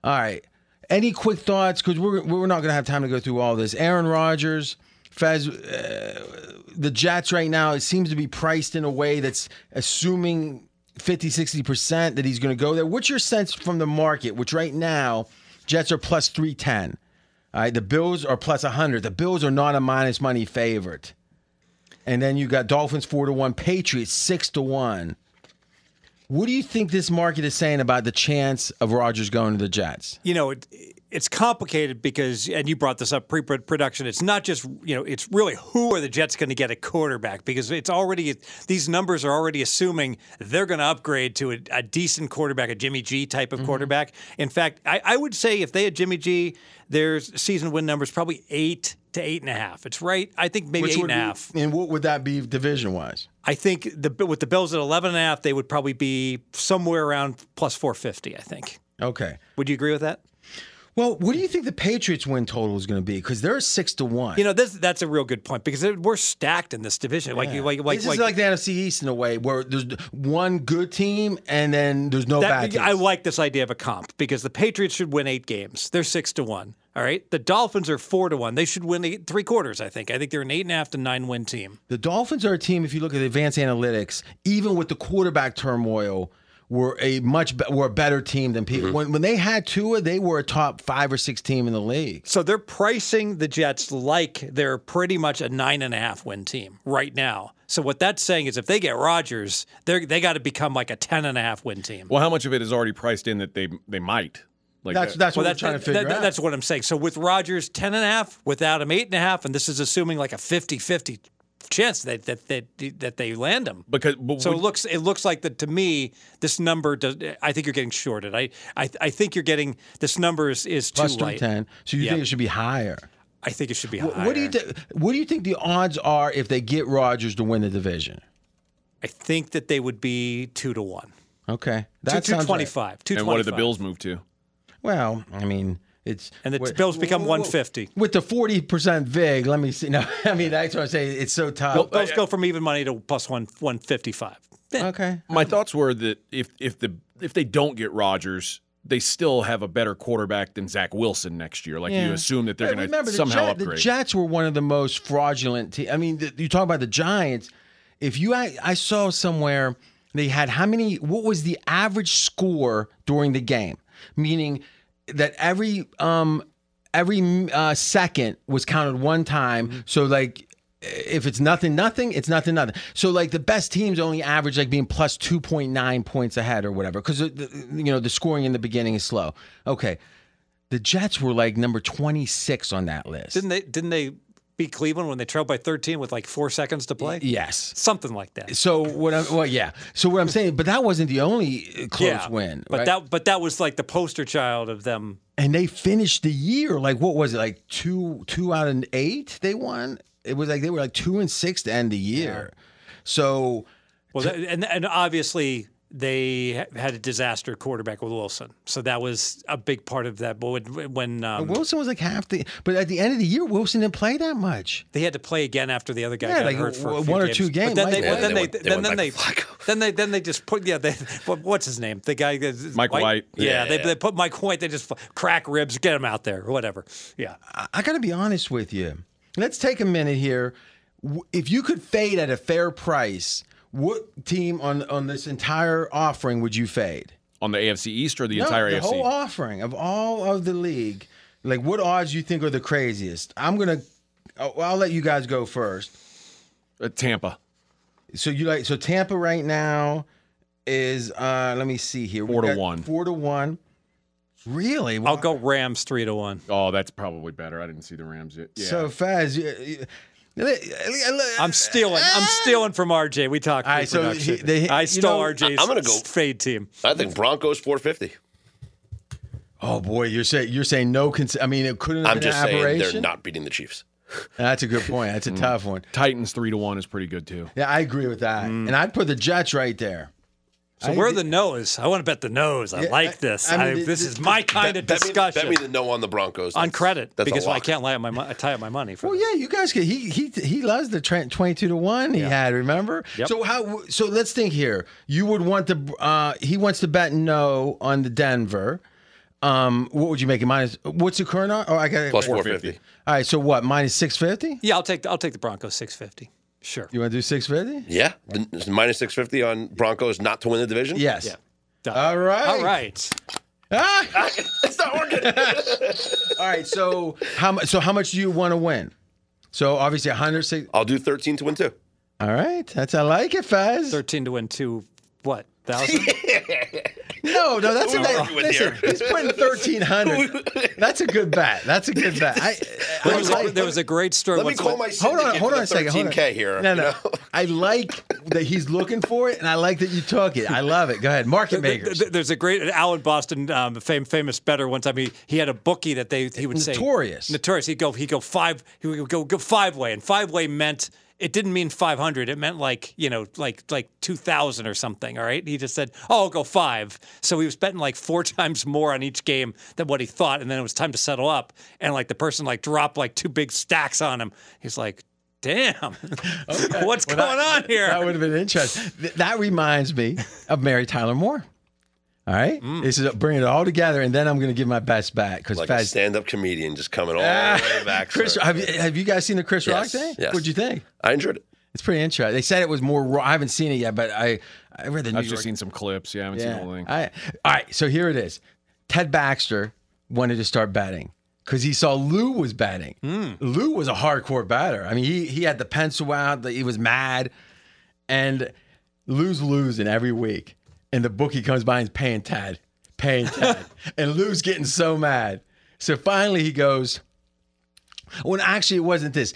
All right. Any quick thoughts? Because we're we're not going to have time to go through all this. Aaron Rodgers, Fez, uh, the Jets right now. It seems to be priced in a way that's assuming 50, 60 percent that he's going to go there. What's your sense from the market? Which right now, Jets are plus three ten. All right, the Bills are plus 100. The Bills are not a minus money favorite. And then you got Dolphins 4 to 1, Patriots 6 to 1. What do you think this market is saying about the chance of Rodgers going to the Jets? you know, it, it's complicated because, and you brought this up pre-production. It's not just you know, it's really who are the Jets going to get a quarterback because it's already these numbers are already assuming they're going to upgrade to a, a decent quarterback, a Jimmy G type Mm-hmm. of quarterback. In fact, I, I would say if they had Jimmy G, their season win numbers probably eight to eight and a half. It's right. I think maybe eight would and be- And what would that be division wise? I think the with the Bills at 11 and a half, they would probably be somewhere around plus 450. I think. Okay. Would you agree with that? Well, what do you think the Patriots win total is going to be? Because they're six to one. You know, this, that's a real good point because we're stacked in this division. Like, like, like, this is like the NFC East in a way, where there's one good team and then there's no bad teams. I like this idea of a comp because the Patriots should win eight games. They're six to one. All right. The Dolphins are four to one. They should win eight, three quarters. I think. I think they're an eight and a half to nine win team. The Dolphins are a team. If you look at advanced analytics, even with the quarterback turmoil, were a much be- were a better team than people. Mm-hmm. When, when they had Tua, they were a top five or six team in the league. So they're pricing the Jets like they're pretty much a nine and a half win team right now. So what that's saying is if they get Rodgers, they they got to become like a ten and a half win team. Well, how much of it is already priced in that they they might? Like That's that- that's what Well, we're that- to figure that- out. That's what I'm saying. So with Rodgers 10 and a half, without him, eight and a half, and this is assuming like a 50 50 chance that, that, that, that they land him. because but So would- it looks it looks like that to me. This number does. I think you're getting shorted. I I, I think you're getting this number is, is too plus three light. ten. So you Yeah. think it should be higher? I think it should be higher. what do you think? What do you think the odds are if they get Rodgers to win the division? I think that they would be two to one. Okay, Two, that sounds right. 225. and what did the Bills move to? Well, I mean, it's And the what- Bills become 150. with the forty percent vig. Let me see. No, I mean that's what I say. It's so tough. Bills go from even money to plus one 155. Okay. My thoughts were that if if the if they don't get Rodgers, they still have a better quarterback than Zach Wilson next year. Like you assume that they're going remember, to the somehow Jet- upgrade. The Jets were one of the most fraudulent. Te- I mean, the, you talk about the Giants. If you, I, I saw somewhere they had how many? What was the average score during the game? Meaning that every um every uh, second was counted one time. Mm-hmm. So like. If it's nothing, nothing, it's nothing, nothing. So like the best teams only average like being plus two point nine points ahead or whatever, because you know the scoring in the beginning is slow. Okay, the Jets were like number 26 on that list. Didn't they? Didn't they beat Cleveland when they trailed by 13 with like four seconds to play? yes. Something like that. So what I'm well, yeah. So what I'm saying, but that wasn't the only uh, close yeah, win. But right? that but that was like the poster child of them. and they finished the year like what was it like two two out of eight they won. It was like they were like two and six to end the year. So Well, that, and and obviously they had a disaster quarterback with Wilson, so that was a big part of that. But when, when um, Wilson was like half the, but at the end of the year, Wilson didn't play that much. they had to play again after the other guy Yeah, got like hurt for a w- few one or games. two games, But then they, Mike. but then they, they went- they then, then they, back to Flacco. then they, then they just put yeah. They, what's his name? The guy, Mike White. Yeah, Yeah, they, yeah. they put Mike White. They just crack ribs, get him out there, or whatever. Yeah. I, I got to be honest with you. Let's take a minute here. If you could fade at a fair price, what team on on this entire offering would you fade? on the AFC East or the No, entire the AFC? whole offering of all of the league. Like, what odds you think are the craziest? I'm gonna. well, I'll let you guys go first. Uh, Tampa. So you like so Tampa right now is uh let me see here. Four to one. Four to one. Really? I'll go Rams three to one. Oh, that's probably better. I didn't see the Rams yet. Yeah. So Fez, you- you- I'm stealing. I'm stealing from RJ. We talked. All right, so pre-production. he- they- I you stole know, RJ's. I'm gonna go- fade team. I think Broncos 450. Oh boy, you're saying you're saying no. Cons- I mean, it couldn't have I'm been just an saying aberration. they're not beating the Chiefs. That's a good point. That's a tough one. Titans three to one is pretty good too. Yeah, I agree with that. Mm. And I'd put the Jets right there. So I- where are the no's? I want to bet the no's. I Yeah, like this. I mean, I- th- this th- is my kind Bet- of bet me- discussion Bet me the no on the Broncos. on credit that's a because I can't lay out my mon- tie up my money for. Well, this. yeah, you guys could. He he he loves the tra- twenty-two to one he had. Remember? Yep. So how? So let's think here. You would want to. Uh, he wants to bet no on the Denver. Um, what would you make it minus? What's the current? on? Oh, I got Plus 450. All right. So what? Minus six fifty. Yeah, I'll take the, I'll take the Broncos six fifty. Sure. You want to do six fifty? Yeah, the, minus six fifty on Broncos not to win the division. Yes. Yeah. Done. All right. All right. Ah! it's not working. All right. So how much? So how much do you want to win? So obviously a hundred six. I'll do thirteen to win two. All right. That's I like it, Fez. Thirteen to win two. What thousand? No, no, that's a Who nice. are we with Listen, he's putting thirteen hundred. That's a good bet. That's a good bet. I, there, I was like, a, there was a great story. Let me call my hold on, hold on a second. Hold on. 13K here. No, you no. know? I like that he's looking for it, and I like that you took it. I love it. Go ahead, market makers. Th- There's a great Alan Boston, um, fam- famous bettor. One time he, he had a bookie that they he would say Notorious. notorious. He'd go he'd go five he would go go five way, and five way meant it didn't mean five hundred. It meant like you know like like two thousand or something. All right. He just said, "Oh, I'll go five. So he was betting like four times more on each game than what he thought, and then it was time to settle up, and like the person like dropped like two big stacks on him. He's like. Damn, what's going on here? That would have been interesting. That reminds me of Mary Tyler Moore. All right, Mm. this is bring it all together, and then I'm going to give my best bet because Like a Fez. stand-up comedian just coming all Ah, the way back. Chris, have you, have you guys seen the Chris Yes, Rock thing? yes. What'd you think? I enjoyed it. It's pretty interesting. They said it was more raw. I haven't seen it yet, but I I read the New I've York. just seen some clips. Yeah, I haven't seen the whole thing. I, all right, so here it is. Ted Baxter wanted to start betting because he saw Lou was betting. Hmm. Lou was a hardcore batter. I mean, he he had the pencil out. He was mad, and Lou's losing every week. And the bookie comes by and paying Ted, paying Ted, and Lou's getting so mad. So finally, he goes. Well, actually, it wasn't this.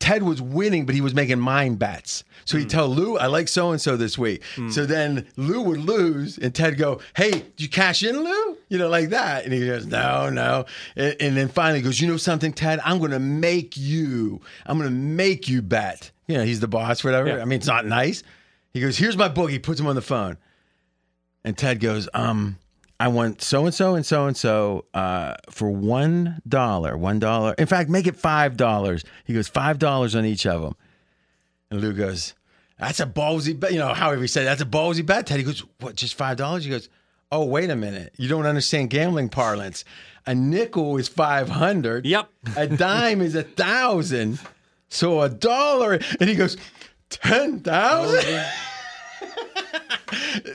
Ted was winning, but he was making mind bets. So he'd hmm. tell Lou, I like so and so this week. Hmm. So then Lou would lose, and Ted go, Hey, did you cash in, Lou? You know, like that. And he goes, No, no. And, and then finally he goes, You know something, Ted? I'm going to make you, I'm going to make you bet. You know, he's the boss, whatever. Yeah. I mean, it's not nice. He goes, Here's my book. He puts him on the phone. And Ted goes, um, I want so and so and so and so uh, for one dollar. One dollar. In fact, make it five dollars. He goes five dollars on each of them. And Lou goes, "That's a ballsy bet." You know, however he said, "That's a ballsy bet." Ted, he goes, "What? Just five dollars?" He goes, "Oh, wait a minute. You don't understand gambling parlance. A nickel is five hundred. Yep. A dime is a thousand. So a dollar." And he goes, ten thousand.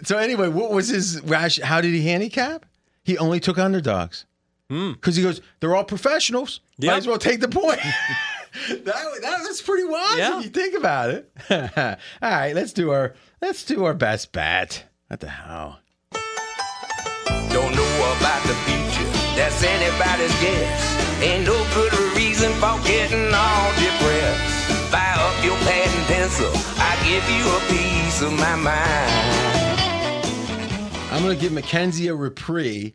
So anyway, what was his rash? How did he handicap? He only took underdogs hmm. because he goes, they're all professionals. Might Yep. as well take the point. that, that that's pretty wise Yeah. if you think about it. all right, let's do our let's do our best bet. What the hell? Don't know about the future, that's anybody's guess. Ain't no good reason for getting all depressed. I give you a piece of my mind. I'm gonna give Mackenzie a reprieve.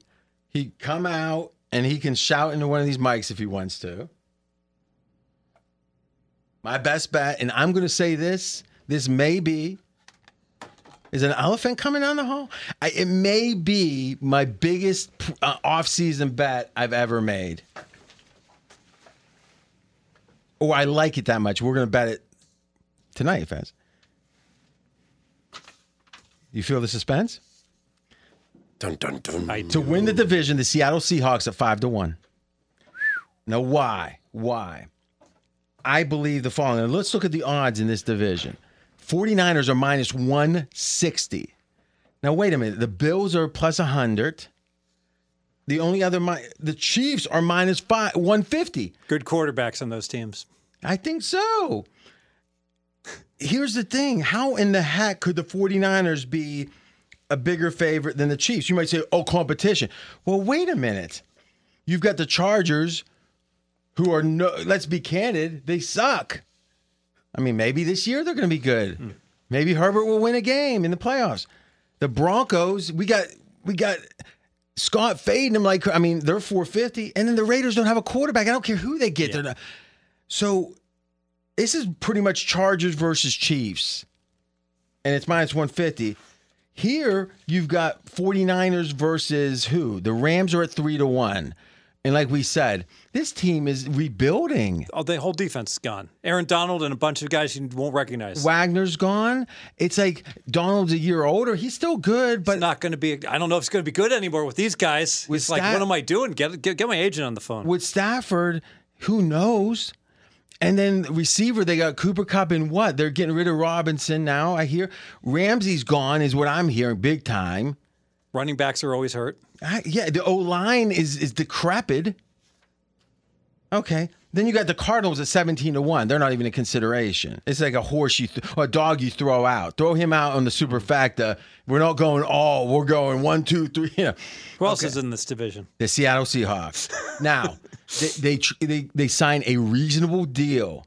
He come out and he can shout into one of these mics if he wants to. My best bet, and I'm gonna say this: this may be. Is an elephant coming down the hall? I, it may be my biggest uh, off-season bet I've ever made. Or I like it that much. We're gonna bet it tonight, Fez. You feel the suspense? Dun dun dun. to win the division, the Seattle Seahawks at five to one. Now, why? Why? I believe the following. Let's look at the odds in this division. 49ers are minus 160. Now, wait a minute. The Bills are plus 100. The only other, mi- the Chiefs are minus five, 150. Good quarterbacks on those teams. I think so. Here's the thing how in the heck could the 49ers be a bigger favorite than the Chiefs? You might say, oh, competition. Well, wait a minute. You've got the Chargers, who are, no, let's be candid, they suck. I mean, maybe this year they're going to be good. Hmm. Maybe Herbert will win a game in the playoffs. The Broncos, we got, we got Scott fading them like, I mean, they're 450. And then the Raiders don't have a quarterback. I don't care who they get. They're not. So this is pretty much Chargers versus Chiefs, and it's minus 150. Here, you've got 49ers versus who? The Rams are at three to one. And like we said, this team is rebuilding. Oh, the whole defense is gone. Aaron Donald and a bunch of guys you won't recognize. Wagner's gone. It's like Donald's a year older. He's still good, but It's not going to be. I don't know if it's going to be good anymore with these guys. With it's like, what am I doing? Get, get get my agent on the phone. with Stafford, who knows? And then receiver, they got Cooper Kupp and what? They're getting rid of Robinson now. I hear Ramsey's gone, is what I'm hearing big time. Running backs are always hurt. I, yeah, the O line is is decrepit. Okay, then you got the Cardinals at seventeen to one. They're not even a consideration. It's like a horse you th- or a dog you throw out. Throw him out on the superfecta. We're not going all. We're going one, two, three. Know, Who else is in this division? the Seattle Seahawks. now they, they they they sign a reasonable deal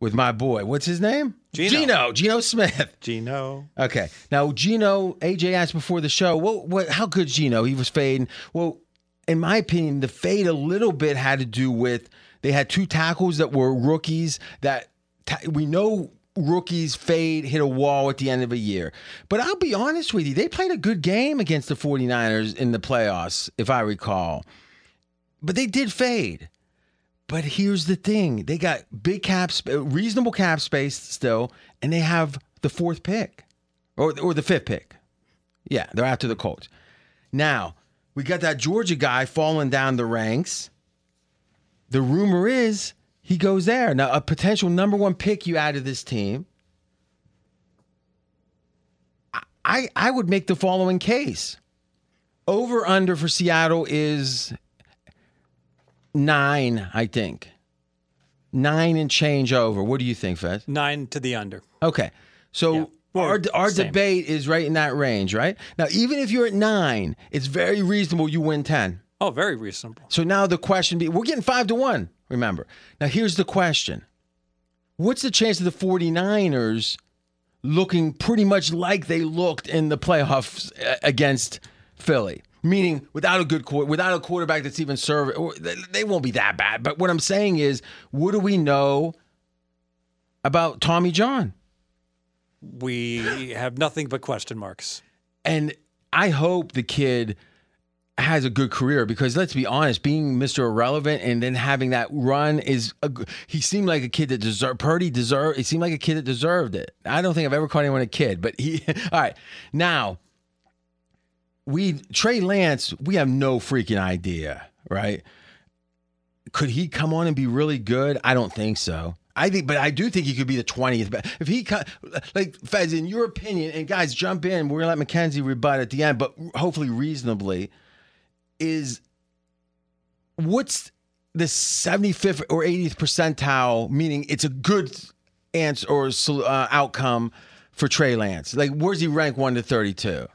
with my boy. What's his name? Geno. Gino. Geno Smith. Geno. Okay. Now, Geno, AJ asked before the show, what, what, how good Geno? He was fading. Well, in my opinion, the fade a little bit had to do with they had two tackles that were rookies that ta- we know rookies fade, hit a wall at the end of a year. But I'll be honest with you, they played a good game against the 49ers in the playoffs, if I recall. But they did fade. But here's the thing: they got big cap, reasonable cap space still, and they have the fourth pick, or or the fifth pick. Yeah, they're after the Colts. Now we got that Georgia guy falling down the ranks. The rumor is he goes there. Now a potential number one pick you add to this team. I I would make the following case. Over under for Seattle is nine, I think. Nine and change over. What do you think, Fez? Nine to the under. Okay. So Yeah. our, our Same. debate is right in that range, right? Now, even if you're at nine, it's very reasonable you win 10. Oh, very reasonable. So now the question be we're getting five to one, remember. Now, here's the question What's the chance of the 49ers looking pretty much like they looked in the playoffs uh, against Philly? Meaning without a good quarter, without a quarterback that's even serving, they, they won't be that bad. But what I'm saying is, what do we know about Tommy John? We have nothing but question marks. And I hope the kid has a good career because let's be honest, being Mr. Irrelevant and then having that run is a, he seemed like a kid that deserved Purdy deserved. He seemed like a kid that deserved it. I don't think I've ever called anyone a kid, but he. all right, now we Trey Lance. We have no freaking idea, right? Could he come on and be really good? I don't think so. I think, but I do think he could be the twentieth. But if he, co- like Fez, in your opinion, and guys, jump in. We're gonna let Mackenzie rebut at the end, but hopefully reasonably. Is what's the seventy fifth or eightieth percentile? Meaning, it's a good answer or uh, outcome for Trey Lance. Like, where's he rank one to 32?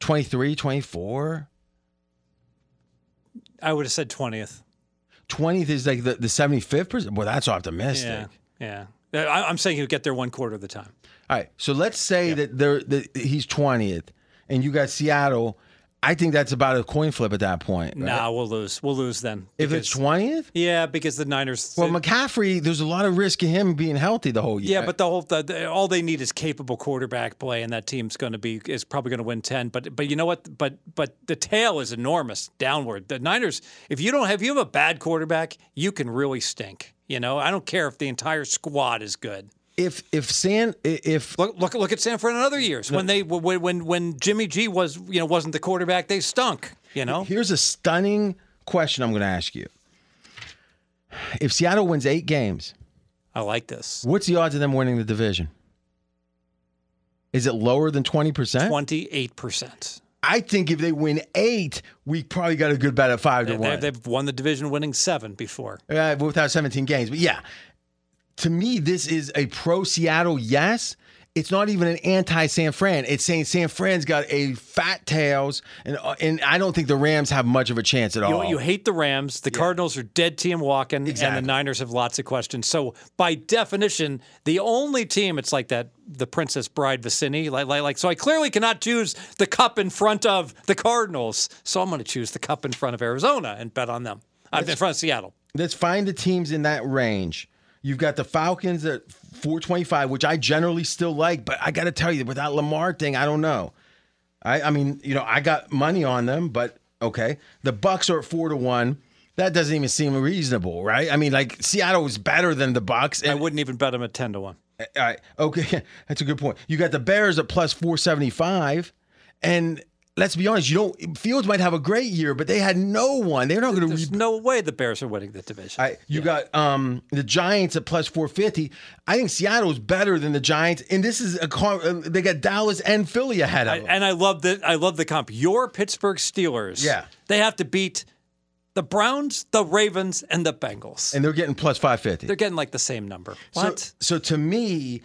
23, 24? I would have said twentieth. 20th is like the, the 75th percent. Well, that's optimistic. Yeah, yeah. I, I'm saying he'll get there one quarter of the time. All right. So let's say that they're, that he's 20th and you got Seattle. I think that's about a coin flip at that point. right? Nah, we'll lose. We'll lose then. If it's 20th? yeah, because the Niners. Well, McCaffrey, there's a lot of risk in him being healthy the whole year. yeah, but the whole the, the- all they need is capable quarterback play, and that team's going to be is probably going to win ten. But but you know what? But but the tail is enormous downward. The Niners, if you don't have if you have a bad quarterback, you can really stink. You know, I don't care if the entire squad is good. If if San if Look look look at San Fran in other years when they when when when Jimmy G was you know wasn't the quarterback, they stunk. You know, here's a stunning question I'm going to ask you. If Seattle wins 8 games, I like this. what's the odds of them winning the division? Is it lower than 20%? Twenty eight percent. I think if they win 8, we probably got a good bet at 5 to 1. They've won the division, winning seven before. Uh, without 17 games. But yeah, to me, this is a pro Seattle yes. It's not even an anti San Fran. It's saying San Fran's got a fat tails, and uh, and I don't think the Rams have much of a chance at all. You, you hate the Rams. The Cardinals are dead team walking, Exactly. and the Niners have lots of questions. So by definition, the only team it's like that the Princess Bride vicinity, like like like. So I clearly cannot choose the cup in front of the Cardinals. So I'm going to choose the cup in front of Arizona and bet on them. I'm in front of Seattle. Let's find the teams in that range. You've got the Falcons at 425, which I generally still like, but I got to tell you, with that Lamar thing, I don't know. I, I mean, you know, I got money on them, but okay. The Bucks are at four to one. That doesn't even seem reasonable, right? I mean, like Seattle is better than the Bucks. And, I wouldn't even bet them at ten to one. all right, okay, that's a good point. You got the Bears at plus 475, and let's be honest, you don't. Fields might have a great year, but they had no one. They're not going to There's no way the Bears are winning the division. I, you got um, the Giants at plus 450. I think Seattle's better than the Giants, and this is a car, uh, they got Dallas and Philly ahead of I- them. and I love the I love the comp. Your Pittsburgh Steelers. Yeah. They have to beat the Browns, the Ravens, and the Bengals. and they're getting plus 550. They're getting like the same number. What? So, so to me,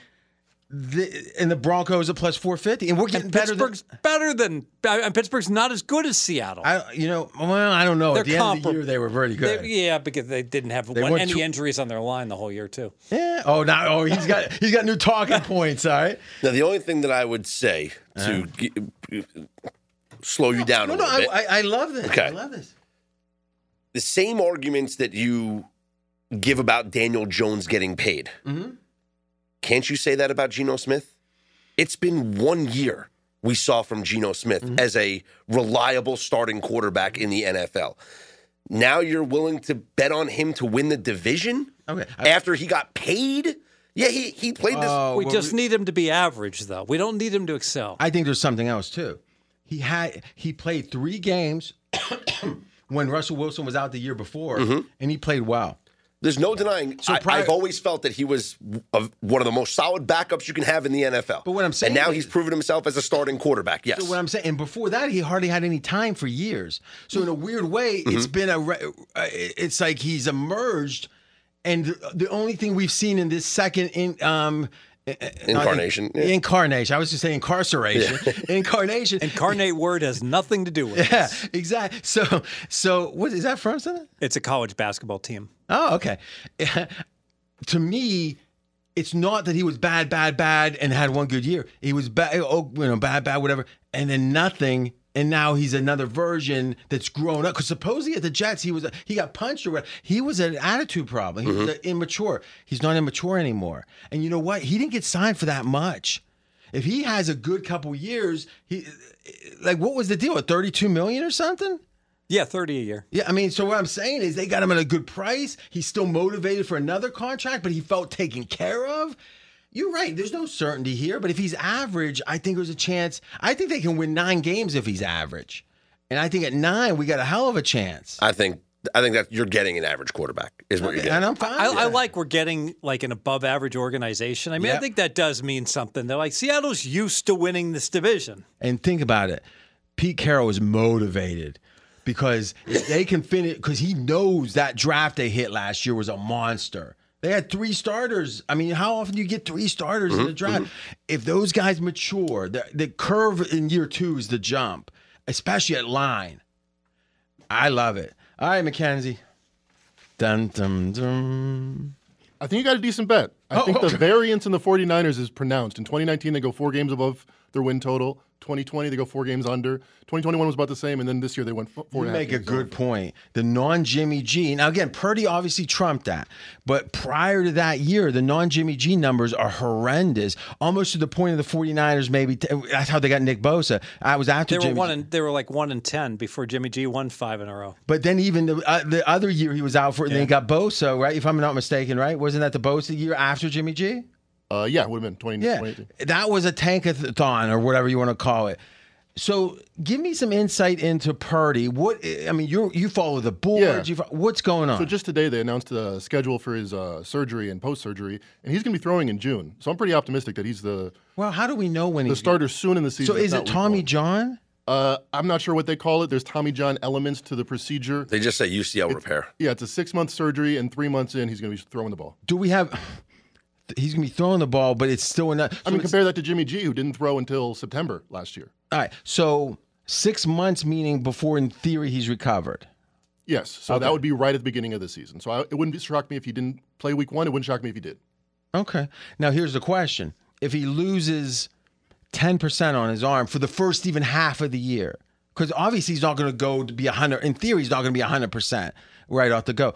the, and the Broncos are plus 450, and we're getting better than. Pittsburgh's better than and Pittsburgh's not as good as Seattle. I, you know, well, I don't know. They're At the end of the year, they were very good. They- yeah, because they didn't have one, any too- injuries on their line the whole year too. yeah. Oh, now, oh, he's got he's got new talking points. All right. Now, the only thing that I would say to uh-huh. g- slow you down No, a no, little I, bit, I, I love this. Okay. I love this. the same arguments that you give about Daniel Jones getting paid, mm-hmm. Can't you say that about Geno Smith? It's been one year we saw from Geno Smith mm-hmm. as a reliable starting quarterback in the NFL. Now you're willing to bet on him to win the division Okay. I- after he got paid? Yeah, he, he played this. Oh, we well, just need him to be average, though. We don't need him to excel. I think there's something else too. He had he played three games when Russell Wilson was out the year before, mm-hmm. and he played well. There's no denying. I, prior- I've always felt that he was a, one of the most solid backups you can have in the NFL. But what I'm saying and now is- he's proven himself as a starting quarterback. Yes. So what I'm saying, and before that, he hardly had any time for years. So in a weird way, it's been a. uh, It's like he's emerged, and the, the only thing we've seen in this second in um. Incarnation, yeah. Incarnation. I was just saying incarceration. Incarnation. Incarnate word has nothing to do with it. yeah, this. exactly. So, so what is that from? Something? It's a college basketball team. Oh, okay. to me, it's not that he was bad, bad, bad, and had one good year. He was bad, oh, you know, bad, bad, whatever, and then nothing. And now he's another version that's grown up. Because supposedly at the Jets, he was a, he got punched or whatever. He was an attitude problem. He was uh, immature. He's not immature anymore. And you know what? He didn't get signed for that much. If he has a good couple years, he like what was the deal? At thirty two million or something? Yeah, 30 a year. Yeah, I mean, so what I'm saying is they got him at a good price. He's still motivated for another contract, but he felt taken care of. You're right. There's no certainty here, but if he's average, I think there's a chance. I think they can win nine games if he's average, and I think at nine we got a hell of a chance. I think I think that you're getting an average quarterback is what you're getting. and I'm fine. I, I like we're getting like an above average organization. I mean, I think that does mean something. They're like Seattle's used to winning this division. And think about it. Pete Carroll is motivated because if they can finish, because he knows that draft they hit last year was a monster. They had three starters. I mean, how often do you get three starters in the mm-hmm. draft? Mm-hmm. If those guys mature, the, the curve in year two is the jump, especially at line. I love it. All right, Mackenzie. Dun, dun, dun. I think you got a decent bet. I Oh, think okay. the variance in the 49ers is pronounced. In 2019, they go four games above their win total. 2020, they go four games under. 2021 was about the same, and then this year they went f- four You and a half make a good over. point. The non Jimmy G. Now again, Purdy obviously trumped that, but prior to that year, the non Jimmy G numbers are horrendous, almost to the point of the 49ers. Maybe t- that's how they got Nick Bosa. I was after They were Jimmy, one and they were like one and ten before Jimmy G won five in a row. but then even the, uh, the other year he was out for, and then he got Bosa, right? If I'm not mistaken, right? Wasn't that the Bosa year after Jimmy G? Uh, yeah, it would have been 20, Yeah, 2018. that was a tankathon or whatever you want to call it. So, give me some insight into Purdy. What I mean, you you follow the boards. Yeah. You fo- what's going on? So just today, they announced the schedule for his uh, surgery and post-surgery, and he's going to be throwing in June. So I'm pretty optimistic that he's the well, how do we know when the he's starter soon in the season. So is it Tommy one. John? Uh, I'm not sure what they call it. There's Tommy John elements to the procedure. They just say UCL repair. Yeah, it's a six-month surgery, and three months in, he's going to be throwing the ball. Do we have? He's gonna be throwing the ball, but it's still enough. I mean, compare that to Jimmy G, who didn't throw until September last year. all right. So six months, meaning before, in theory, he's recovered. Yes, so Okay. that would be right at the beginning of the season. So I, it wouldn't shock me if he didn't play week one. It wouldn't shock me if he did. Okay. Now here's the question: If he loses ten percent on his arm for the first even half of the year, because obviously he's not going to go to be hundred. In theory, he's not going to be hundred percent right off the go.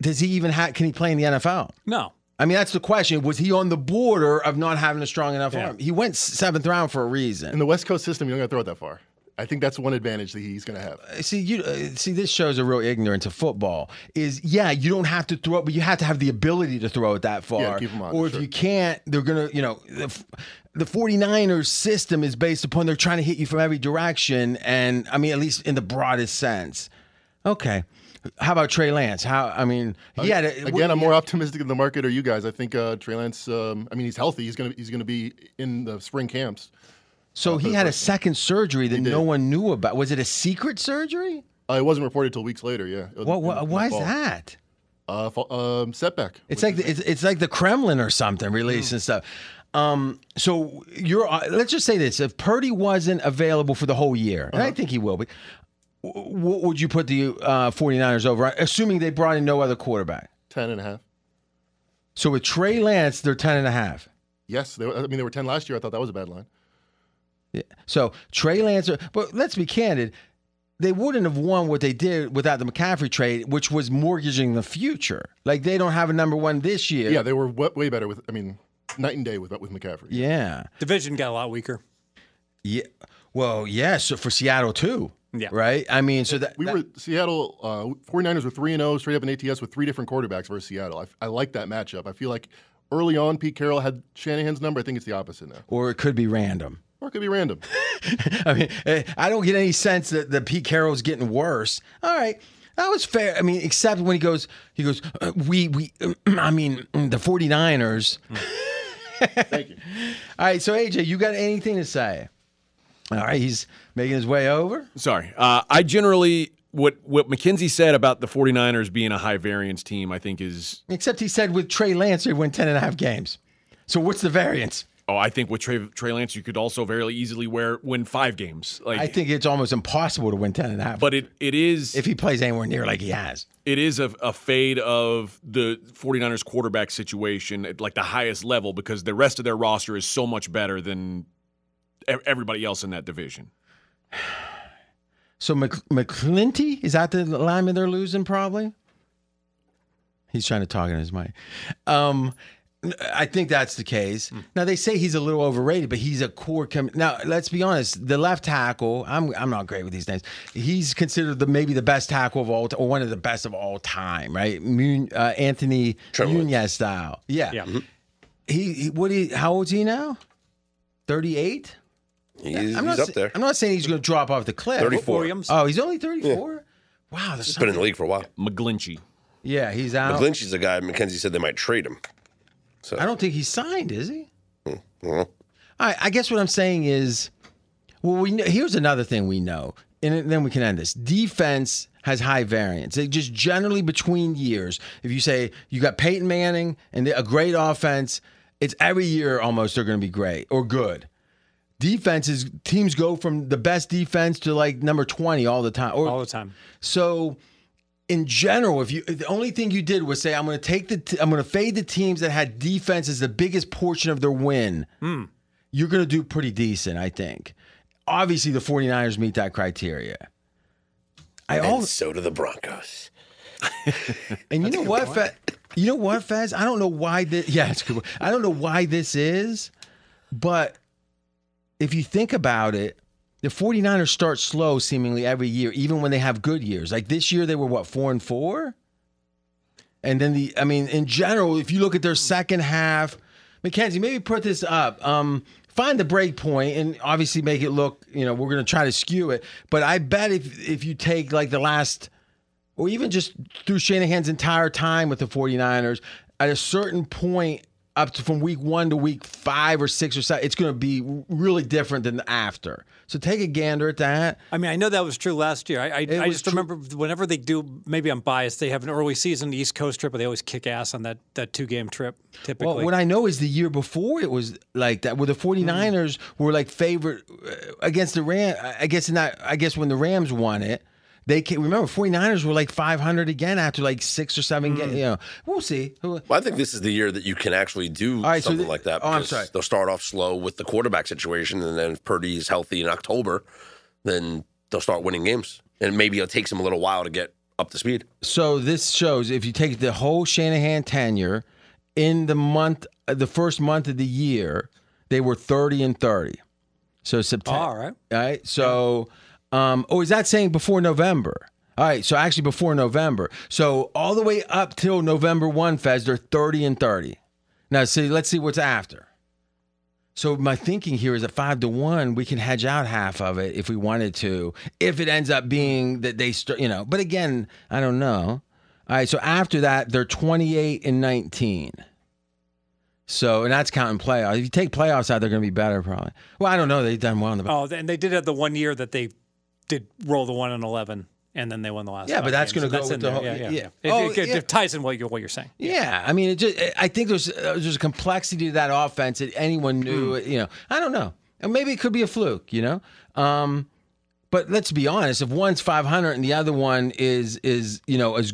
Does he even have? Can he play in the NFL? No. I mean, that's the question. Was he on the border of not having a strong enough Yeah. arm? He went seventh round for a reason. In the West Coast system, you don't got to throw it that far. I think that's one advantage that he's going to have. see you uh, see this shows a real ignorance of football is yeah you don't have to throw it but you have to have the ability to throw it that far Yeah, keep 'em on, or if sure. you can't they're gonna you know the, the 49ers system is based upon they're trying to hit you from every direction and i mean at least in the broadest sense okay how about Trey Lance? How I mean, he had a, Again, I'm more optimistic in the market or you guys. I think uh, Trey Lance. Um, I mean, he's healthy. He's gonna he's gonna be in the spring camps. So he had a second surgery that no one knew about. Was it a secret surgery? Uh, it wasn't reported till weeks later. Yeah. What, In- what, in the why is that? Uh, fall, um, setback. It's like the, it's, it's like the Kremlin or something releasing stuff. Um, so you're uh, let's just say this: if Purdy wasn't available for the whole year, and I think he will be, what would you put the uh, 49ers over? Assuming they brought in no other quarterback. ten and a half. So with Trey Lance, they're 10 and a half. Yes, they, were- I mean they were ten last year. I thought that was a bad line. Yeah. So Trey Lance, but let's be candid. They wouldn't have won what they did without the McCaffrey trade, which was mortgaging the future. Like they don't have a number one this year. Yeah, they were way, way better with. I mean, night and day with with McCaffrey. Yeah. Division got a lot weaker. Yeah. Well, yeah. So for Seattle too. Yeah. Right. I mean, so that We that- were Seattle. Uh, 49ers were three and zero straight up in ATS with three different quarterbacks versus Seattle. I, I like that matchup. I feel like early on Pete Carroll had Shanahan's number. I think it's the opposite now, or it could be random. or it could be random. I mean, eh, I don't get any sense that, that Pete Carroll's getting worse. All right. That was fair. I mean, except when he goes, he goes, uh, we, we, I mean, the 49ers. Thank you. All right. So, AJ, you got anything to say? All right. He's making his way over. Sorry. Uh, I generally what what Mackenzie said about the 49ers being a high variance team, I think is Except he said with Trey Lance, they win 10 and a half games. So, what's the variance? oh, I think with Trey, Trey Lance you could also very easily wear win five games. Like I think it's almost impossible to win 10 and a half but it it is if he plays anywhere near like he has. it is a, a fade of the 49ers quarterback situation at like the highest level because the rest of their roster is so much better than everybody else in that division. So Mc, McGlinchey is that the lineman they're losing? Probably. He's trying to talk in his mic. Um, I think that's the case. Now they say he's a little overrated, but he's a core. Com- now let's be honest. The left tackle, I'm I'm not great with these names. He's considered the maybe the best tackle of all, or one of the best of all time, right? Mun- uh, Anthony. Nunez style. Yeah. Yeah. He, he what? He how old is he now? Thirty eight. He's, I'm he's not. up sa- there. I'm not saying he's going to drop off the cliff. 34. Williams. Oh, he's only 34? Wow, there's He's been in the league for a while. McGlinchey. Yeah, he's out. McGlinchey's a guy. Mackenzie said they might trade him. So I don't think he's signed, is he? Hmm, well, I, I guess what I'm saying is, well, we know, here's another thing we know, and then we can end this. Defense has high variance. It just generally between years. If you say you got Peyton Manning and a great offense, it's every year almost they're going to be great or good. Defenses teams go from the best defense to like number 20 all the time. Or all the time. So, in general, if you the only thing you did was say, "I'm going to take the t- I'm going to fade the teams that had defense as the biggest portion of their win," hmm. you're going to do pretty decent, I think. Obviously, the 49ers meet that criteria. I and also so do the Broncos. and you know what, Fez? You know what, Fez? I don't know why this. Yeah, it's good. I don't know why this is, but if you think about it, the 49ers start slow seemingly every year, even when they have good years. Like this year, they were what four and four, and then the. I mean, in general, if you look at their second half, Mackenzie, maybe put this up. Um, find the break point and obviously make it look. You know, we're going to try to skew it, but I bet if if you take like the last or even just through Shanahan's entire time with the 49ers, at a certain point, up to from week one to week five or six or seven, it's going to be really different than after. So take a gander at that. I mean, I know that was true last year. I, I, I just true- remember whenever they do, maybe I'm biased, they have an early season East Coast trip, but they always kick ass on that, that two game trip, typically. Well, what I know is the year before it was like that, where the 49ers were like favorite uh, against the Ram. I guess that, I guess when the Rams won it, they came, remember 49ers were like 500 again after like six or seven games. You know, we'll see. Well, I think this is the year that you can actually do right, so something the- like that. oh, I'm sorry. They'll start off slow with the quarterback situation, and then if Purdy is healthy in October, then they'll start winning games. And maybe it takes them a little while to get up to speed. So this shows if you take the whole Shanahan tenure, in the month, uh, the first month of the year, they were 30 and 30. So September. All right. All right. So, um, oh, is that saying before November? All right. So actually before November. So all the way up till November 1, Fez, they're 30 and 30. Now, see, let's see what's after. So my thinking here is at five to one, we can hedge out half of it if we wanted to. If it ends up being that they, st- you know, but again, I don't know. All right, so after that, they're twenty eight and nineteen. So and that's counting playoffs. If you take playoffs out, they're going to be better probably. Well, I don't know. They've done well in the. Oh, and they did have the one year that they did roll the one and eleven, and then they won the last. Yeah, but that's gonna So go with the whole- Yeah, yeah. yeah. It, Oh, it, it yeah. ties in what you're what you're saying. Yeah, I mean, it just. I think there's uh, there's a complexity to that offense that anyone knew. You know, I don't know. And maybe it could be a fluke. You know, um, but let's be honest. If one's 500 and the other one is is you know is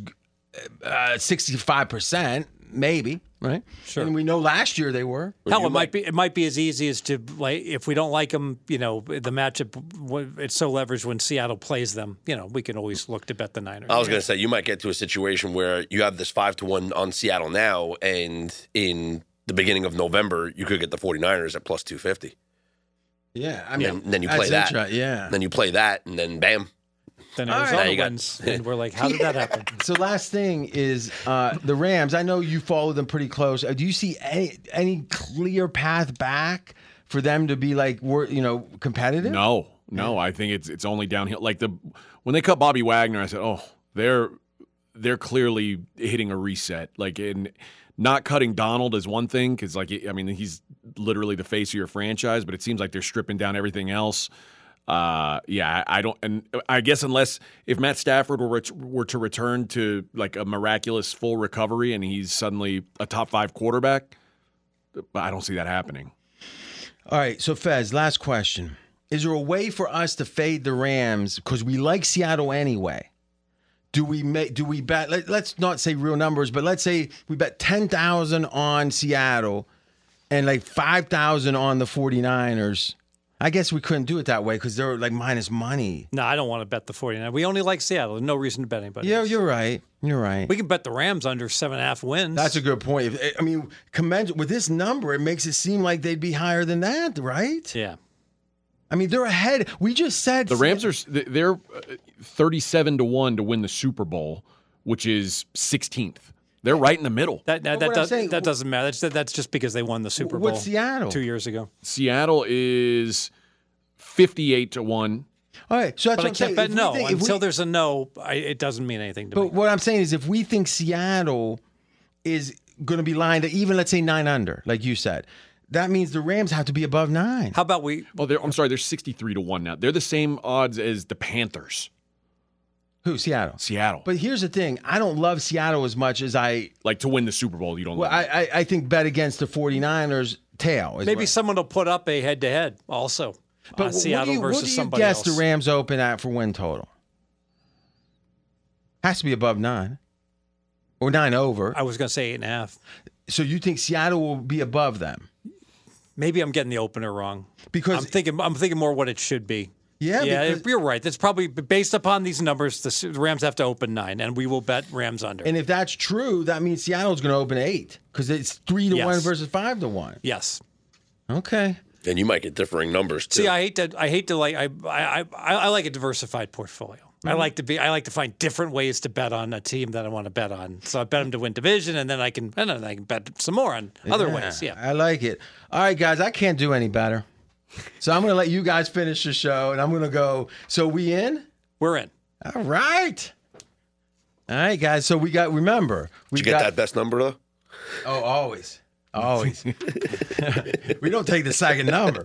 uh, 65 percent, maybe right. Sure. And we know last year they were. Hell, it might be it might be as easy as to like if we don't like them, you know, the matchup it's so leveraged when Seattle plays them. You know, we can always look to bet the Niners. I was going to say you might get to a situation where you have this five to one on Seattle now, and in the beginning of November, you could get the 49ers at plus 250. Yeah, I mean, And then you play that. inter- Yeah. Then you play that, and then bam. Then right. Arizona Now you got- wins, and we're like, how did that happen? So last thing is uh, the Rams. I know you follow them pretty close. Uh, do you see any any clear path back for them to be like wor- you know competitive? No, no, I think it's it's only downhill. Like the when they cut Bobby Wagner, I said, oh, they're they're clearly hitting a reset. Like in not cutting Donald is one thing because like I mean he's literally the face of your franchise, but it seems like they're stripping down everything else. Uh, yeah, I don't, and I guess unless if Matt Stafford were ret- were to return to like a miraculous full recovery and he's suddenly a top five quarterback, I don't see that happening. All right. So Fez, last question: Is there a way for us to fade the Rams because we like Seattle anyway? Do we make? Do we bet? Let, let's not say real numbers, but let's say we bet ten thousand on Seattle and like five thousand on the 49ers. I guess we couldn't do it that way because they're like minus money. No, I don't want to bet the 49. We only like Seattle. There's no reason to bet anybody. Yeah, else. you're right. You're right. We can bet the Rams under seven and a half wins. That's a good point. If- I mean, commend with this number, it makes it seem like they'd be higher than that, right? yeah. I mean, they're ahead. We just said The Rams are they're uh, 37 to 1 to win the Super Bowl, which is 16th. They're right in the middle. That that, that, does, saying- that doesn't matter. That's, that's just because they won the Super Bowl. What's Seattle? Two years ago. Seattle is 58 to 1. All right, so that's But what I I'm saying. can't If no think- until we- there's a no. I, it doesn't mean anything to But me. But what I'm saying is, if we think Seattle is going to be lined at even, let's say nine under, like you said, that means the Rams have to be above nine. How about we? Oh, they're, I'm sorry, they're 63 to 1 now. They're the same odds as the Panthers. Who? Seattle. Seattle. But here's the thing: I don't love Seattle as much as I. like to win the Super Bowl, you don't Well, love. I, I, I think bet against the 49ers tail. is Maybe what- someone will put up a head to head also. But uh, what Seattle do you, versus what do you somebody guess else. the Rams open at for win total? Has to be above nine or nine over. I was going to say eight and a half. So you think Seattle will be above them? Maybe I'm getting the opener wrong. Because I'm thinking I'm thinking more what it should be. Yeah, yeah, because- you're right. That's probably based upon these numbers. The Rams have to open nine, and we will bet Rams under. And if that's true, that means Seattle's going to open eight because it's three to Yes. one versus five to one. yes. Okay. And you might get differing numbers too. See, I hate to. I hate to like. I I I, I like a diversified portfolio. I Mm-hmm. like to be. I like to find different ways to bet on a team that I want to bet on. So I bet them to win division, and then I can and then I can bet some more on other ways. Yeah. I like it. All right, guys, I can't do any better. So I'm going to let you guys finish the show and I'm going to go. So we in? We're in. All right. All right, guys. So we got, remember, we Did you get that best number though? Oh, always. Always. we don't take the second number.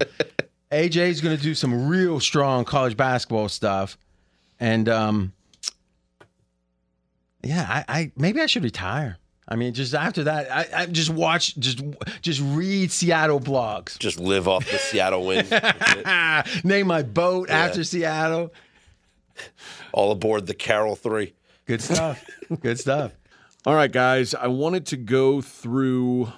AJ's going to do some real strong college basketball stuff. And um yeah, I, I maybe I should retire. I mean, just after that, I, I just watch, just just read Seattle blogs. Just live off the Seattle win. Name my boat after Seattle. All aboard the Carol Three. Good stuff. Good stuff. All right, guys, I wanted to go through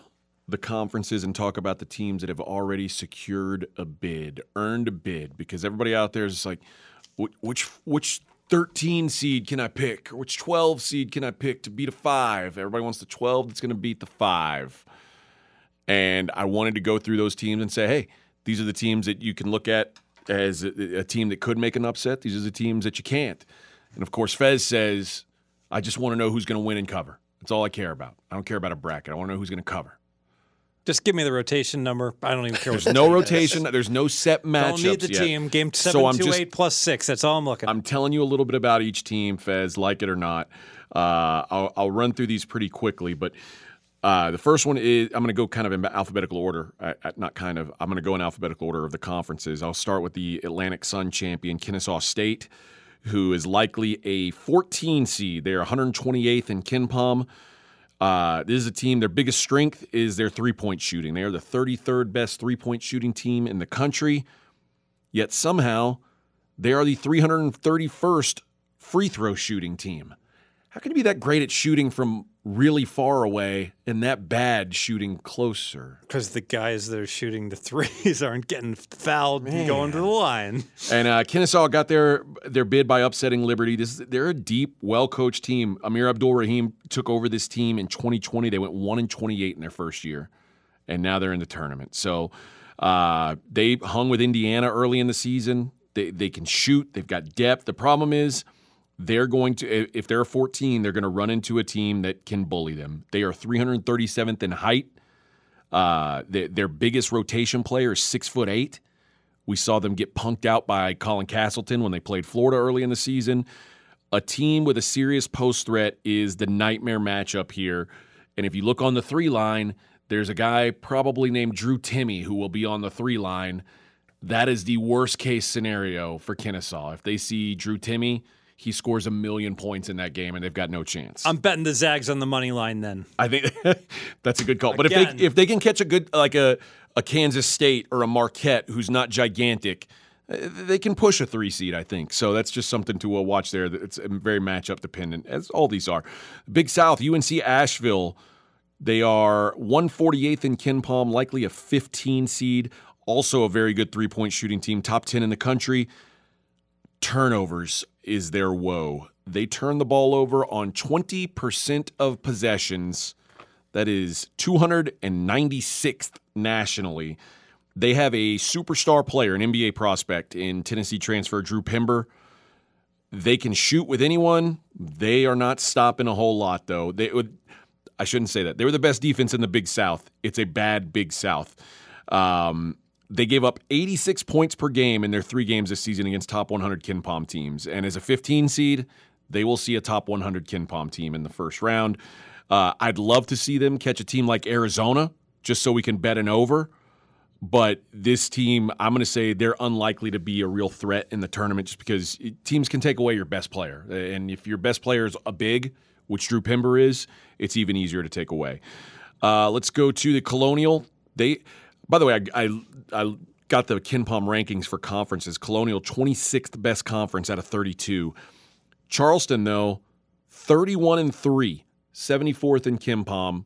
the conferences and talk about the teams that have already secured a bid, earned a bid, because everybody out there is like, "Wh- which which 13 seed can I pick? Or which 12 seed can I pick to beat a five? Everybody wants the 12 that's going to beat the five. And I wanted to go through those teams and say, hey, these are the teams that you can look at as a, a team that could make an upset. These are the teams that you can't. And of course, Fez says, I just want to know who's going to win and cover. That's all I care about. I don't care about a bracket. I want to know who's going to cover. Just give me the rotation number. I don't even care. There's no rotation. There's no set matchups Don't need the yet. team. Game So I'm two just- eight plus six. That's all I'm looking. I'm telling you a little bit about each team, Fez, like it or not. Uh, I'll, I'll run through these pretty quickly, but uh, the first one is I'm going to go kind of in alphabetical order. Uh, uh, not kind of. I'm going to go in alphabetical order of the conferences. I'll start with the Atlantic Sun champion, Kennesaw State, who is likely a 14 seed. They're 128th in KenPom. Uh, this is a team, their biggest strength is their three point shooting. They are the 33rd best three point shooting team in the country, yet somehow they are the 331st free throw shooting team. How can you be that great at shooting from really far away and that bad shooting closer? because the guys that are shooting the threes aren't getting fouled and going to the line. And uh, Kennesaw got their their bid by upsetting Liberty. This they're a deep, well coached team. Amir Abdur-Rahim took over this team in 2020. They went one and 28 in their first year, and now they're in the tournament. So uh, they hung with Indiana early in the season. They they can shoot. They've got depth. The problem is. They're going to, if they're 14, they're going to run into a team that can bully them. They are 337th in height. Uh, their, their biggest rotation player is six foot eight. We saw them get punked out by Colin Castleton when they played Florida early in the season. A team with a serious post threat is the nightmare matchup here. And if you look on the three line, there's a guy probably named Drew Timme who will be on the three line. That is the worst case scenario for Kennesaw. If they see Drew Timme, he scores a million points in that game and they've got no chance. I'm betting the Zags on the money line then. I think that's a good call. But if they if they can catch a good like a a Kansas State or a Marquette who's not gigantic, uh, they can push a three seed. I think so. That's just something to uh, watch there. It's very matchup dependent, as all these are. Big South, UNC Asheville. They are 148th in KenPom, likely a 15 seed. Also a very good three point shooting team, top 10 in the country. Turnovers is their woe. They turn the ball over on 20% of possessions. That is 296th nationally. They have a superstar player, an NBA prospect in Tennessee transfer, Drew Pember. They can shoot with anyone. They are not stopping a whole lot, though. They would. I shouldn't say that. They were the best defense in the Big South. It's a bad Big South. Um, they gave up 86 points per game in their three games this season against top 100 KenPom teams. And as a 15 seed, they will see a top 100 KenPom team in the first round. Uh, I'd love to see them catch a team like Arizona just so we can bet an over. But this team, I'm going to say they're unlikely to be a real threat in the tournament just because teams can take away your best player. And if your best player is a big, which Drew Pember is, it's even easier to take away. Uh, let's go to the Colonial. They, by the way, I, I, I got the KenPom rankings for conferences. Colonial 26th best conference out of 32. Charleston though, 31 and three, 74th in KenPom.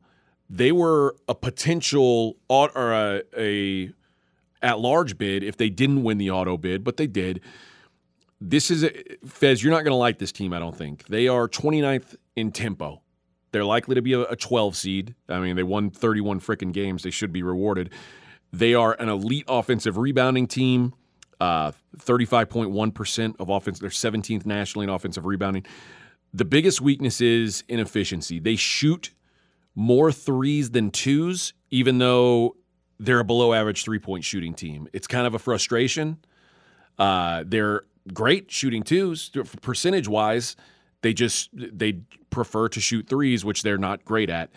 They were a potential or a, a at large bid if they didn't win the auto bid, but they did. This is a, Fez. You're not going to like this team, I don't think. They are 29th in tempo. They're likely to be a, a 12 seed. I mean, they won 31 freaking games. They should be rewarded. They are an elite offensive rebounding team. Uh, 35.1% of offense. They're 17th nationally in offensive rebounding. The biggest weakness is inefficiency. They shoot more threes than twos, even though they're a below average three point shooting team. It's kind of a frustration. Uh, they're great shooting twos percentage wise. They just they prefer to shoot threes, which they're not great at.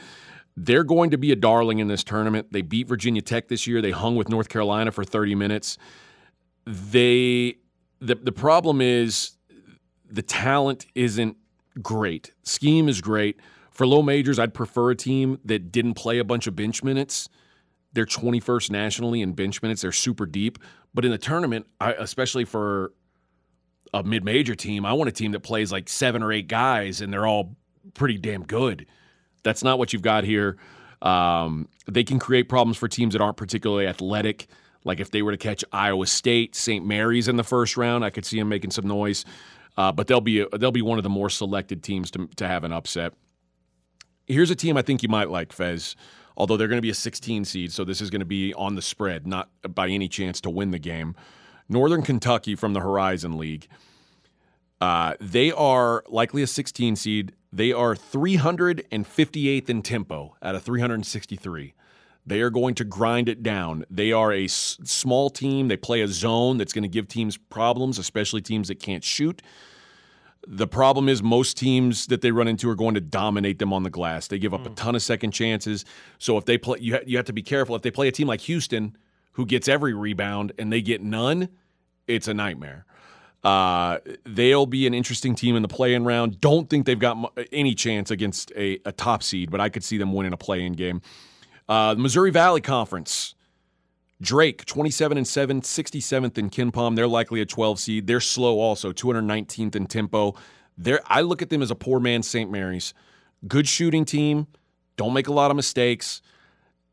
They're going to be a darling in this tournament. They beat Virginia Tech this year. They hung with North Carolina for 30 minutes. They the the problem is the talent isn't great. Scheme is great. For low majors, I'd prefer a team that didn't play a bunch of bench minutes. They're 21st nationally in bench minutes. They're super deep. But in the tournament, I, especially for a mid major team, I want a team that plays like seven or eight guys and they're all pretty damn good. That's not what you've got here. Um, they can create problems for teams that aren't particularly athletic, Like if they were to catch Iowa State, St. Mary's in the first round, I could see them making some noise. Uh, but they'll be they'll be one of the more selected teams to to have an upset. Here's a team I think you might like, Fez. Although they're going to be a 16 seed, so this is going to be on the spread, not by any chance to win the game. Northern Kentucky from the Horizon League. Uh, they are likely a 16 seed. They are 358th in tempo out of 363. They are going to grind it down. They are a s- small team. They play a zone that's going to give teams problems, especially teams that can't shoot. The problem is most teams that they run into are going to dominate them on the glass. They give up a hmm. ton of second chances. So if they play, you ha- you have to be careful. If they play a team like Houston, who gets every rebound, and they get none, it's a nightmare. Uh, they'll be an interesting team in the play-in round. Don't think they've got any chance against a, a top seed, but I could see them winning a play-in game. Uh, the Missouri Valley Conference. Drake, 27 and 7, 67th in KenPom. They're likely a 12 seed. They're slow also, 219th in tempo. They're, I look at them as a poor man St. Mary's. Good shooting team, don't make a lot of mistakes.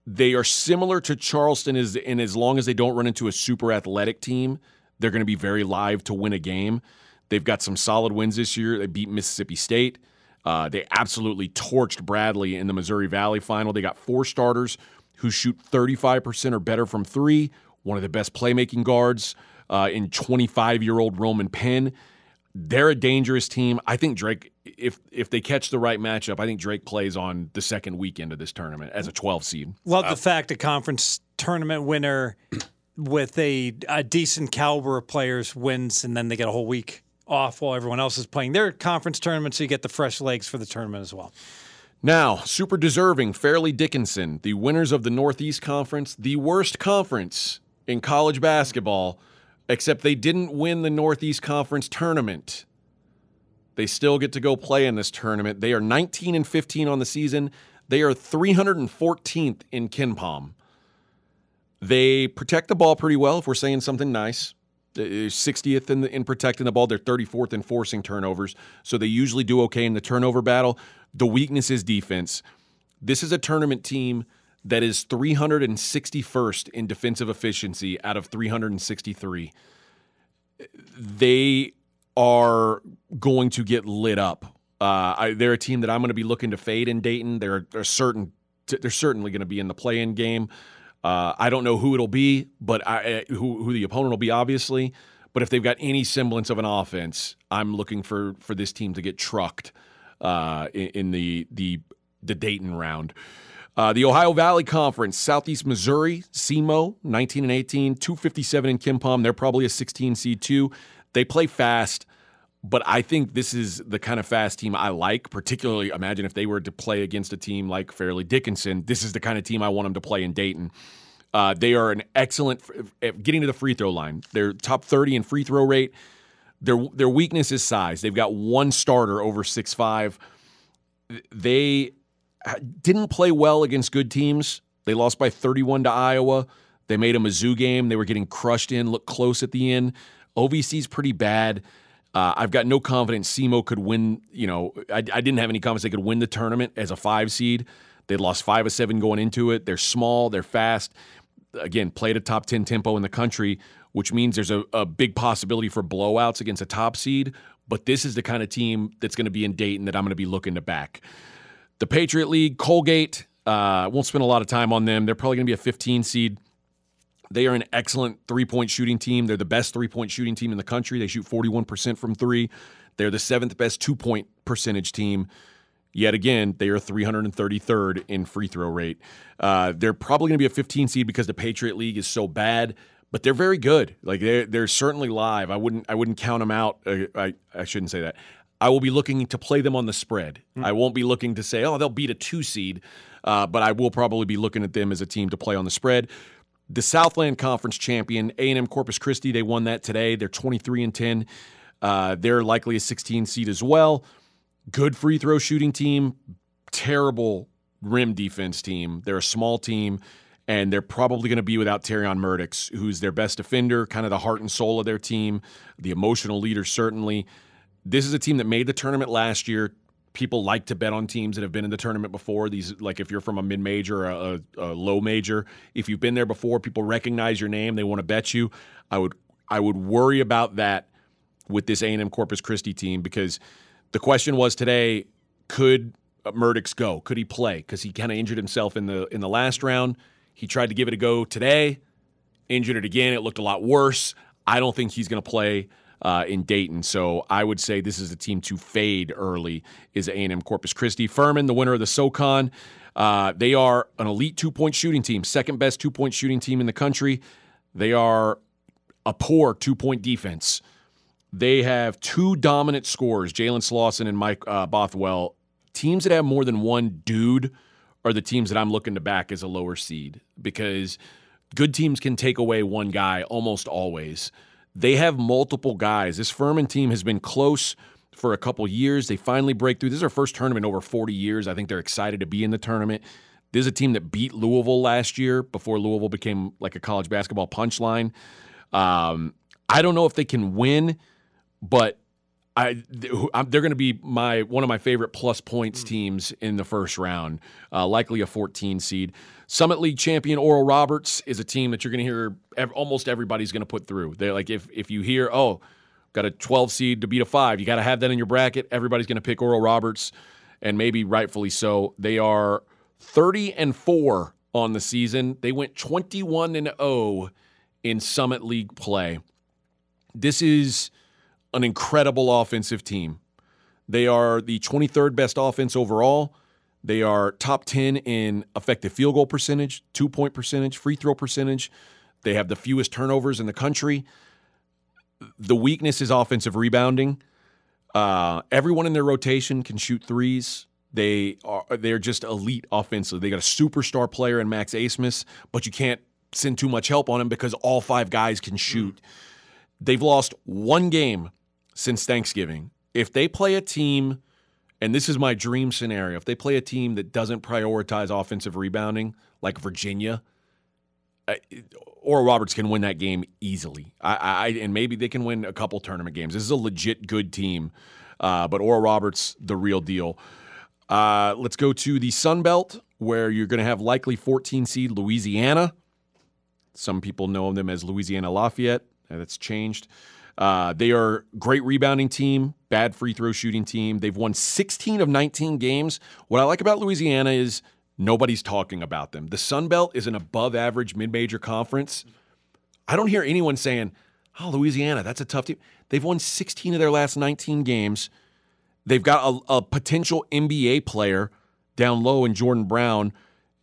They are similar to Charleston as, in as long as they don't run into a super athletic team, they're going to be very live to win a game. They've got some solid wins this year. They beat Mississippi State. Uh, they absolutely torched Bradley in the Missouri Valley final. They got four starters who shoot 35% or better from three, one of the best playmaking guards uh, in 25 year old Roman Penn. They're a dangerous team. I think Drake, if if they catch the right matchup, I think Drake plays on the second weekend of this tournament as a 12 seed. Love the fact a conference tournament winner with a, a decent caliber of players wins, and then they get a whole week off while everyone else is playing their conference tournament, so you get the fresh legs for the tournament as well. Now, super deserving, Fairleigh Dickinson, the winners of the Northeast Conference, the worst conference in college basketball, except they didn't win the Northeast Conference tournament. They still get to go play in this tournament. They are 19 and 15 on the season. They are 314th in KenPom. They protect the ball pretty well, if we're saying something nice. 60th in, the, in protecting the ball. They're 34th in forcing turnovers. So they usually do okay in the turnover battle. The weakness is defense. This is a tournament team that is 361st in defensive efficiency out of 363. They are going to get lit up. Uh, I, they're a team that I'm going to be looking to fade in Dayton. They're, they're certain. They're certainly going to be in the play-in game. Uh, I don't know who it'll be, but I, who who the opponent will be, obviously. But if they've got any semblance of an offense, I'm looking for for this team to get trucked uh, in, in the the the Dayton round. Uh, the Ohio Valley Conference, Southeast Missouri, SEMO, 19 and 18, 257 in KenPom. They're probably a 16 seed too. They play fast, but I think this is the kind of fast team I like. Particularly, imagine if they were to play against a team like Fairleigh Dickinson. This is the kind of team I want them to play in Dayton. Uh, they are an excellent at getting to the free throw line. They're top 30 in free throw rate. Their their weakness is size. They've got one starter over six five. They didn't play well against good teams. They lost by 31 to Iowa. They made a Mizzou game. They were getting crushed in, looked close at the end. OVC's pretty bad. Uh, I've got no confidence SEMO could win. You know, I, I, didn't have any confidence they could win the tournament as a five seed. They lost five of seven going into it. They're small, they're fast. Again, played a top 10 tempo in the country, which means there's a, a big possibility for blowouts against a top seed. But this is the kind of team that's going to be in Dayton that I'm going to be looking to back. The Patriot League, Colgate, uh, won't spend a lot of time on them. They're probably going to be a 15 seed. They are an excellent three point shooting team. They're the best three point shooting team in the country. They shoot 41% from three. They're the seventh best two point percentage team. Yet again, they are 333rd in free throw rate. Uh, they're probably going to be a 15 seed because the Patriot League is so bad, but they're very good. Like they're they're certainly live. I wouldn't I wouldn't count them out. Uh, I I shouldn't say that. I will be looking to play them on the spread. I won't be looking to say, oh, they'll beat a two seed, uh, but I will probably be looking at them as a team to play on the spread. The Southland Conference champion, A&M Corpus Christi, they won that today. They're 23 and 10. Uh, they're likely a 16 seed as well. Good free throw shooting team, terrible rim defense team. They're a small team, and they're probably going to be without Terrion Murdix, who's their best defender, kind of the heart and soul of their team, the emotional leader, certainly. This is a team that made the tournament last year, people like to bet on teams that have been in the tournament before. These, like if you're from a mid major or a, a low major, if you've been there before, people recognize your name, they want to bet you. I would I would worry about that with this A&M Corpus Christi team because the question was today, could Murdix go? Could he play? Because he kind of injured himself in the in the last round. He tried to give it a go today, injured it again. It looked a lot worse. I don't think he's going to play uh, in Dayton. So I would say this is a team to fade early. Is A&M Corpus Christi Furman, the winner of the SoCon. Uh, they are an elite two point shooting team, second best two point shooting team in the country. They are a poor two point defense. They have two dominant scorers, Jalen Slawson and Mike uh, Bothwell. Teams that have more than one dude are the teams that I'm looking to back as a lower seed because good teams can take away one guy almost always. They have multiple guys. This Furman team has been close for a couple years. They finally break through. This is their first tournament over 40 years. I think they're excited to be in the tournament. This is a team that beat Louisville last year before Louisville became like a college basketball punchline. Um, I don't know if they can win, but I they're going to be my one of my favorite plus points teams in the first round, uh, likely a 14 seed. Summit League champion Oral Roberts is a team that you're going to hear ev- almost everybody's going to put through. They're like if if you hear oh got a 12 seed to beat a five, you got to have that in your bracket. Everybody's going to pick Oral Roberts, and maybe rightfully so. They are 30 and four on the season. They went 21 and 0 in Summit League play. This is an incredible offensive team. They are the 23rd best offense overall. They are top 10 in effective field goal percentage, two point percentage, free throw percentage. They have the fewest turnovers in the country. The weakness is offensive rebounding. Uh, everyone in their rotation can shoot threes. They are they're just elite offensively. They got a superstar player in Max Abmas, but you can't send too much help on him because all five guys can shoot. They've lost one game since Thanksgiving. If they play a team, and this is my dream scenario, if they play a team that doesn't prioritize offensive rebounding, like Virginia, Oral Roberts can win that game easily. I, I and maybe they can win a couple tournament games. This is a legit good team, uh, but Oral Roberts, the real deal. Uh, let's go to the Sun Belt, where you're going to have likely 14 seed Louisiana. Some people know them as Louisiana Lafayette. That's changed. Uh, they are great rebounding team, bad free throw shooting team. They've won 16 of 19 games. What I like about Louisiana is nobody's talking about them. The Sun Belt is an above average mid major conference. I don't hear anyone saying, "Oh, Louisiana, that's a tough team." They've won 16 of their last 19 games. They've got a, a potential NBA player down low in Jordan Brown.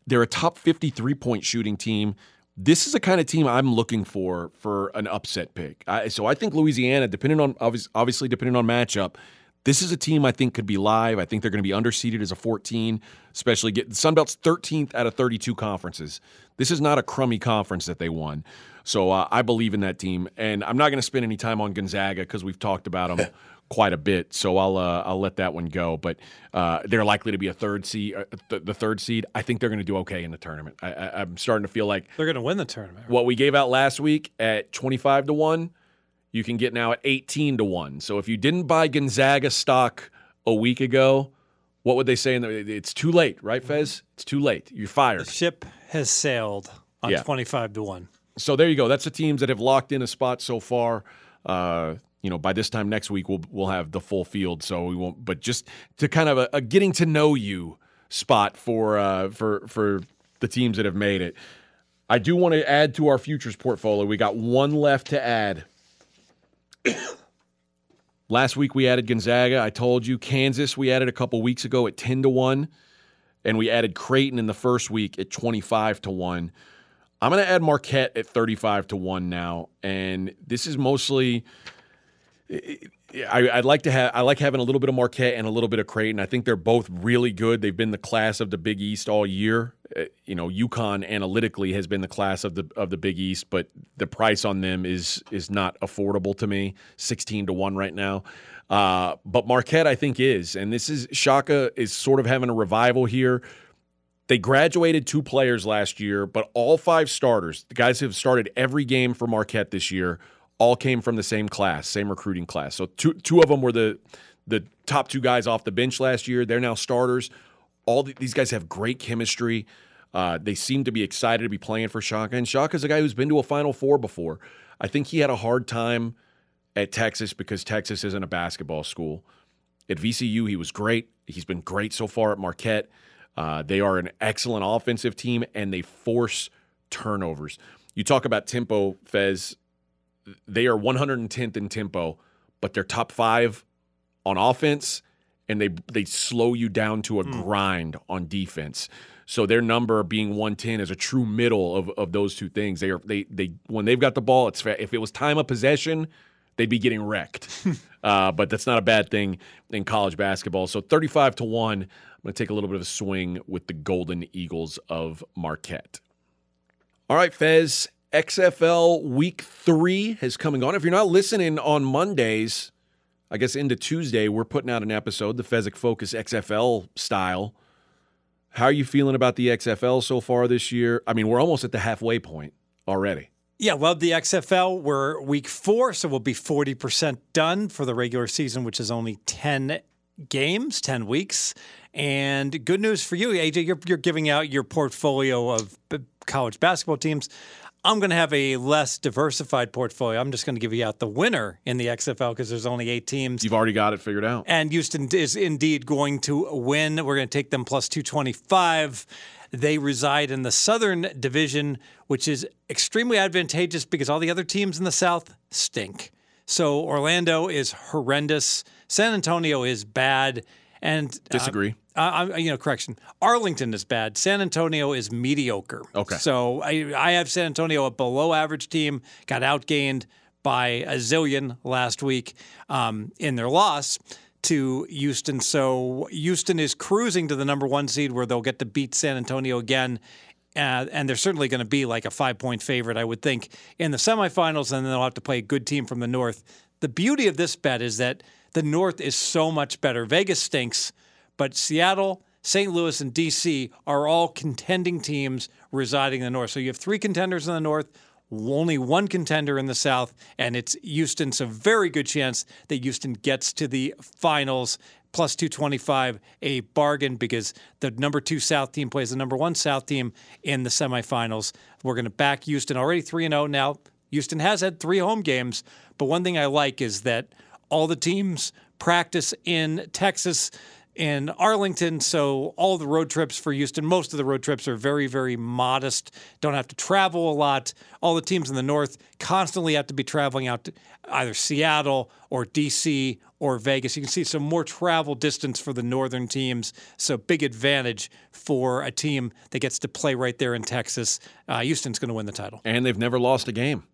They're a top 53 point shooting team this is the kind of team I'm looking for for an upset pick. I, so I think Louisiana, depending on obviously depending on matchup, this is a team I think could be live. I think they're going to be underseeded as a 14, especially get Sunbelt's 13th out of 32 conferences. This is not a crummy conference that they won. So uh, I believe in that team, and I'm not going to spend any time on Gonzaga because we've talked about them quite a bit. So I'll uh, I'll let that one go. But uh, they're likely to be a third seed, uh, th- the third seed. I think they're going to do okay in the tournament. I, am starting to feel like they're going to win the tournament. What we gave out last week at 25 to one, you can get now at 18 to one. So if you didn't buy Gonzaga stock a week ago. What would they say? In the, it's too late, right, Fez? It's too late. You're fired. The ship has sailed on yeah. 25 to 1. So there you go. That's the teams that have locked in a spot so far. Uh, you know, by this time next week, we'll we'll have the full field, so we won't. But just to kind of a, a getting to know you spot for uh, for for the teams that have made it. I do want to add to our futures portfolio. We got one left to add. Last week we added Gonzaga. I told you Kansas we added a couple weeks ago at 10 to 1 and we added Creighton in the first week at 25 to 1. I'm going to add Marquette at 35 to 1 now and this is mostly I, would like to have. I like having a little bit of Marquette and a little bit of Creighton. I think they're both really good. They've been the class of the Big East all year. Uh, you know, UConn analytically has been the class of the of the Big East, but the price on them is is not affordable to me. Sixteen to one right now. Uh, but Marquette, I think, is, and this is Shaka is sort of having a revival here. They graduated two players last year, but all five starters, the guys who have started every game for Marquette this year, all came from the same class, same recruiting class. So two two of them were the the top two guys off the bench last year. They're now starters. All the, these guys have great chemistry. Uh, they seem to be excited to be playing for Shaka. And Shaka's a guy who's been to a Final Four before. I think he had a hard time at Texas because Texas isn't a basketball school. At VCU, he was great. He's been great so far at Marquette. Uh, they are an excellent offensive team and they force turnovers. You talk about tempo, Fez. They are 110th in tempo, but they're top five on offense, and they they slow you down to a grind on defense. So their number being 110 is a true middle of, of those two things. They are they they when they've got the ball, it's if it was time of possession, they'd be getting wrecked. uh, but that's not a bad thing in college basketball. So 35 to one. I'm going to take a little bit of a swing with the Golden Eagles of Marquette. All right, Fez. XFL Week Three is coming on. If you're not listening on Mondays, I guess into Tuesday, we're putting out an episode, the Fezzik Focus XFL style. How are you feeling about the XFL so far this year? I mean, we're almost at the halfway point already. Yeah, love the XFL. We're week four, so we'll be 40% done for the regular season, which is only 10 games, 10 weeks. And good news for you, AJ, you're, you're giving out your portfolio of college basketball teams. I'm going to have a less diversified portfolio. I'm just going to give you out the winner in the XFL because there's only eight teams. You've already got it figured out. And Houston is indeed going to win. We're going to take them plus 225. They reside in the Southern Division, which is extremely advantageous because all the other teams in the South stink. So Orlando is horrendous. San Antonio is bad. And uh, Disagree. uh, I, you know, correction. Arlington is bad. San Antonio is mediocre. Okay. So I, I have San Antonio a below average team. Got outgained by a zillion last week um, in their loss to Houston. So Houston is cruising to the number one seed where they'll get to beat San Antonio again. Uh, and they're certainly going to be like a five point favorite, I would think, in the semifinals. And then they'll have to play a good team from the North. The beauty of this bet is that the North is so much better. Vegas stinks, but Seattle, St. Louis, and DC are all contending teams residing in the North. So you have three contenders in the North, only one contender in the South, and it's Houston. So very good chance that Houston gets to the finals. Plus 225, a bargain because the number two South team plays the number one South team in the semifinals. We're going to back Houston already 3 0 now. Houston has had three home games, but one thing I like is that all the teams practice in Texas in Arlington, so all the road trips for Houston, most of the road trips are very, very modest. Don't have to travel a lot. All the teams in the north constantly have to be traveling out to either Seattle or DC or Vegas. You can see some more travel distance for the northern teams, so big advantage for a team that gets to play right there in Texas. Uh, Houston's going to win the title. And they've never lost a game.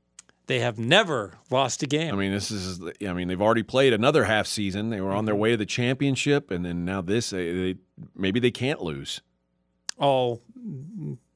They have never lost a game. I mean, this is. I mean, they've already played another half season. They were on their mm-hmm. way to the championship, and then now this. They, they, maybe they can't lose. oh,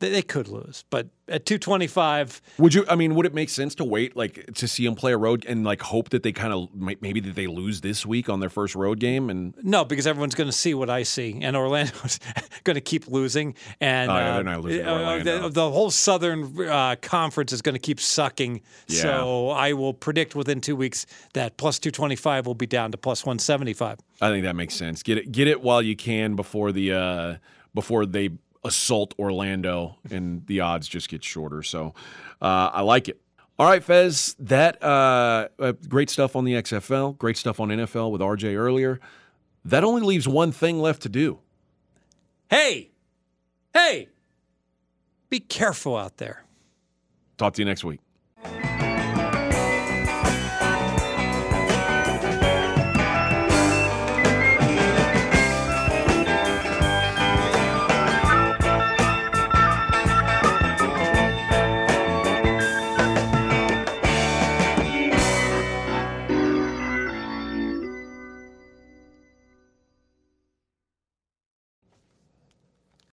they, they could lose, but at 225, Would you? I mean, would it make sense to wait, like, to see them play a road and like hope that they kind of maybe that they lose this week on their first road game? And no, because everyone's going to see what I see, and Orlando's going to keep losing, and Oh, yeah, they're uh, not losing uh, the, the whole Southern uh, Conference is going to keep sucking. Yeah. So I will predict within two weeks that plus 225 will be down to plus 175. I think that makes sense. Get it, get it while you can before the uh, before they assault Orlando and the odds just get shorter. So uh, I like it. All right, Fez, that uh, uh, great stuff on the XFL, great stuff on NFL with RJ earlier. That only leaves one thing left to do. Hey, hey, be careful out there. Talk to you next week.